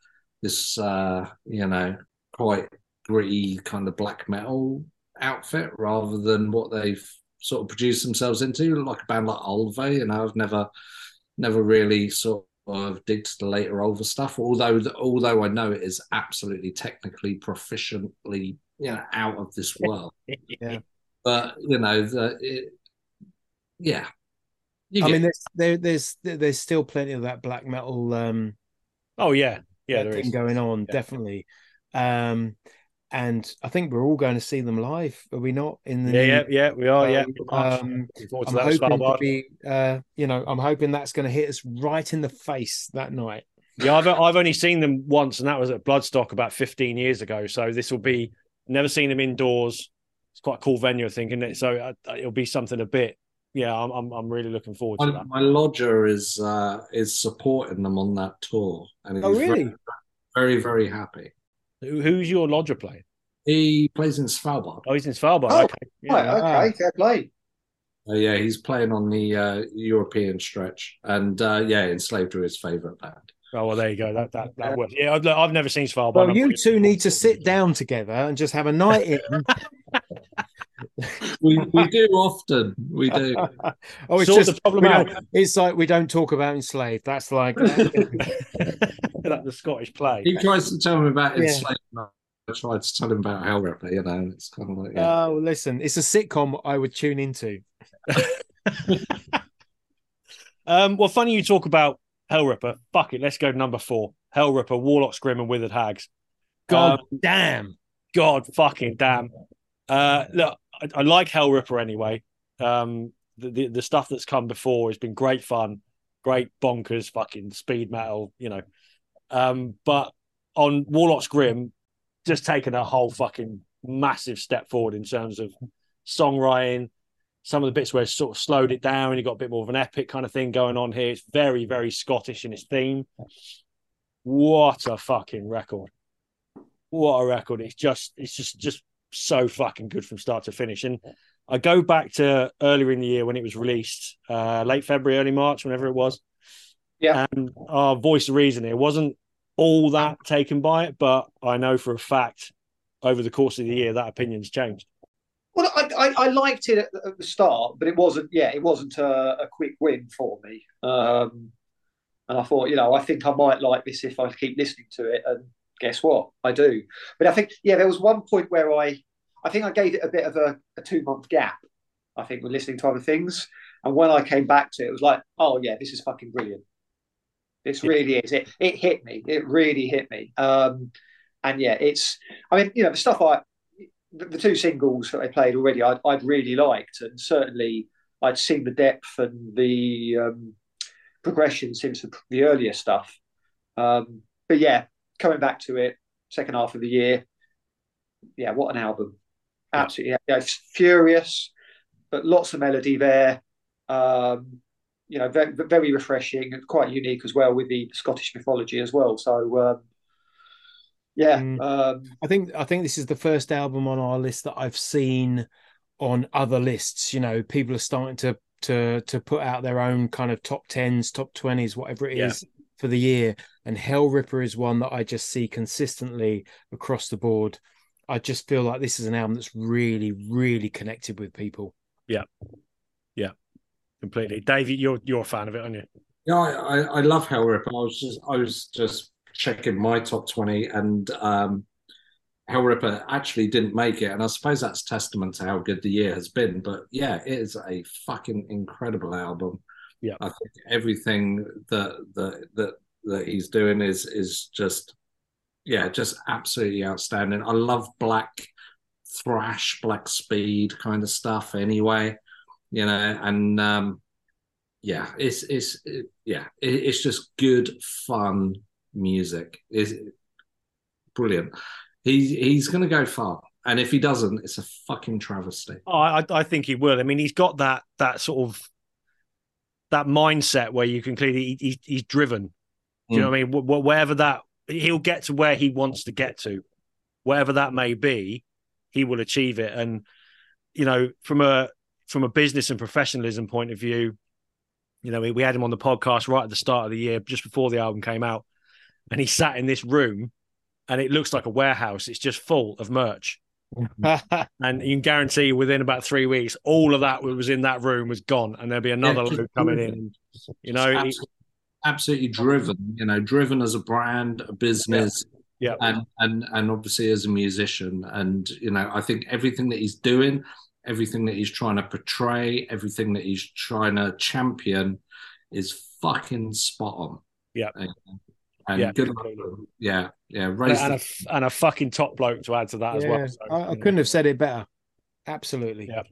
S4: this, uh, you know, quite gritty kind of black metal outfit rather than what they've sort of produced themselves into, like a band like Ulver. You know, I've never, never really sort of digged the later Ulver stuff, although, although I know it is absolutely technically proficiently, you know, out of this world. [LAUGHS]
S3: Yeah.
S4: But, you know, the, it, yeah. You
S3: I
S4: get-
S3: mean, there's there, there's there's still plenty of that black metal um
S1: Oh yeah, yeah, there
S3: thing
S1: is.
S3: going on,
S1: Yeah.
S3: definitely. Um, and I think we're all going to see them live, are we not? In the
S1: Yeah, yeah, yeah. We are. Yeah,
S3: um, I'm hoping to be, uh, you know, I'm hoping that's going to hit us right in the face that night.
S1: Yeah, I've I've only seen them once, and that was at Bloodstock about 15 years ago. So this will be never seen them indoors. It's quite a cool venue, I think, isn't it? So uh, it'll be something a bit. Yeah, I'm I'm, I'm really looking forward to
S4: my,
S1: that.
S4: my lodger is uh, is supporting them on that tour, and he's
S3: Oh, really?
S4: very, very, very happy.
S1: Who, who's your lodger playing?
S4: He plays in Svalbard.
S1: Oh, he's in Svalbard.
S2: Oh,
S1: okay. Yeah.
S2: Right, okay, fair play.
S4: Uh, yeah, he's playing on the uh, European stretch, and uh, yeah, Enslaved are his favourite band.
S1: Oh well, there you go. That that that works. Yeah, I've, I've never seen Svalbard.
S3: Well,
S1: I'm
S3: you two need to sit down together and just have a night in. [LAUGHS]
S4: We we [LAUGHS] do often, we do. [LAUGHS]
S3: oh, it's
S1: Sort
S3: just
S1: the problem
S3: we
S1: out.
S3: don't- It's like we don't talk about enslaved. That's like [LAUGHS]
S1: like the Scottish play.
S4: He tries to tell me about
S3: Yeah.
S4: Enslaved. I tried to tell him about Hellripper. You know, it's kind of like yeah.
S3: oh, listen, it's a sitcom I would tune into.
S1: Um, well, funny you talk about Hellripper. Fuck it, let's go to number four. Hellripper, Warlock, Grim, and Withered Hags.
S3: God
S1: Um,
S3: damn.
S1: God fucking damn. Uh, look, I, I like Hellripper anyway. Um, the, the the stuff that's come before has been great fun, great bonkers, fucking speed metal, you know. Um, but on Warlock's Grim, just taken a whole fucking massive step forward in terms of songwriting. Some of the bits where it's sort of slowed it down and you got a bit more of an epic kind of thing going on here. It's very, very Scottish in its theme. What a fucking record what a record it's just it's just just so fucking good from start to finish and i go back to earlier in the year when it was released uh late february early march whenever it was
S2: Yeah.
S1: and our voice of reason it wasn't all that taken by it but i know for a fact over the course of the year that opinion's changed
S2: Well, I, I, I liked it at, at the start, but it wasn't. Yeah, it wasn't a, a quick win for me. Um, and I thought, you know, I think I might like this if I keep listening to it. And guess what? I do. But I think, yeah, there was one point where I, I think I gave it a bit of a, a two month gap. I think with listening to other things, and when I came back to it, it was like, oh yeah, this is fucking brilliant. This really is. It it hit me. It really hit me. Um, and yeah, it's. I mean, you know, the stuff I the, the two singles that they played already, I'd, I'd really liked, and certainly I'd seen the depth and the um, progression since the, the earlier stuff. Um, but yeah, coming back to it, second half of the year, yeah, what an album! Absolutely, yeah, it's furious, but lots of melody there. Um, you know, very, very refreshing and quite unique as well with the Scottish mythology as well. So, um, yeah,
S3: Mm.
S2: um,
S3: I think I think this is the first album on our list that I've seen on other lists. You know, people are starting to to to put out their own kind of top tens, top twenties, whatever it is
S1: Yeah.
S3: for the year. And Hellripper is one that I just see consistently across the board. I just feel like this is an album that's really, really connected with people.
S1: Yeah, yeah, completely dave you're you're a fan of it aren't you
S4: Yeah, I, I, I love Hellripper. I was just I was just checking my top twenty, and um, Hellripper actually didn't make it, and I suppose that's testament to how good the year has been. But yeah, it is a fucking incredible album.
S1: Yeah.
S4: I think everything that that that that he's doing is is just yeah, just absolutely outstanding. I love black thrash, black speed kind of stuff. Anyway, you know, and um, yeah, it's it's it, yeah, it, it's just good fun music. Is brilliant. He's he's going to go far, and if he doesn't, it's a fucking travesty.
S1: Oh, I, I think he will. I mean, he's got that that sort of that mindset where you can clearly he, he's driven. Do you know mm. what I mean? Wh- Wherever that he'll get to where he wants to get to, wherever that may be, he will achieve it. And you know, from a from a business and professionalism point of view, you know, we, we had him on the podcast right at the start of the year, just before the album came out, and he sat in this room, and it looks like a warehouse. It's just full of merch. Mm-hmm. [LAUGHS] And you can guarantee within about three weeks, all of that was in that room was gone, and there'll be another
S4: Yeah, just
S1: load coming in. You know, he-
S4: absolutely, absolutely driven. You know, driven as a brand, a business,
S1: yeah,
S4: and and and obviously as a musician. And you know, I think everything that he's doing, everything that he's trying to portray, everything that he's trying to champion, is fucking spot on.
S1: Yeah.
S4: And, and
S1: Yeah,
S4: good.
S1: completely.
S4: Yeah, yeah.
S1: and,
S4: Raise
S1: and
S4: the,
S1: a, and a fucking top bloke to add to that as well. So,
S3: I, I couldn't have said it better. Absolutely.
S1: Yeah.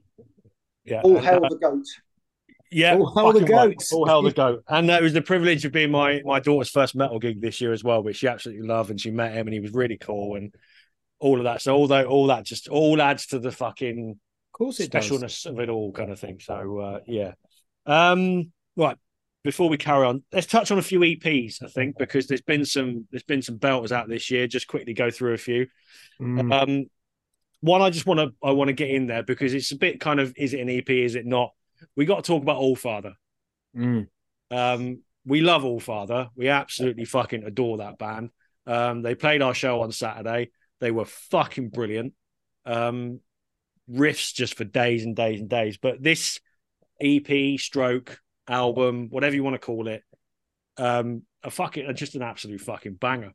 S1: yeah,
S2: All
S1: and,
S2: hail
S1: uh,
S2: the goat.
S1: Yeah,
S3: All hail the
S1: fucking right.
S3: goats.
S1: All hail the [LAUGHS] goat. And uh, it was the privilege of being my my daughter's first metal gig this year as well, which she absolutely loved, and she met him, and he was really cool, and all of that. So although all that just all adds to the fucking
S3: Of course it does.
S1: specialness of it all, kind of thing. So uh, yeah. Um, right. Before we carry on, let's touch on a few EPs. I think because there's been some there's been some belters out this year. Just quickly go through a few.
S3: Mm.
S1: Um, one I just want to I want to get in there because it's a bit kind of is it an EP? Is it not? We got to talk about All Father.
S3: Mm.
S1: Um, we love All Father. We absolutely fucking adore that band. Um, they played our show on Saturday. They were fucking brilliant. Um, riffs just for days and days and days. But this EP, stroke, album, whatever you want to call it, um, a fucking just an absolute fucking banger.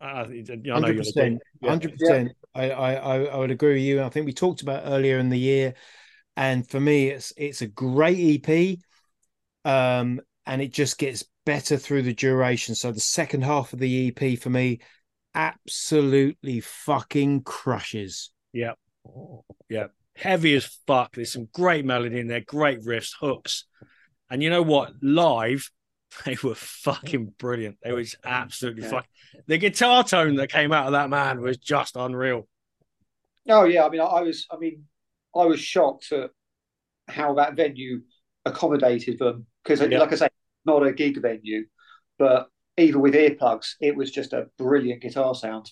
S1: I know you'll
S3: Hundred percent, hundred percent. I I I would agree with you. I think we talked about earlier in the year, and for me, it's it's a great EP, um, and it just gets better through the duration. So the second half of the EP for me, absolutely fucking crushes.
S1: Yeah. Yeah. Heavy as fuck. There's some great melody in there, great riffs, hooks. And you know what? Live, [LAUGHS] they were fucking brilliant. They was absolutely
S2: Yeah.
S1: fucking the guitar tone that came out of that man was just unreal.
S2: Oh yeah, I mean, I, I was, I mean, I was shocked at how that venue accommodated them because,
S1: Yeah.
S2: like I say, not a gig venue, but even with earplugs, it was just a brilliant guitar sound.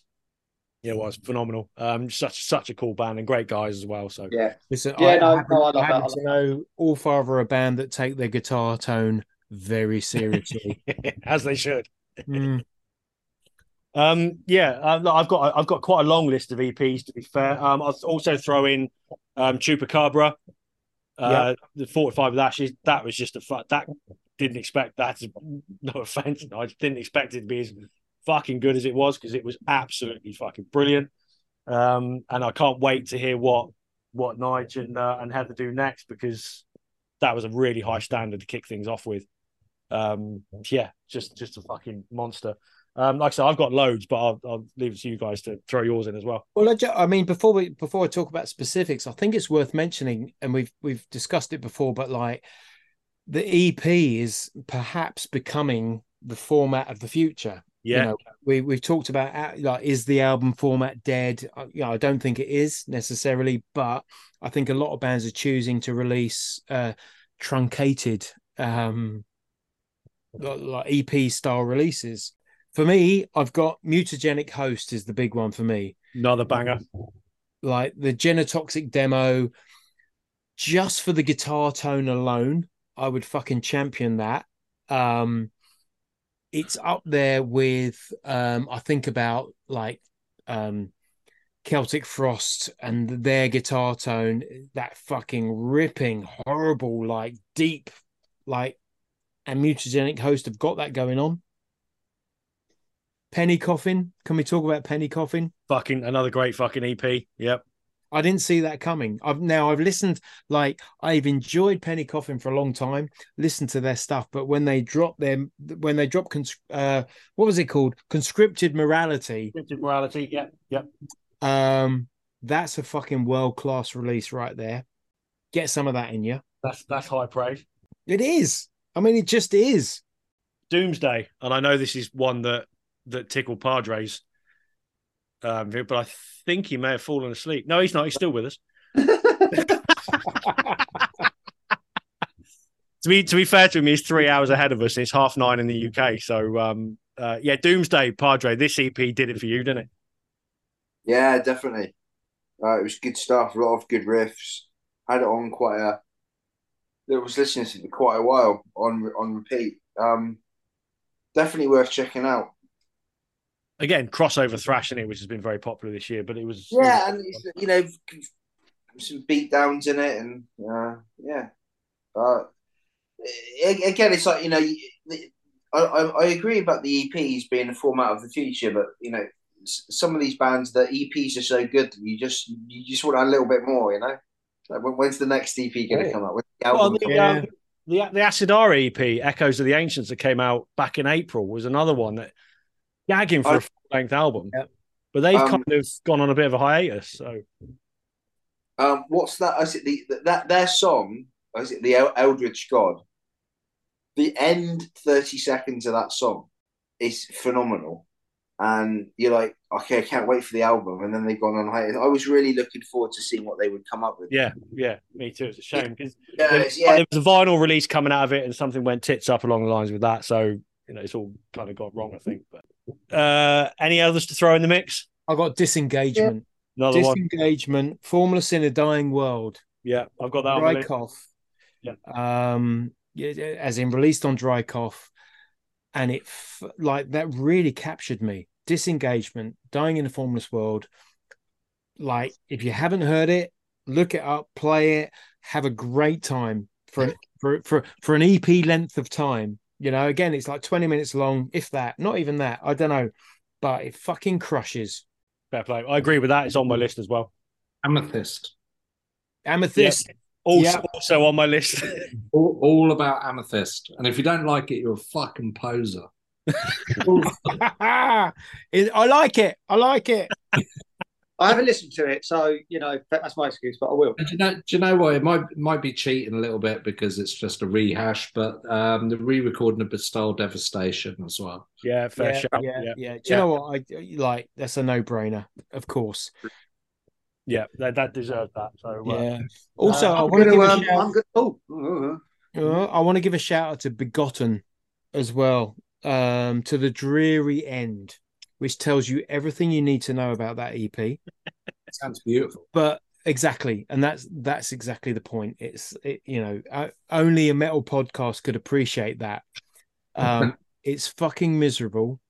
S1: Yeah, it was phenomenal. Um, such such a cool band and great guys as well. So
S2: Yeah,
S3: Listen,
S2: Yeah,
S3: I,
S2: no,
S3: I happen,
S2: no, I love
S3: I
S2: that.
S3: to know All Father are a band that take their guitar tone very seriously. [LAUGHS]
S1: as they should.
S3: Mm.
S1: Um, yeah, uh, look, I've got I've got quite a long list of EPs. To be fair, um, I'll also throw in um, Chupacabra, uh, the forty-five of Ashes. That was just a fu- that didn't expect that. To, [LAUGHS] no offense, I just didn't expect it to be as fucking good as it was because it was absolutely fucking brilliant. Um, and I can't wait to hear what what Nige and uh, and Heather do next because that was a really high standard to kick things off with. Um, yeah, just just a fucking monster. Um, like I said, I've got loads, but I'll, I'll leave it to you guys to throw yours in as well.
S3: Well, I, I mean, before we before I talk about specifics, I think it's worth mentioning, and we've we've discussed it before, but like the EP is perhaps becoming the format of the future.
S1: Yeah,
S3: You know, we we've talked about uh, like is the album format dead? Uh, You know, I don't think it is necessarily, but I think a lot of bands are choosing to release uh truncated um like like EP style releases. For me, I've got Mutagenic Host is the big one for me.
S1: Another banger.
S3: like the genotoxic demo just for the guitar tone alone i would fucking champion that. Um it's up there with um i think about like um celtic frost and their guitar tone that fucking ripping horrible like deep like and mutagenic host have got that going on penny coffin can we talk about penny coffin
S1: Fucking another great fucking EP. Yep.
S3: I didn't see that coming. I've now I've listened like I've enjoyed Penny Coffin for a long time, listened to their stuff, but when they drop them when they drop cons- uh what was it called? Conscripted morality.
S1: Scripted morality. Yep. Yep.
S3: Um that's a fucking world class release right there. Get some of that in you.
S1: That's that's high praise.
S3: It is. I mean, it just is.
S1: Doomsday, and I know this is one that that tickled Padres, um, but I think he may have fallen asleep. No, he's not. He's still with us. [LAUGHS] to be to be fair to him, he's three hours ahead of us. It's half nine in the UK. So um, uh, yeah, Doomsday Padre. This EP did it for you, didn't it?
S5: Yeah, definitely. Uh, it was good stuff. A lot of good riffs. Had it on quite a. I was listening to it for quite a while on on repeat. Um, definitely worth checking out.
S1: Again, crossover thrashing it, which has been very popular this year. But it was
S5: Yeah, and you know, some beat downs in it, and uh, yeah. Uh, a- again, it's like you know, I, I I agree about the EPs being the format of the future, but you know, some of these bands, the EPs are so good that you just you just want a little bit more, you know. Like when's the next EP going to
S3: Yeah.
S5: come out? When's the
S1: Well, the,
S5: come
S3: Yeah.
S1: um, the the Acid R EP, Echoes of the Ancients, that came out back in April, was another one that gagging for
S5: I-
S1: a full length album.
S3: Yep.
S1: But they've
S5: Um,
S1: kind of gone on a bit of a hiatus. So
S5: Um, what's that? Is it the that their song? Is it the El- Eldritch God? The end thirty seconds of that song is phenomenal, and you're like, okay, I can't wait for the album. And then they've gone on hiatus. I was really looking forward to seeing what they would come up with.
S1: yeah, yeah, me too. It's a shame because
S5: yeah,
S1: there,
S5: yeah.
S1: there was a vinyl release coming out of it, and something went tits up along the lines with that. So you know, it's all kind of gone wrong, I think. But uh, any others to throw in the mix?
S3: I've got disengagement.
S1: Another one.
S3: Disengagement. Formless in a dying world.
S1: Yeah, I've got that. my list. Yeah.
S3: Um, yeah, as in released on dry cough, and it f- like that really captured me. Disengagement, dying in a formless world. Like if you haven't heard it, look it up, play it, have a great time for an for for for an EP length of time. You know, again, it's like twenty minutes long, if that. Not even that. I don't know, but it fucking crushes.
S1: Fair play. I agree with that. It's on my list as well.
S4: Amethyst.
S3: Amethyst.
S1: Also,
S3: Yeah.
S1: also on my list. [LAUGHS]
S4: All, all about Amethyst. And if you don't like it, you're a fucking poser. [LAUGHS] [LAUGHS]
S3: I like it. I like it.
S2: I haven't listened to it, so you know that's my excuse, but I will.
S4: Do you know? Do you know what? It might might be cheating a little bit because it's just a rehash, but um, the re-recording of Bestial Devastation as well.
S1: yeah, fair
S3: yeah,
S1: shout.
S3: yeah,
S1: Yeah,
S3: yeah. Do you
S1: Yeah.
S3: know what? I like that's a no-brainer, of course.
S1: yeah, that, that deserved that. So uh,
S3: Yeah. Also,
S2: Uh,
S3: I want to
S2: gonna,
S3: give a
S2: um,
S3: shout.
S2: I'm good. Oh, oh,
S3: uh, I want to give a shout out to Begotten as well. Um, to the dreary end, which tells you everything you need to know about that EP. [LAUGHS]
S4: Sounds beautiful.
S3: But exactly, and that's that's exactly the point. It's it, you know uh, only a metal podcast could appreciate that. Um, [LAUGHS] it's fucking miserable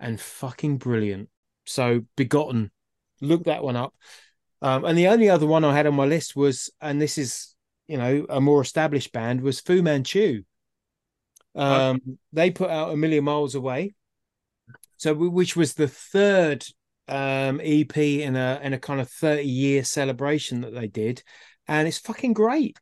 S3: and fucking brilliant. So begotten, look that one up. Um, and the only other one I had on my list was, and this is you know a more established band, was Fu Manchu. Um, they put out a million miles away, so which was the third um EP in a in a kind of 30 year celebration that they did. And it's fucking great.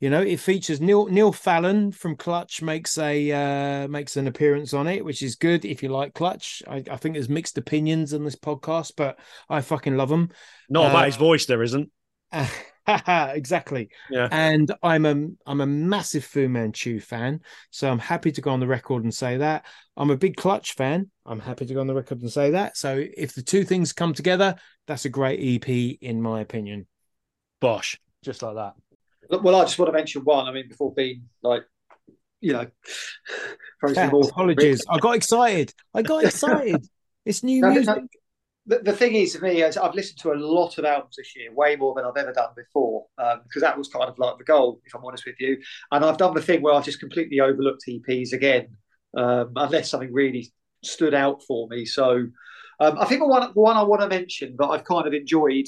S3: You know it features Neil Neil Fallon from Clutch makes a uh makes an appearance on it which is good if you like Clutch. I, I think there's mixed opinions on this podcast but I fucking love them
S1: not about
S3: Uh,
S1: his voice, there isn't. [LAUGHS]
S3: exactly
S1: Yeah.
S3: and I'm a I'm a massive Fu Manchu fan so I'm happy to go on the record and say that I'm a big Clutch fan. I'm happy to go on the record and say that. So if the two things come together, that's a great EP in my opinion.
S1: Bosh, just like that.
S2: Well, I just want to mention one. I mean, before being like, you know, [LAUGHS] throwing some
S3: Apologies. I got excited. I got [LAUGHS] excited. It's new
S2: No, no,
S3: music.
S2: no. The, thing is, for me, is I've listened to a lot of albums this year, way more than I've ever done before, because that was kind of like the goal, if I'm honest with you. And I've done the thing where I've just completely overlooked EPs again, um, unless something really stood out for me. So um, I think the one, the one I want to mention that I've kind of enjoyed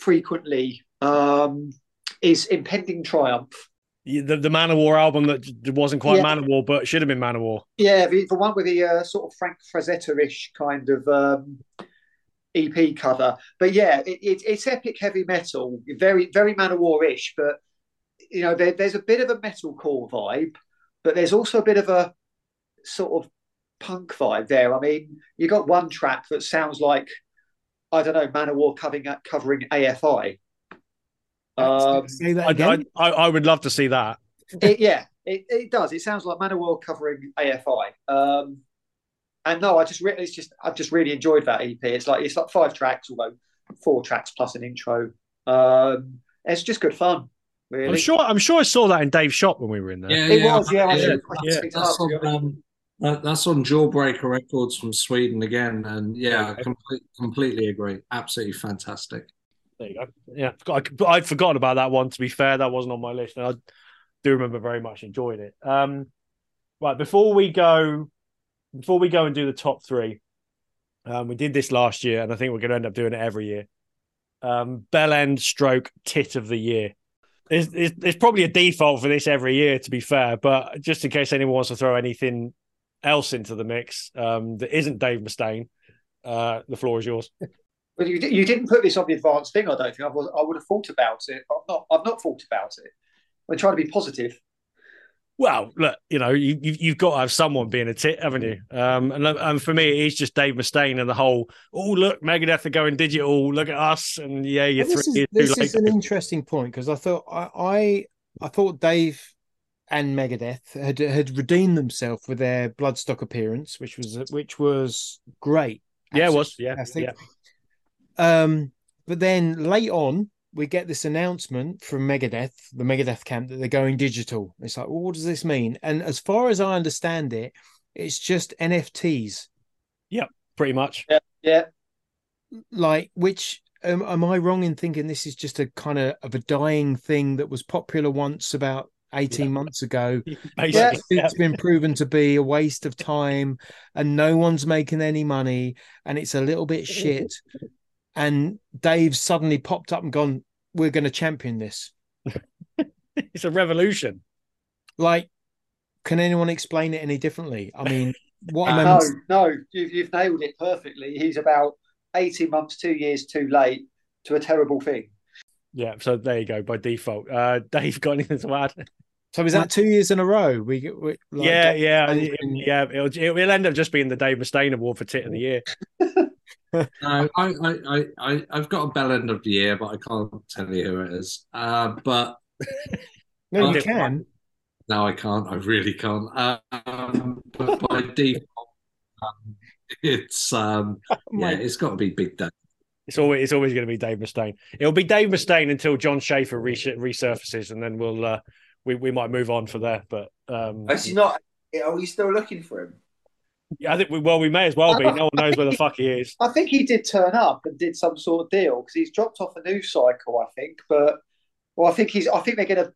S2: frequently um, is Impending Triumph.
S1: The, the Manowar album that wasn't quite
S2: Yeah.
S1: Man of War, but should have been Manowar.
S2: Yeah, the, the one with the uh, sort of Frank Frazetta-ish kind of um, EP cover. But yeah, it, it, it's epic heavy metal, very very Manowar-ish. But you know, there, there's a bit of a metalcore vibe, but there's also a bit of a sort of punk vibe there. I mean, you got one track that sounds like I don't know Manowar covering covering AFI. Um,
S3: Say that
S1: I,
S3: again.
S1: I, I, I would love to see that.
S2: it, yeah, it, it does. It sounds like Manowar covering AFI. Um, and no, I just really, it's just I've just really enjoyed that EP. It's like it's like five tracks, although four tracks plus an intro. Um, it's just good fun. Really.
S1: I'm sure. I'm sure I saw that in Dave's shop when we were in there.
S2: It was, yeah. I
S4: yeah.
S2: should- I should
S1: Yeah.
S2: pick it up,
S4: That's on,
S2: honest.
S4: um, that- that's on Jawbreaker Records from Sweden again, and yeah, I complete, completely agree. Absolutely fantastic.
S1: There you go. Yeah, I, I'd forgotten about that one. To be fair, that wasn't on my list, and I do remember very much enjoying it. Um, right before we go, before we go and do the top three, um, we did this last year, and I think we're going to end up doing it every year. Um, Bell End stroke tit of the year. It's, there's, there's probably a default for this every year, to be fair, but just in case anyone wants to throw anything else into the mix um, that isn't Dave Mustaine, uh, the floor is yours.
S2: But you, you didn't put this on the advanced thing. I don't think I, was, I would have thought about it. I've not. I've not thought about it. I'm trying to be positive.
S1: Well, look, you know, you, you've you've got to have someone being a tit, haven't you? Um, and and for me, it's just Dave Mustaine and the whole. Oh, look, Megadeth are going digital. Look at us, and yeah, you're
S3: Well,
S1: three
S3: this is,
S1: years too
S3: this is
S1: late.
S3: an interesting point because I thought I, I I thought Dave and Megadeth had had redeemed themselves with their Bloodstock appearance, which was which was great.
S1: yeah, it was.
S3: Absolutely
S1: Yeah,
S3: fantastic.
S1: yeah.
S3: Um, but then late on, we get this announcement from Megadeth, the Megadeth camp, that they're going digital. It's like, well, what does this mean? And as far as I understand it, it's just NFTs.
S1: Yeah, pretty much.
S2: Yeah. yeah.
S3: like which um, am i wrong in thinking this is just a kind of of a dying thing that was popular once about 18
S1: Yeah.
S3: months ago [LAUGHS]
S1: Basically, yeah.
S3: it's been proven to be a waste of time and no one's making any money and it's a little bit shit and dave suddenly popped up and gone we're going to champion this [LAUGHS]
S1: it's a revolution.
S3: like can anyone explain it any differently i mean [LAUGHS] what am I
S2: No, no, you've, you've nailed it perfectly. He's about 18 months, two years too late to a terrible thing.
S1: Yeah, so there you go by default. Uh, [LAUGHS] Dave, got anything to add?
S3: so is that two years in a row we, we like,
S1: yeah, yeah,
S3: and-
S1: yeah. It'll, it'll end up just being the Dave Mustaine Award for Tit of the Year.
S4: No, I, I, I, I, I've got a bell end of the year, but I can't tell you who it is. Uh, but [LAUGHS]
S3: no you
S1: Okay.
S3: can
S4: no, I can't. I really can't. Um, but by [LAUGHS] default, um, it's um, [LAUGHS] yeah, it's got to be Big Dave.
S1: It's always it's always going to be Dave Mustaine. It'll be Dave Mustaine until Jon Schaffer res- resurfaces, and then we'll uh, we we might move on for there. But um,
S5: Is he not? Are we still looking for him?
S1: Yeah, I think we, well we may as well be. No one knows where the [LAUGHS] fuck he is.
S2: I think he did turn up and did some sort of deal because he's dropped off a news cycle, I think. But well, I think he's. I think they're going to.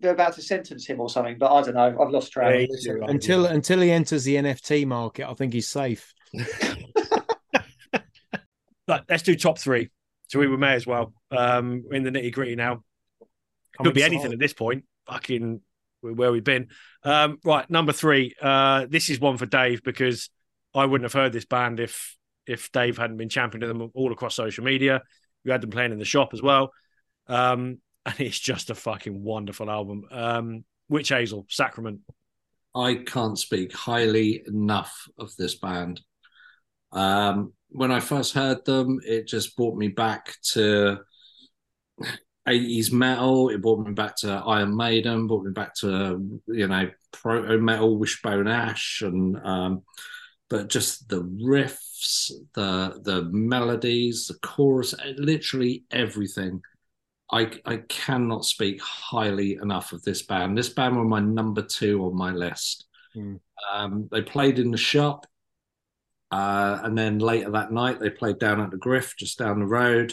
S2: They're about to sentence him or something, but I don't know. I've lost track.
S1: Yeah, he's- you're right.
S3: until until he enters the NFT market, I think he's safe. [LAUGHS]
S1: But let's do top three. So we may as well. Um, in the nitty gritty now.
S3: I'm
S1: Could be
S3: excited.
S1: anything at this point. Fucking where we've been. Um, right, number three. Uh, this is one for Dave because I wouldn't have heard this band if if Dave hadn't been championing them all across social media. We had them playing in the shop as well. Um, [LAUGHS] and it's just a fucking wonderful album. Um, Witch Hazel, Sacrament.
S4: I can't speak highly enough of this band. Um, when I first heard them, it just brought me back to 80s metal. It brought me back to Iron Maiden, brought me back to, you know, proto metal, Wishbone Ash, and, um, but just the riffs, the the melodies, the chorus, literally everything. I, I cannot speak highly enough of this band. This band were my number two on my list.
S3: Hmm.
S4: Um, they played in the shop, uh, and then later that night they played down at the Griff, just down the road.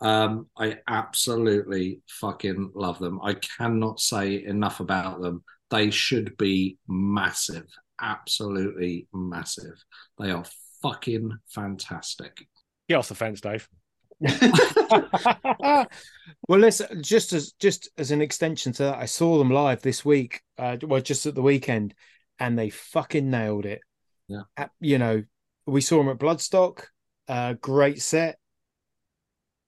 S4: Um, I absolutely fucking love them. I cannot say enough about them. They should be massive, absolutely massive. They are fucking fantastic.
S1: Get off the fence, Dave. [LAUGHS]
S3: well, listen, just as just as an extension to that, I saw them live this week. Uh, well, just at the weekend, and they fucking nailed it.
S4: Yeah.
S3: Uh, you know, we saw them at Bloodstock. Uh, great set.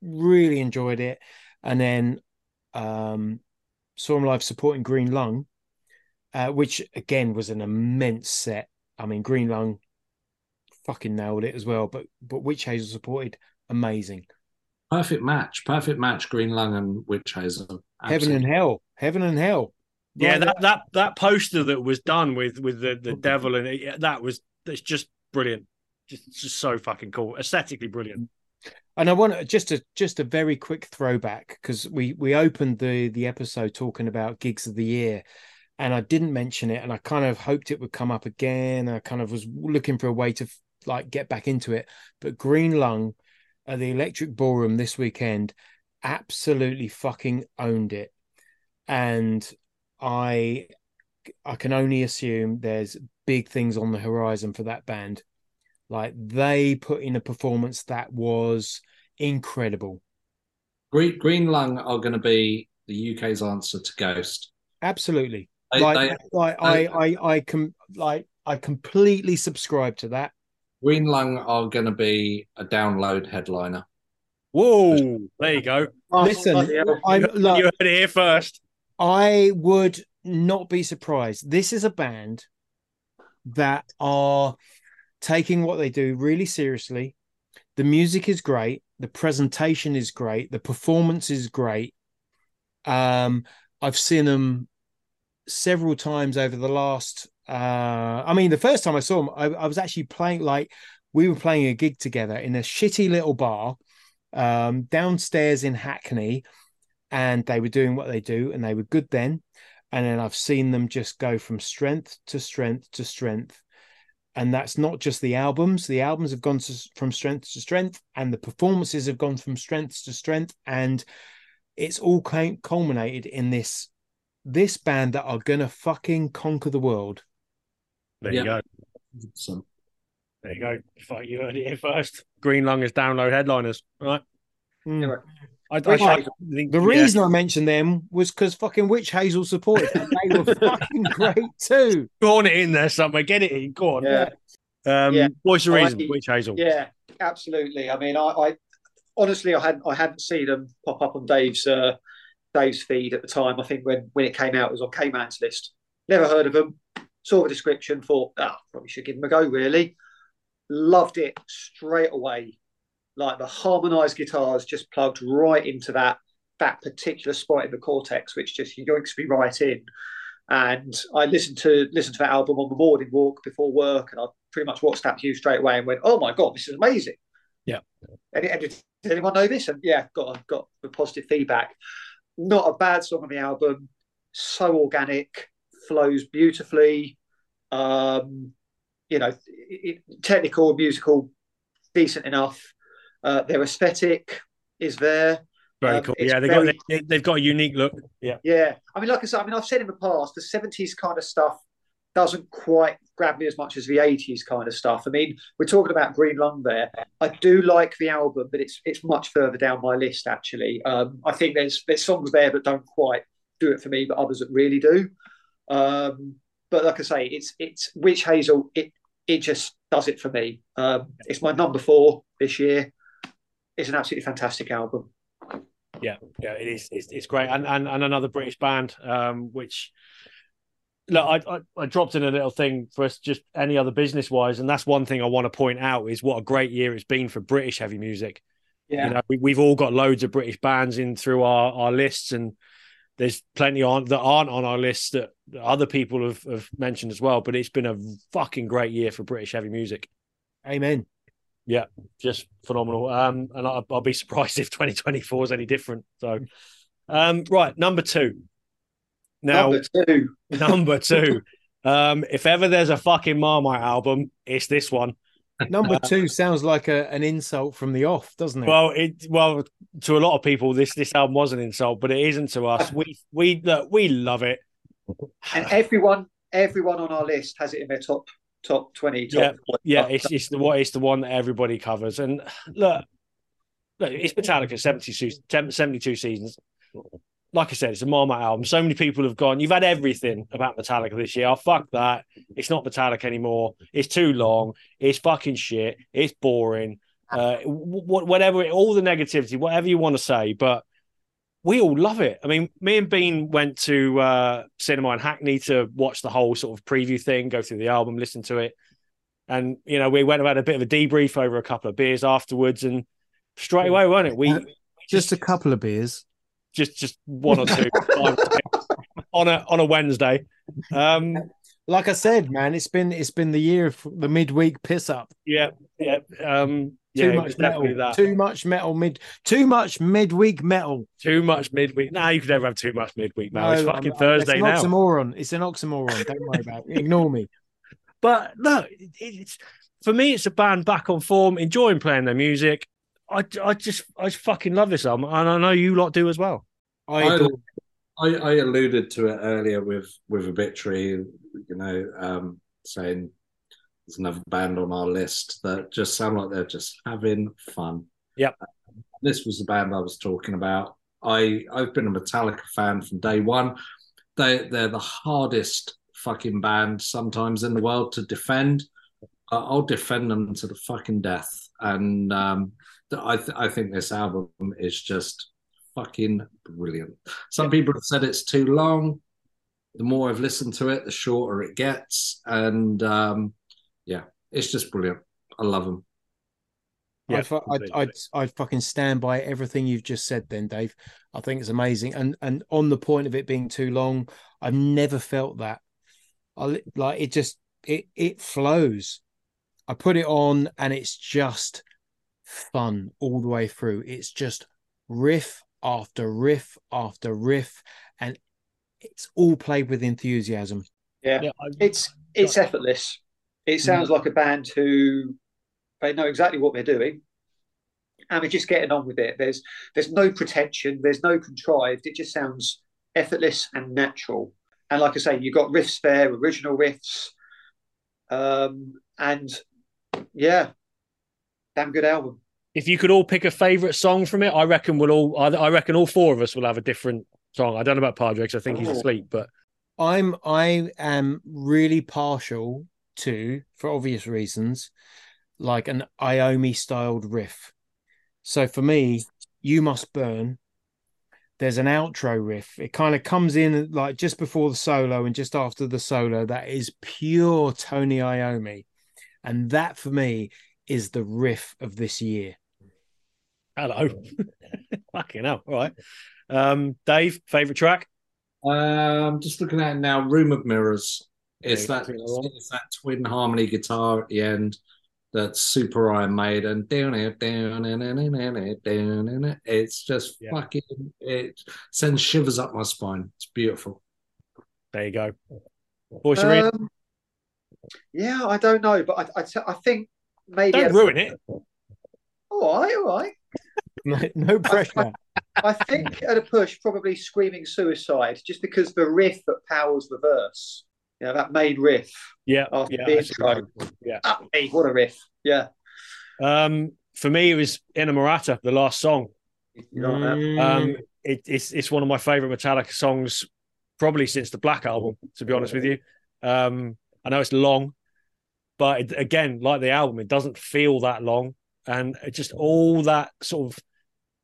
S3: Really enjoyed it, and then um, saw him live supporting Green Lung, uh, which again was an immense set. I mean, Green Lung fucking nailed it as well, but but Witch Hazel supported amazing.
S4: Perfect match. Perfect match. Green Lung and Witch Hazel.
S3: Heaven and hell, heaven and hell.
S1: Yeah,
S3: Right
S1: that, that that poster that was done with with the, the devil and it, that was it's just brilliant. Just just so fucking cool. Aesthetically brilliant.
S3: And I want to- just a just a very quick throwback because we we opened the the episode talking about gigs of the year, and I didn't mention it, and I kind of hoped it would come up again. I kind of was looking for a way to like get back into it, but Green Lung at the Electric Ballroom this weekend absolutely fucking owned it, and I I can only assume there's big things on the horizon for that band. Like they put in a performance that was incredible.
S4: Green, Green Lung are going to be the UK's answer to Ghost.
S3: Absolutely.
S4: They,
S3: like,
S4: they-
S3: like I, I, I can like I completely subscribe to that.
S4: Green Lung are going to be a download headliner.
S1: Whoa, there you go.
S3: Oh, Listen,
S2: bloody hell.
S3: I
S1: you heard it here first.
S3: I would not be surprised. This is a band that are taking what they do really seriously. The music is great, the presentation is great, the performance is great. Um, I've seen them several times over the last. Uh, I mean, the first time I saw them, I, I was actually playing like we were playing a gig together in a shitty little bar um, downstairs in Hackney, and they were doing what they do, and they were good then. And then I've seen them just go from strength to strength to strength. And that's not just the albums. The albums have gone to, from strength to strength, and the performances have gone from strength to strength. And it's all came, culminated in this this band that are gonna fucking conquer the world.
S1: There
S4: Yeah.
S1: you go.
S4: So,
S1: There you go. Fuck, you heard it here first. Green Lung is download headliners. All right.
S3: Mm.
S2: Yeah,
S1: I, I, I think
S3: The
S1: yeah.
S3: reason I mentioned them was because fucking Witch Hazel supported them. They were [LAUGHS] fucking great too.
S1: Go on it in there somewhere. Get it in. Go on.
S2: Yeah.
S1: Um,
S2: Yeah.
S1: Voice of
S2: I-
S1: Reason, Witch Hazel.
S2: Yeah, absolutely. I mean, I, I honestly, I hadn't, I hadn't seen them pop up on Dave's, uh, Dave's feed at the time. I think when when it came out, it was on K-Man's list. Never heard of them. Saw the description, thought, ah, probably should give them a go. Really, loved it straight away. Like the harmonized guitars just plugged right into that that particular spot in the cortex, which just yoinks me right in. And I listened to listened to that album on the morning walk before work, and I pretty much WhatsApped you straight away and went, "Oh my god, this is amazing!"
S1: Yeah.
S2: And, and did anyone know this? And yeah, got got the positive feedback. Not a bad song on the album. So organic, flows beautifully. Um, you know, it, it- technical, musical, decent enough. Uh, their aesthetic is there.
S1: Very
S2: Um,
S1: cool. Yeah, they
S2: very-
S1: got they, they've got a unique look. Yeah.
S2: Yeah, I mean, like I said, I mean, I've said in the past, the seventies kind of stuff doesn't quite grab me as much as the eighties kind of stuff. I mean, we're talking about Green Lung there. I do like the album, but it's it's much further down my list actually. Um, I think there's there's songs there that don't quite do it for me, but others that really do. Um, but like I say, it's it's Witch Hazel. It it just does it for me. Um, it's my number four this year. It's an absolutely fantastic album.
S1: Yeah, yeah, it is. It's, it's great, and, and and another British band, um, which look, I, I I dropped in a little thing for us, just any other business wise, and that's one thing I want to point out is what a great year it's been for British heavy music.
S2: Yeah.
S1: You know, we, we've all got loads of British bands in through our our lists, and there's plenty on that aren't on our list that, that other people have, have mentioned as well. But it's been a fucking great year for British heavy music.
S3: Amen.
S1: Just phenomenal. Um, and I'll, I'll be [LAUGHS] surprised if 2024 is any different. So, um, right, number two. Now,
S2: Number two. [LAUGHS]
S1: number two. Um, if ever there's a fucking Marmite album, it's this one.
S3: Number two sounds like a, an insult from the off, doesn't it?
S1: Well, it well to a lot of people, this this album was an insult, but it isn't to us. We we look, we love it.
S2: and everyone everyone on our list has it in their top top 20 top
S1: Yeah, it's it's the what it's the one that everybody covers. And look, look, it's Metallica 72, 72 seasons. Like I said, it's a Marmite album. So many people have gone. You've had everything about Metallica this year. Oh, fuck that. It's not Metallica anymore. It's too long. It's fucking shit. It's boring. Uh, whatever, all the negativity, whatever you want to say, but we all love it. I mean, me and Bean went to uh, cinema in Hackney to watch the whole sort of preview thing, go through the album, listen to it, and you know we went and had a bit of a debrief over a couple of beers afterwards, and straight away, weren't it? We
S3: Just a couple of beers.
S1: just just one or two. five or six. on a on a Wednesday. Um,
S3: like I said, man, it's been it's been the year of the midweek piss up.
S1: yeah, yeah, um,
S3: Too
S1: yeah. it
S3: much metal.
S1: that.
S3: Too much metal mid. Too much midweek metal.
S1: Too much midweek. Nah, you could never have too much midweek. Now it's
S3: No,
S1: fucking
S3: I'm-
S1: Thursday
S3: it's an
S1: now.
S3: oxymoron. It's an oxymoron. Don't worry about it. Ignore me. [LAUGHS]
S1: But no, it's for me. It's a band back on form, enjoying playing their music. I, I just I just fucking love this album, and I know you lot do as well.
S3: I
S4: I- I, I alluded to it earlier with with Obituary, you know, um, saying there's another band on our list that just sound like they're just having fun.
S1: Yep.
S4: This was the band I was talking about. I I've been a Metallica fan from day one. They they're the hardest fucking band sometimes in the world to defend. Uh, I'll defend them to the fucking death, and um, I th- I think this album is just fucking brilliant. Some people have said it's too long. The more I've listened to it, the shorter it gets, and um, yeah, it's just brilliant. I love them.
S1: Yeah,
S3: I, fu- I, I, I fucking stand by everything you've just said, then, Dave. I think it's amazing. And and on the point of it being too long, I've never felt that. I like it. Just it it flows. I put it on, and it's just fun all the way through. It's just riff after riff after riff, and it's all played with enthusiasm.
S2: Yeah,
S1: Yeah,
S2: it's it's effortless. It sounds like a band who they know exactly what they're doing, and they're just getting on with it. There's there's no pretension, there's no contrived. It just sounds effortless and natural. And like I say, you've got riffs there, original riffs, um, and yeah, damn good album.
S1: if you could all pick a favorite song from it, I reckon we'll all. I, I reckon all four of us will have a different song. I don't know about Padre because I think he's
S2: Oh.
S1: asleep, but
S3: I'm I am really partial to, for obvious reasons, like an Iommi styled riff. So for me, you must burn. There's an outro riff. It kind of comes in like just before the solo and just after the solo. That is pure Tony Iommi, and that for me is the riff of this year.
S1: hello, [LAUGHS] fucking hell. All right, um, Dave, favorite track.
S4: Um, just looking at it now, Room of Mirrors. It's that
S1: you know what?
S4: it's that twin harmony guitar at the end that's super Iron Maiden. Down it, down it, down it, down it, down it. It's just
S1: Yeah.
S4: fucking. It sends shivers up my spine. It's beautiful.
S1: There you go. Voice Arena.
S2: Um, yeah, I don't know, but I I, t- I think maybe
S1: Don't ruin it.
S2: All right, all right. [LAUGHS]
S3: No, no pressure.
S2: I think at a push, probably screaming suicide, just because the riff that Powers Reverse, you know, that main riff
S1: Yeah,
S2: after
S1: yeah,
S2: the
S1: that's
S2: intro.
S1: one. yeah.
S2: Ah, hey, what a riff! Yeah,
S1: Um, for me, it was Inamorata, the last song.
S2: you know that.
S3: Mm.
S1: Um, it, it's it's one of my favorite Metallica songs, probably since the Black album. To be honest with you, um, I know it's long, but it, again, like the album, it doesn't feel that long, and it just all that sort of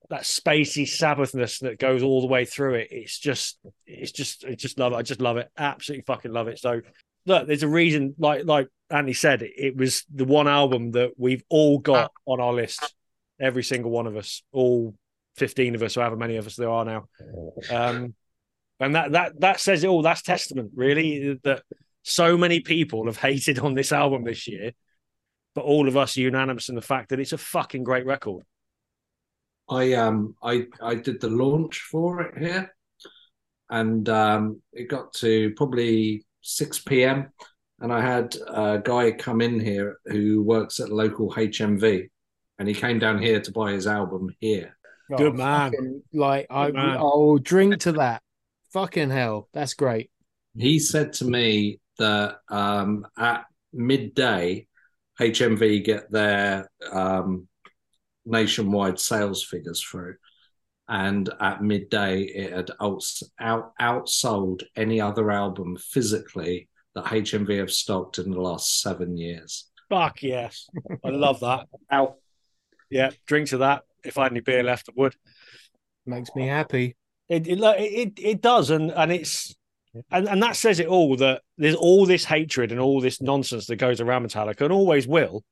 S1: that spacey Sabbathness that goes all the way through it. It's just, it's just, I just love it. I just love it. Absolutely fucking love it. So, look, there's a reason. Like like Andy said, it, was the one album that we've all got on our list. Every single one of us, all 15 of us, or however many of us there are now. Um, and that that that says it all. That's testament, really, that so many people have hated on this album this year, but all of us are unanimous in the fact that it's a fucking great record.
S4: I um I I did the launch for it here, and um, it got to probably six p.m. and I had a guy come in here who works at local HMV, and he came down here to buy his album here.
S1: Good man.
S3: fucking, Like I,
S1: man.
S3: I'll drink to that. Fucking hell, that's great.
S4: He said to me that um, at midday, HMV get their um, nationwide sales figures through. And at midday, it had outs- out outsold any other album physically that HMV have stocked in the last seven years.
S1: Fuck yes, I love that. [LAUGHS]
S2: Out.
S1: Yeah, drink to that. If I had any beer left, I would.
S3: Makes me happy.
S1: It it it, it does, and and it's and and that says it all. That there's all this hatred and all this nonsense that goes around Metallica, and always will.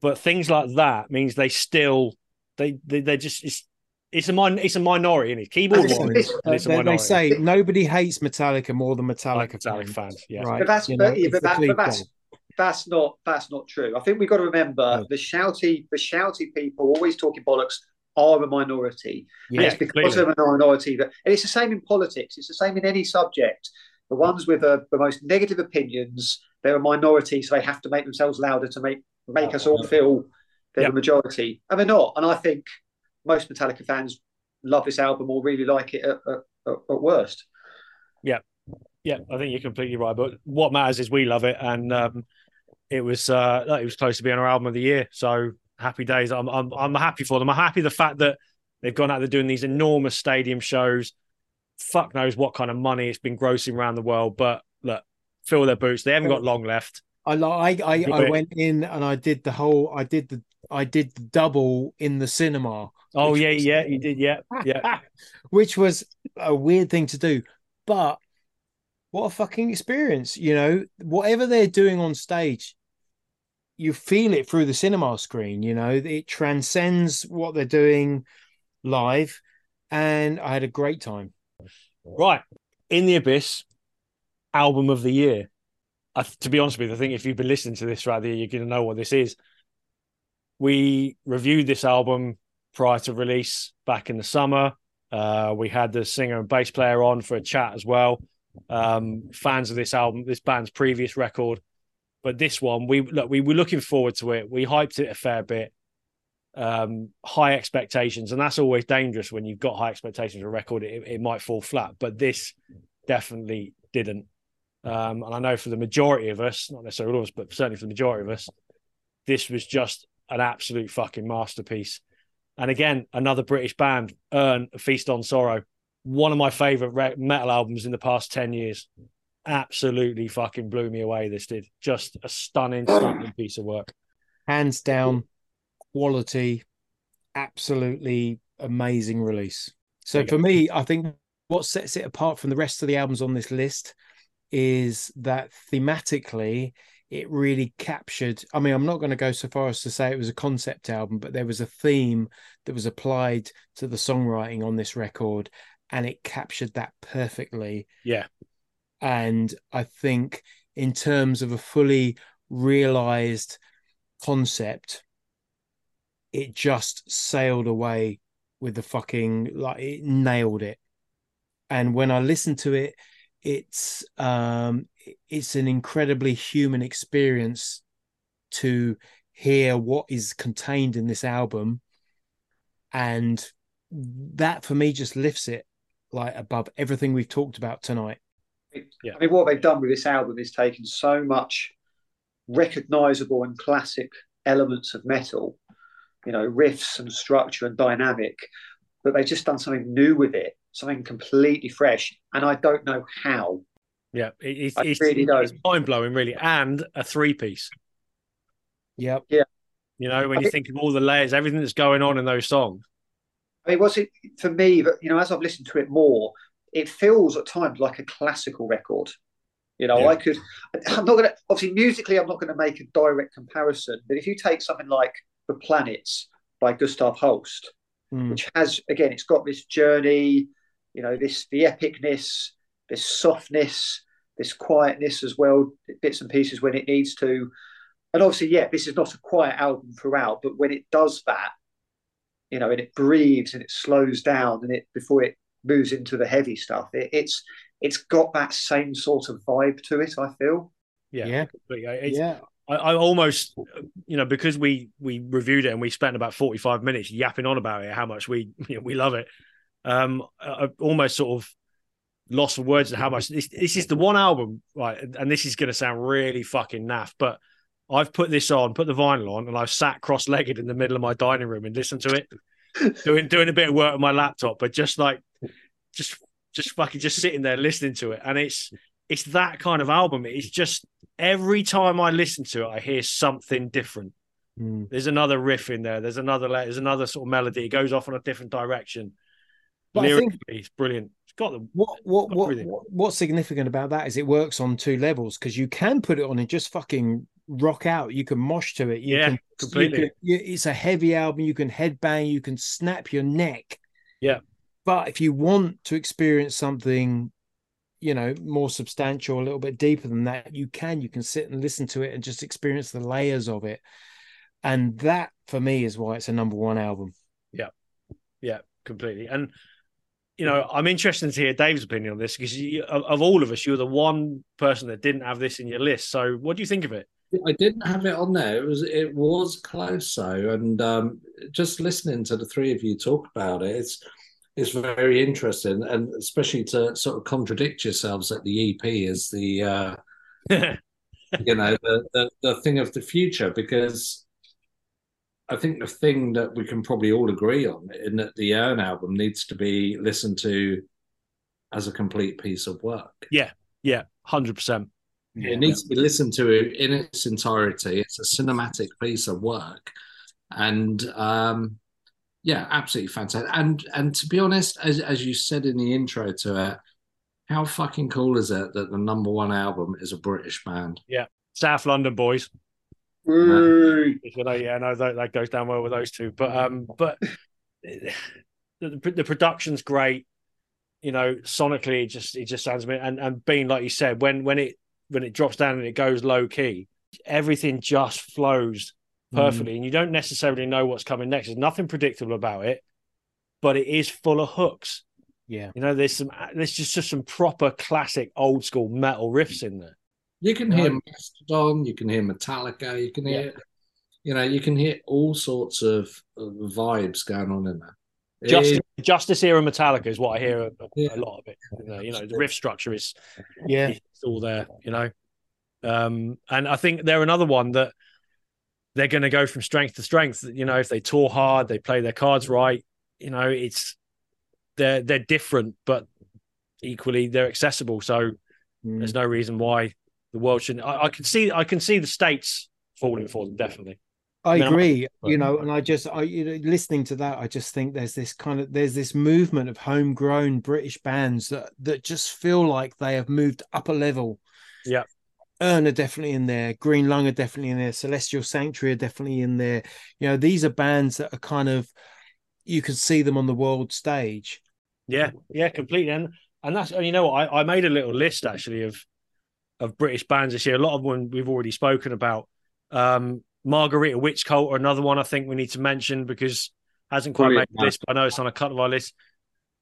S1: But things like that means they still they they they just it's it's a min- it's a minority in it. Keyboard
S2: Listen,
S1: warriors,
S2: listen,
S1: and it's a
S3: they, they say nobody hates Metallica more than Metallica,
S1: Metallica
S3: fans.
S1: fans, yeah.
S3: Right.
S2: But that's
S3: you know,
S2: but, yeah, but, that, but that's that's not that's not true. I think we've got to remember
S3: No.
S2: the shouty the shouty people always talking bollocks are a minority. And it's because
S1: completely.
S2: of a minority that and it's the same in politics, it's the same in any subject. The ones with uh, the most negative opinions, they're a minority, so they have to make themselves louder to make make us all feel they're
S1: Yeah.
S2: the majority. And they're not. And I think most Metallica fans love this album or really like it at, at, at, at worst.
S1: Yeah, Yeah. I think you're completely right. But what matters is we love it, and um, it was uh, it was close to being our album of the year. So happy days. I'm I'm I'm happy for them. I'm happy the fact that they've gone out there doing these enormous stadium shows. Fuck knows what kind of money it's been grossing around the world, but look, fill their boots. They haven't got long left.
S3: I like I, I, went in and I did the whole I did the I did the double in the cinema.
S1: Oh yeah,
S3: was-
S1: yeah, you did. Yeah, yeah. [LAUGHS]
S3: which was a weird thing to do. But what a fucking experience, you know, whatever they're doing on stage, you feel it through the cinema screen, you know, it transcends what they're doing live. And I had a great time.
S1: Right. In the Abyss, album of the year. I, to be honest with you, I think if you've been listening to this right the year, you're going to know what this is. We reviewed this album prior to release back in the summer. Uh, we had the singer and bass player on for a chat as well. Um, fans of this album, this band's previous record, but this one, we look, we were looking forward to it. We hyped it a fair bit. Um, high expectations, and that's always dangerous when you've got high expectations for a record. It, it might fall flat, but this definitely didn't. Um, and I know for the majority of us, not necessarily all of us, but certainly for the majority of us, this was just an absolute fucking masterpiece. And again, another British band, Urne, A Feast on Sorrow, one of my favorite metal albums in the past 10 years. Absolutely fucking blew me away. This did just a stunning, stunning piece of work.
S3: Hands down, quality, absolutely amazing release. So for me, I think what sets it apart from the rest of the albums on this list is that thematically it really captured i mean i'm not going to go so far as to say it was a concept album but there was a theme that was applied to the songwriting on this record and it captured that perfectly
S1: Yeah.
S3: and i think in terms of a fully realized concept it just sailed away with the fucking like it nailed it and when i listened to it it's um it's an incredibly human experience to hear what is contained in this album. And that for me just lifts it like above everything we've talked about tonight.
S1: Yeah.
S2: I mean, what they've done with this album is taken so much recognizable and classic elements of metal, you know, riffs and structure and dynamic, but they've just done something new with it, something completely fresh. And I don't know how.
S1: Yeah. It, it's,
S2: I
S1: it's,
S2: really don't.
S1: it's mind blowing, really. And a three piece.
S3: yep Yeah.
S1: You know, when you think of all the layers, everything that's going on in those songs.
S2: I mean, was it for me that, you know, as I've listened to it more, it feels at times like a classical record. You know,
S1: Yeah.
S2: I could, I'm not going to, obviously, musically, I'm not going to make a direct comparison, but if you take something like The Planets by Gustav Holst,
S3: Mm.
S2: which has, again, it's got this journey, you know, this, the epicness, this softness, this quietness as well, bits and pieces when it needs to. And obviously, yeah, this is not a quiet album throughout, but when it does that, you know, and it breathes and it slows down and it before it moves into the heavy stuff, it, it's it's got that same sort of vibe to it. I feel.
S1: Yeah.
S3: yeah
S1: it's,
S3: yeah
S1: I, I almost, you know, because we we reviewed it and we spent about forty five minutes yapping on about it, how much we [LAUGHS] you know, we love it. Um, I, almost sort of lost for words of how much this this is the one album, right? And this is going to sound really fucking naff, but I've put this on, put the vinyl on, and I've sat cross legged in the middle of my dining room and listened to it, [LAUGHS] doing doing a bit of work on my laptop, but just like just just fucking just sitting there listening to it, and it's it's that kind of album. It's just every time I listen to it, I hear something different.
S3: Mm.
S1: There's another riff in there. There's another there's another sort of melody. It goes off in a different direction.
S3: But I
S1: Lyrically,
S3: think-
S1: it's brilliant. It's got the
S3: What what what, what what's significant about that is it works on two levels because you can put it on and just fucking rock out. You can mosh to it. You
S1: Yeah,
S3: can,
S1: completely.
S3: You can, you, it's a heavy album. You can headbang. You can snap your neck
S1: Yeah.
S3: But if you want to experience something, you know, more substantial, a little bit deeper than that, you can. You can sit and listen to it and just experience the layers of it. And that for me is why it's a number one album.
S1: Yeah. Yeah, completely. And you know, I'm interested to hear Dave's opinion on this because you, of, of all of us, you're the one person that didn't have this in your list. So, what do you think of it?
S4: I didn't have it on there. It was it was close though, and um, just listening to the three of you talk about it, it's it's very interesting, and especially to sort of contradict yourselves that the EP is the uh, [LAUGHS] you know the, the the thing of the future because I think the thing that we can probably all agree on in that the Urne album needs to be listened to as a complete piece of work.
S1: Yeah, yeah, hundred percent.
S4: It needs to be listened to in its entirety. It's a cinematic piece of work, and um, yeah, absolutely fantastic. And and to be honest, as as you said in the intro to it, how fucking cool is it that the number one album is a British band?
S1: Yeah, South London boys. You know, yeah, no, that, that goes down well with those two. But um, but the, the production's great. You know, sonically, it just it just sounds and and being like you said, when when it when it drops down and it goes low key, everything just flows perfectly, mm. and you don't necessarily know what's coming next. There's nothing predictable about it, but it is full of hooks.
S3: Yeah,
S1: you know, there's some there's just just some proper classic old school metal riffs in there.
S4: You can hear Mastodon, you can hear Metallica, you can hear, yeah. you know, you can hear all sorts of, of vibes going on in there.
S1: Justice, it, Justice era Metallica is what I hear a, yeah. a lot of it. You know, you know, the riff structure is
S3: yeah,
S1: it's all there. You know, um, and I think they're another one that they're going to go from strength to strength. You know, if they tour hard, they play their cards right. You know, it's they're they're different, but equally they're accessible. So mm. there's no reason why the world shouldn't. I, I, can see I can see the states falling for them definitely.
S3: I, I agree, you know, and I just I you know listening to that, I just think there's this kind of there's this movement of homegrown British bands that that just feel like they have moved up a level.
S1: Yeah.
S3: Urne are definitely in there, Green Lung are definitely in there, Celestial Sanctuary are definitely in there. You know, these are bands that are kind of you can see them on the world stage.
S1: Yeah, yeah, completely. And and that's and you know I, I made a little list actually of of British bands this year. A lot of them we've already spoken about. Um, Margarita Witch Cult, or another one I think we need to mention because hasn't quite Brilliant, made the list, but I know it's on a couple of our lists.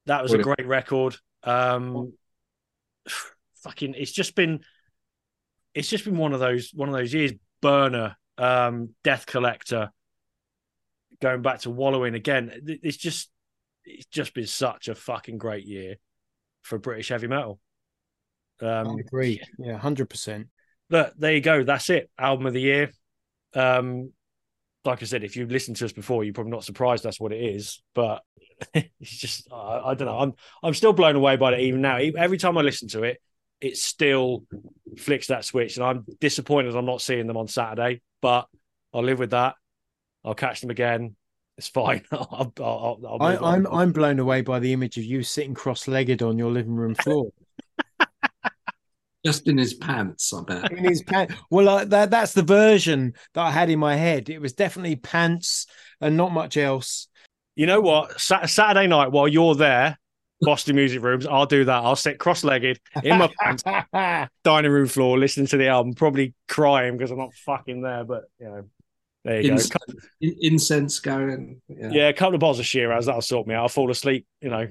S1: That was Brilliant. a great record. Um, fucking, it's just been, it's just been one of those one of those years. Burner, um, Death Collector, going back to Wallowing again. It's just, it's just been such a fucking great year for British heavy metal.
S3: Um, I agree. Yeah, hundred percent.
S1: But there you go. That's it. Album of the year. Um, like I said, if you've listened to us before, you're probably not surprised that's what it is. But [LAUGHS] it's just, I, I, don't know. I'm I'm still blown away by it even now. Every time I listen to it, it still flicks that switch, and I'm disappointed I'm not seeing them on Saturday. But I'll live with that. I'll catch them again. It's fine. [LAUGHS] I'll, I'll, I'll
S3: I, I'm I'm blown away by the image of you sitting cross-legged on your living room floor. [LAUGHS]
S4: Just in his pants, I bet.
S3: In his pants. Well, uh, that that's the version that I had in my head. It was definitely pants and not much else.
S1: You know what? Saturday night while you're there, Boston Music Rooms, I'll do that. I'll sit cross-legged in my pants, [LAUGHS] dining room floor, listening to the album, probably crying because I'm not fucking there. But you know, there you
S4: Incense, go. Incense going.
S1: Yeah. yeah, a couple of bottles of Shiraz that'll sort me out. I'll fall asleep. You know,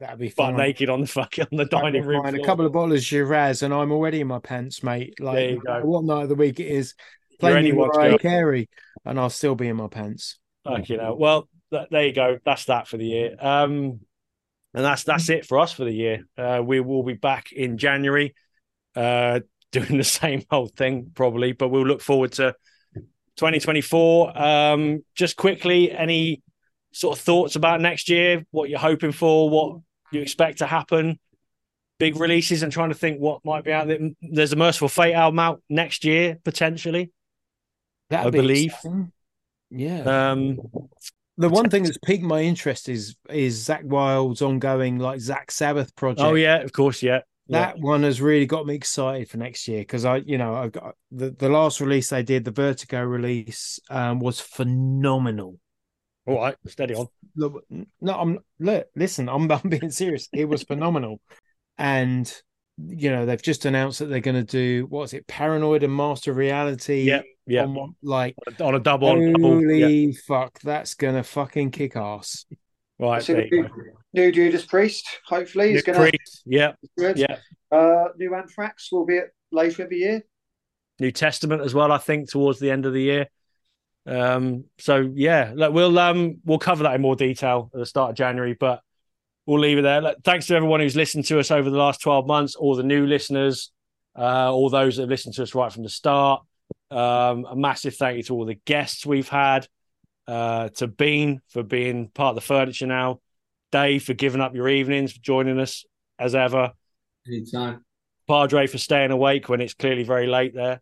S3: That'd be
S1: fun. Naked on the fucking on the dining room. floor.
S3: A couple of bottles of Shiraz, and I'm already in my pants, mate. Like what night of the week it is, playing Mariah Carey, and I'll still be in my pants.
S1: Okay, you know. Well, th- there you go. That's that for the year. Um, and that's that's it for us for the year. Uh, we will be back in January, uh, [LAUGHS] doing the same old thing probably, but we'll look forward to 2024. Um, just quickly, any sort of thoughts about next year? What you're hoping for? What you expect to happen. Big releases and trying to think what might be out there. There's a Mercyful Fate album out next year potentially. That'd I be believe. Exciting.
S3: Yeah. Um, the one thing that's piqued my interest is is Zakk Wylde's ongoing like Zakk Sabbath project.
S1: Oh yeah, of course, yeah.
S3: That yeah. one has really got me excited for next year because I, you know, I've got the, the last release they did, the Vertigo release, um, was phenomenal.
S1: All right, steady on.
S3: Look, no, I'm look. Listen, I'm [LAUGHS] I'm being serious. It was phenomenal, and you know they've just announced that they're going to do what's it, Paranoid and Master Reality.
S1: Yeah, yeah.
S3: On like
S1: on a double. On double yeah.
S3: fuck, that's gonna fucking kick ass.
S1: Right,
S2: So new, new Judas Priest, hopefully, is going to
S1: Priest, yeah, yeah.
S2: Uh, new Anthrax will be at later in the year.
S1: New Testament as well. I think towards the end of the year. Um, so yeah, look, we'll um we'll cover that in more detail at the start of January, but we'll leave it there. Look, thanks to everyone who's listened to us over the last twelve months, all the new listeners, uh, all those that have listened to us right from the start. Um, a massive thank you to all the guests we've had, uh, to Bean for being part of the furniture now, Dave for giving up your evenings, for joining us as ever.
S4: Anytime.
S1: Padre for staying awake when it's clearly very late there,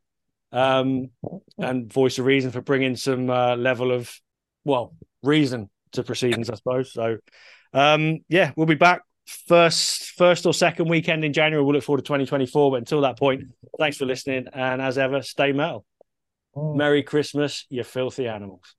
S1: um, and Voice of Reason for bringing some uh, level of, well, reason to proceedings, I suppose. So, um, yeah, we'll be back first, first or second weekend in January. We'll look forward to 2024. But until that point, thanks for listening, and as ever, stay metal. Merry Christmas, you filthy animals.